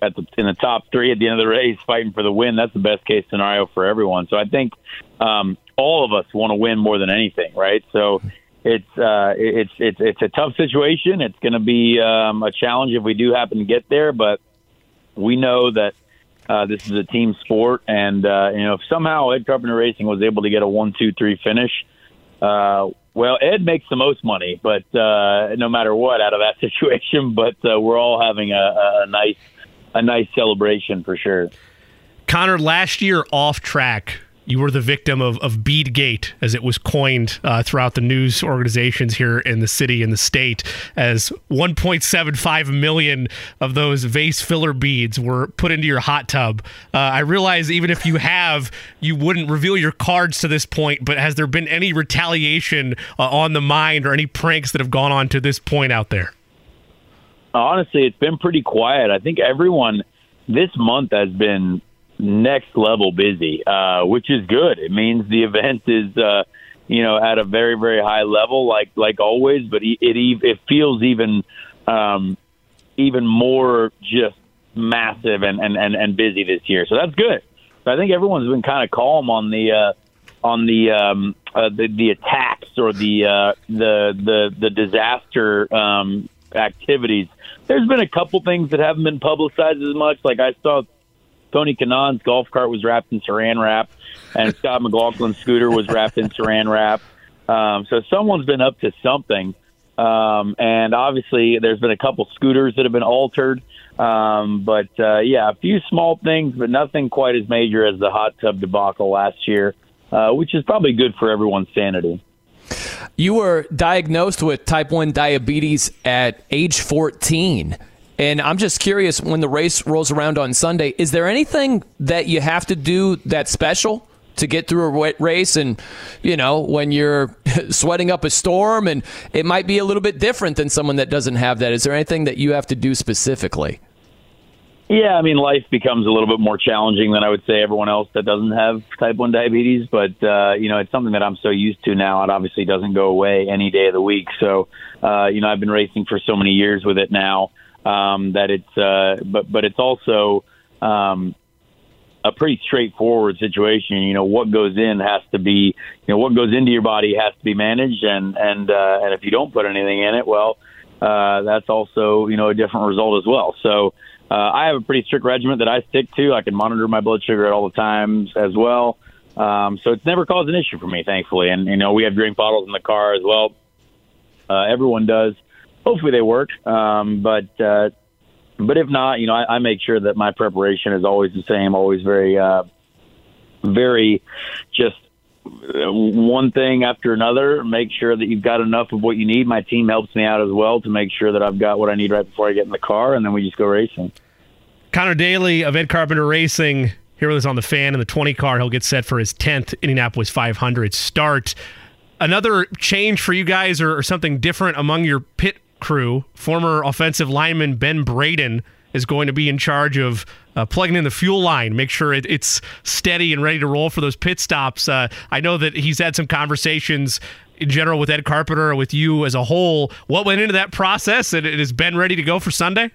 at the in the top three at the end of the race fighting for the win, that's the best case scenario for everyone. So I think um, all of us want to win more than anything, right? So it's uh, it's it's it's a tough situation. It's going to be um, a challenge if we do happen to get there, but we know that uh, this is a team sport, and uh, you know if somehow Ed Carpenter Racing was able to get a one, two, three finish, uh, well, Ed makes the most money, but uh, no matter what, out of that situation. But uh, we're all having a, a nice a nice celebration for sure. Conor, last year off track you were the victim of, of Beadgate, as it was coined uh, throughout the news organizations here in the city and the state, as 1.75 million of those vase filler beads were put into your hot tub. Uh, I realize even if you have, you wouldn't reveal your cards to this point, but has there been any retaliation uh, on the mind or any pranks that have gone on to this point out there? Honestly, it's been pretty quiet. I think everyone this month has been next level busy, uh, which is good. It means the event is, uh, you know, at a very very high level, like like always. But it it, it feels even um, even more just massive and, and, and, and busy this year. So that's good. I think everyone's been kind of calm on the uh, on the um, uh, the, the attacks or the uh, the the the disaster um, activities. There's been a couple things that haven't been publicized as much. Like I saw Tony Kanaan's golf cart was wrapped in saran wrap, and Scott McLaughlin's scooter was wrapped in saran wrap. Um, so someone's been up to something. Um, and obviously, there's been a couple scooters that have been altered. Um, but uh, yeah, a few small things, but nothing quite as major as the hot tub debacle last year, uh, which is probably good for everyone's sanity. You were diagnosed with type 1 diabetes at age 14. And I'm just curious when the race rolls around on Sunday, is there anything that you have to do that's special to get through a wet race? And, you know, when you're sweating up a storm and it might be a little bit different than someone that doesn't have that. Is there anything that you have to do specifically? Yeah, I mean, life becomes a little bit more challenging than I would say everyone else that doesn't have type 1 diabetes. But, uh, you know, it's something that I'm so used to now. It obviously doesn't go away any day of the week. So, uh, you know, I've been racing for so many years with it now um, that it's uh, but but it's also um, a pretty straightforward situation. You know, what goes in has to be, you know, what goes into your body has to be managed, and and uh, and if you don't put anything in it, well, uh, that's also you know a different result as well. So. Uh, I have a pretty strict regimen that I stick to. I can monitor my blood sugar at all the times as well. Um, so it's never caused an issue for me, thankfully. And, you know, we have drink bottles in the car as well. Uh, everyone does hopefully they work. Um, but uh, but if not, you know, I, I make sure that my preparation is always the same, always very uh, very just uh, one thing after another. Make sure that you've got enough of what you need. My team helps me out as well to make sure that I've got what I need right before I get in the car, and then we just go racing. Conor Daly of Ed Carpenter Racing here with us on the fan in the 20 car. He'll get set for his 10th Indianapolis 500 start. Another change for you guys or, or something different among your pit crew, former offensive lineman Ben Braden is going to be in charge of uh, plugging in the fuel line, make sure it, it's steady and ready to roll for those pit stops. Uh, I know that he's had some conversations in general with Ed Carpenter, with you as a whole. What went into that process, and is Ben ready to go for Sunday?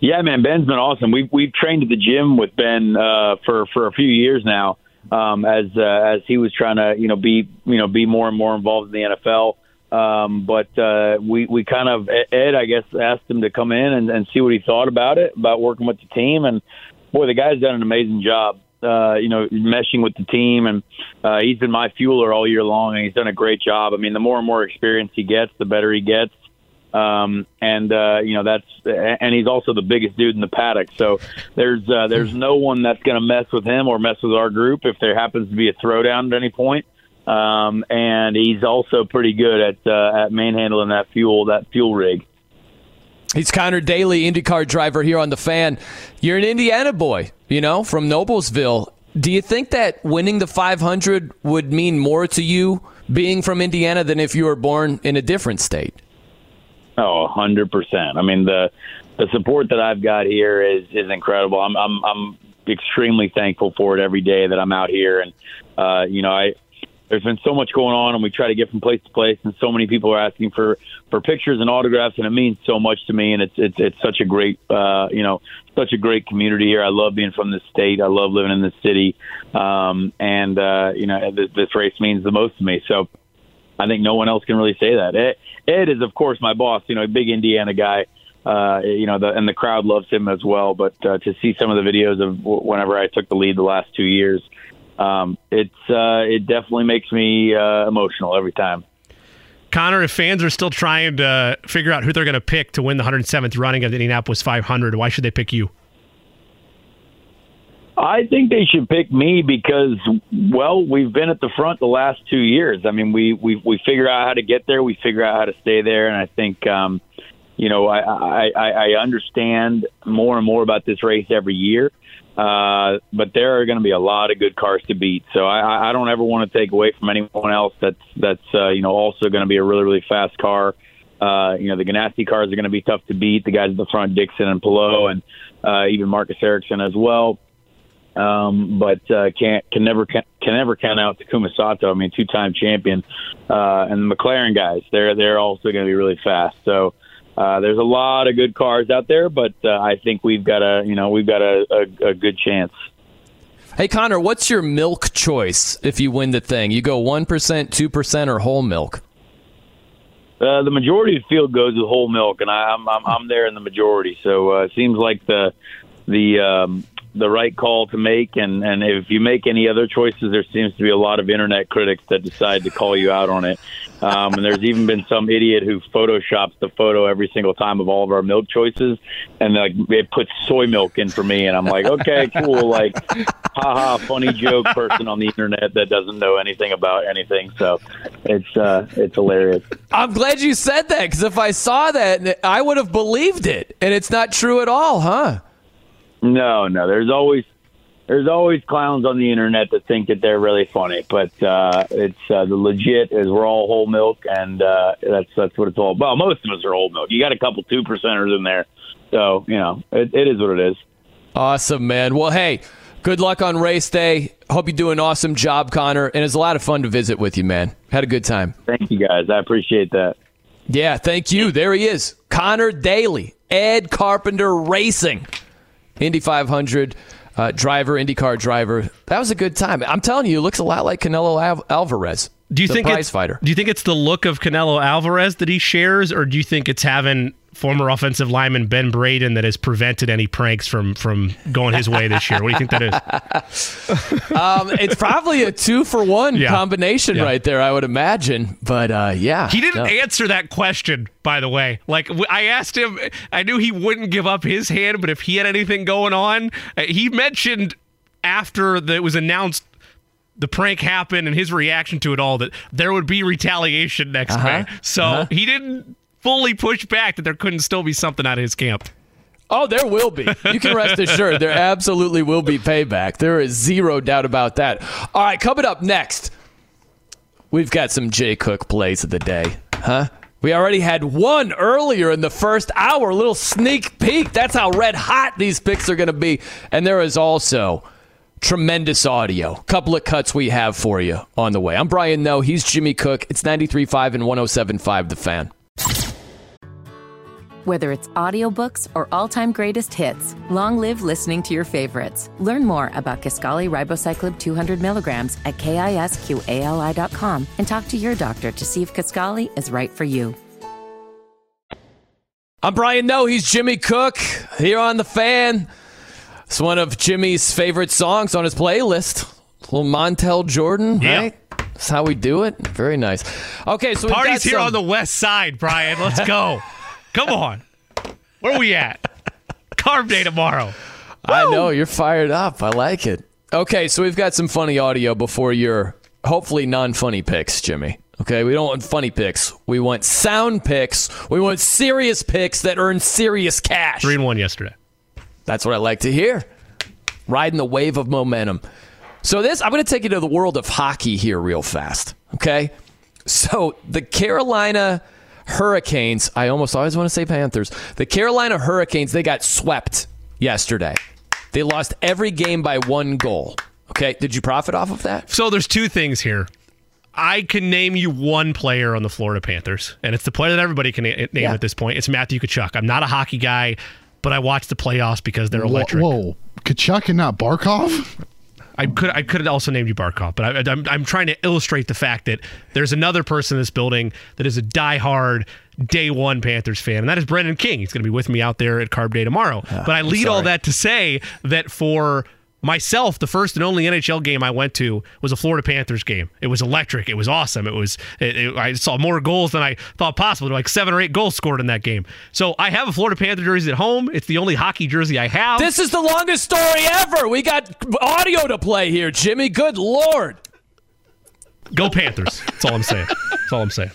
Yeah, man, Ben's been awesome. We've we've trained at the gym with Ben uh, for for a few years now, um, as uh, as he was trying to you know be you know be more and more involved in the NFL. Um, but uh, we we kind of Ed, I guess, asked him to come in and, and see what he thought about it, about working with the team. And boy, the guy's done an amazing job. Uh, you know, meshing with the team, and uh, he's been my fueler all year long, and he's done a great job. I mean, the more and more experience he gets, the better he gets. Um, and uh, you know that's, and he's also the biggest dude in the paddock. So there's uh, there's no one that's going to mess with him or mess with our group if there happens to be a throwdown at any point. Um, and he's also pretty good at uh, at manhandling that fuel that fuel rig. He's Conor Daly, IndyCar driver here on the fan. You're an Indiana boy, you know, from Noblesville. Do you think that winning the 500 would mean more to you being from Indiana than if you were born in a different state? Oh, hundred percent. I mean the the support that I've got here is is incredible. I'm I'm I'm extremely thankful for it every day that I'm out here, and uh, you know I there's been so much going on, and we try to get from place to place, and so many people are asking for for pictures and autographs, and it means so much to me, and it's it's it's such a great uh, you know such a great community here. I love being from this state. I love living in this city, um, and uh, you know this, this race means the most to me. So I think no one else can really say that. Ed, Ed is of course my boss. You know, a big Indiana guy. Uh, you know, the, and the crowd loves him as well. But uh, to see some of the videos of whenever I took the lead the last two years, um, it's uh, it definitely makes me uh, emotional every time. Conor, if fans are still trying to figure out who they're going to pick to win the 107th running of the Indianapolis 500, why should they pick you? I think they should pick me because, well, we've been at the front the last two years. I mean, we we we figure out how to get there, we figure out how to stay there, and I think, um, you know, I, I I understand more and more about this race every year. Uh, but there are going to be a lot of good cars to beat. So I, I don't ever want to take away from anyone else that's that's uh, you know also going to be a really really fast car. Uh, you know the Ganassi cars are going to be tough to beat. The guys at the front, Dixon and Palou, and uh, even Marcus Ericsson as well. Um, but uh, can't can never can, can never count out Takuma Sato. I mean, two time champion, uh, and the McLaren guys. They're they're also going to be really fast. So uh, there's a lot of good cars out there, but uh, I think we've got a you know we've got a, a, a good chance. Hey Conor, what's your milk choice if you win the thing? You go one percent, two percent, or whole milk? Uh, the majority of the field goes with whole milk, and I, I'm, I'm I'm there in the majority. So uh, it seems like the the um, the right call to make. And, and if you make any other choices, there seems to be a lot of internet critics that decide to call you out on it. Um, and there's even been some idiot who photoshops the photo every single time of all of our milk choices, and like it puts soy milk in for me, and I'm like, okay, cool, like, haha, funny joke person on the internet that doesn't know anything about anything. So it's uh, it's hilarious. I'm glad you said that because if I saw that, I would have believed it, and it's not true at all, huh? No, no. There's always there's always clowns on the internet that think that they're really funny, but uh, it's uh, the legit is we're all whole milk, and uh, that's that's what it's all about. Most of us are whole milk. You got a couple two percenters in there, so you know it, it is what it is. Awesome, man. Well, hey, good luck on race day. Hope you do an awesome job, Conor, and it's a lot of fun to visit with you, man. Had a good time. Thank you, guys. I appreciate that. Yeah, thank you. There he is, Conor Daly, Ed Carpenter Racing. Indy 500 uh, driver, IndyCar driver. That was a good time. I'm telling you, it looks a lot like Canelo Al- Alvarez. Do you think prize it's, fighter? Do you think it's the look of Canelo Alvarez that he shares, or do you think it's having former offensive lineman Ben Braden that has prevented any pranks from from going his way this year? What do you think that is? um, it's probably a two for one Yeah. combination Yeah. right there, I would imagine. But uh, yeah, He didn't no. answer that question, by the way. Like I asked him, I knew he wouldn't give up his hand, but if he had anything going on, uh, he mentioned after the, it was announced the prank happened and his reaction to it all that there would be retaliation next Uh-huh. May. So Uh-huh. he didn't fully push back that there couldn't still be something out of his camp. Oh, there will be. You can rest assured there absolutely will be payback. There is zero doubt about that. All right, coming up next, we've got some Jay Cook plays of the day, huh? We already had one earlier in the first hour, little sneak peek. That's how red hot these picks are going to be. And there is also tremendous audio. Couple of cuts we have for you on the way. I'm Brian Noe. He's Jimmy Cook. It's 93.5 and 107.5 The Fan. Whether it's audiobooks or all-time greatest hits, long live listening to your favorites. Learn more about Kisqali Ribociclib 200 milligrams at kisqali.com and talk to your doctor to see if Kaskali is right for you. I'm Brian Noe. He's Jimmy Cook here on the fan. It's one of Jimmy's favorite songs on his playlist. A little Montel Jordan, Yeah. right? That's how we do it. Very nice. Okay, so we've Party's got here some- on the west side, Brian. Let's go. Come on. Where are we at? Carb day tomorrow. I know you're fired up. I like it. Okay, so we've got some funny audio before your hopefully non-funny picks, Jimmy. Okay, we don't want funny picks. We want sound picks. We want serious picks that earn serious cash. Three and one yesterday. That's what I like to hear. Riding the wave of momentum. So this, I'm going to take you to the world of hockey here real fast. Okay, so the Carolina Hurricanes. I almost always want to say Panthers. The Carolina Hurricanes. They got swept yesterday. They lost every game by one goal. Okay, did you profit off of that? So there's two things here. I can name you one player on the Florida Panthers, and it's the player that everybody can name Yeah. at this point. It's Matthew Tkachuk. I'm not a hockey guy, but I watch the playoffs because they're electric. Whoa, whoa. Kachuk and not Barkov? I could I could have also named you Barkov, but I, I'm I'm trying to illustrate the fact that there's another person in this building that is a diehard day one Panthers fan, and that is Brendan King. He's going to be with me out there at Carb Day tomorrow. Ah, but I lead all that to say that for myself, the first and only NHL game I went to was a Florida Panthers game. It was electric. It was awesome. It was. It, it- I saw more goals than I thought possible. Like seven or eight goals scored in that game. So I have a Florida Panther jersey at home. It's the only hockey jersey I have. This is the longest story ever. We got audio to play here, Jimmy. Good lord. Go Panthers. That's all I'm saying. That's all I'm saying.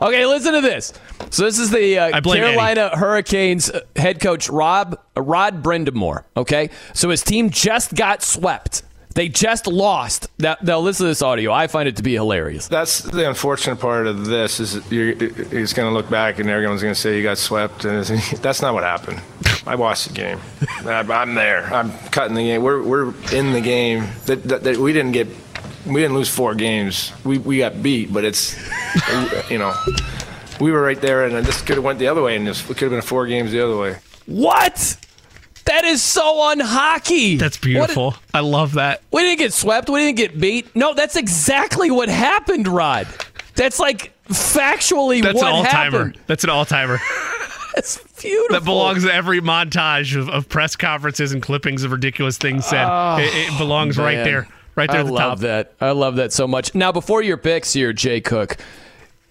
Okay, listen to this. So this is the uh, I blame Carolina Hurricanes uh, head coach Rob uh, Rod Brind'Amour. Okay, so his team just got swept. They just lost. Now, now listen to this audio. I find it to be hilarious. That's the unfortunate part of this is you're, he's going to look back and everyone's going to say you got swept, and it's- that's not what happened. I watched the game. I'm I'm there. I'm cutting the game. We're we're in the game. That, that, that we didn't get. We didn't lose four games. We we got beat, but it's you know we were right there, and this could have went the other way, and this could have been four games the other way. What? That is so unhockey. That's beautiful. I love that. We didn't get swept. We didn't get beat. No, that's exactly what happened, Rod. That's like factually what That's what an all timer. happened. That's an all timer. That's beautiful. That belongs to every montage of, of press conferences and clippings of ridiculous things said. Oh, it, it belongs right there. Right there I at the love top. that. I love that so much. Now, before your picks here, Jay Cook,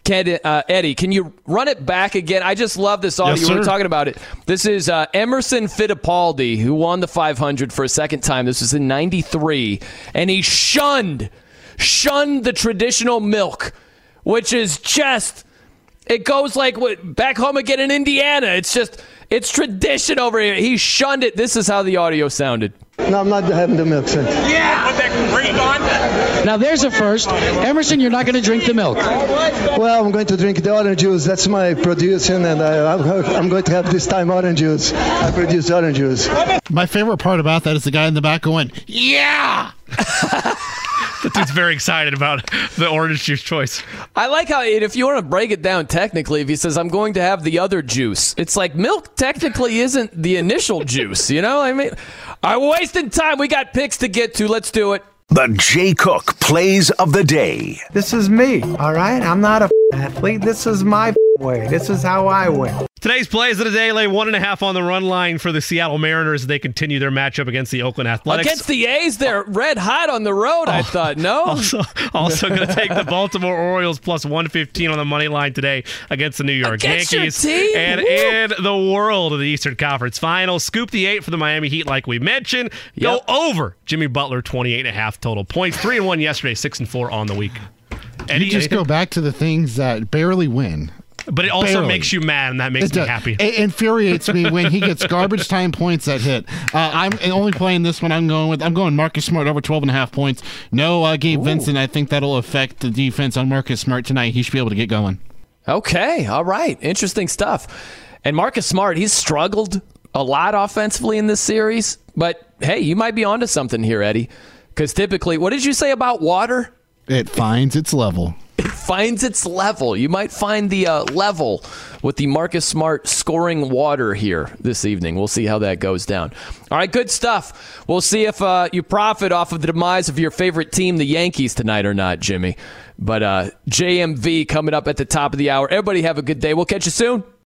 can, uh, Eddie, can you run it back again? I just love this audio. Yes, we were talking about it. This is uh, Emerson Fittipaldi, who won the 500 for a second time. This was in 93. And he shunned, shunned the traditional milk, which is just, it goes like back home again in Indiana. It's just, it's tradition over here. He shunned it. This is how the audio sounded. No, I'm not having the milk, son. Yeah, put that ring on. Now there's a first. Emerson, you're not going to drink the milk. Well, I'm going to drink the orange juice. That's my producing, and I, I'm, I'm going to have this time orange juice. I produce orange juice. My favorite part about that is the guy in the back going, Yeah. that dude's very excited about the orange juice choice. I like how if you want to break it down technically, if he says I'm going to have the other juice, it's like milk technically isn't the initial juice. You know, I mean, I'm wasting time. We got picks to get to. Let's do it. The Jay Cook Plays of the Day. This is me, all right? I'm not a athlete. This is my way. This is how I win. Today's plays of the day lay one and a half on the run line for the Seattle Mariners as they continue their matchup against the Oakland Athletics. Against the A's, they're red hot on the road. I oh, thought no. Also, also going to take the Baltimore Orioles plus 115 on the money line today against the New York Against your Yankees. team? And Woo. in the world of the Eastern Conference Finals, scoop the eight for the Miami Heat, like we mentioned. Go over Jimmy Butler, 28 and a half total points. Three and one yesterday, six and four on the week. Eddie, you just anything? go back to the things that barely win. But it also Barely. makes you mad, and that makes It me does. happy. It infuriates me when he gets garbage time points that hit. Uh, I'm only playing this one. I'm going with. I'm going Marcus Smart over 12 and a half points. No, uh, Gabe Vincent. I think that'll affect the defense on Marcus Smart tonight. He should be able to get going. Okay, all right. Interesting stuff. And Marcus Smart, he's struggled a lot offensively in this series, but hey, you might be onto something here, Eddie. Because typically, what did you say about water? It finds its level. It finds its level. You might find the uh, level with the Marcus Smart scoring water here this evening. We'll see how that goes down. All right, good stuff. We'll see if uh, you profit off of the demise of your favorite team, the Yankees, tonight or not, Jimmy. But uh, JMV coming up at the top of the hour. Everybody have a good day. We'll catch you soon.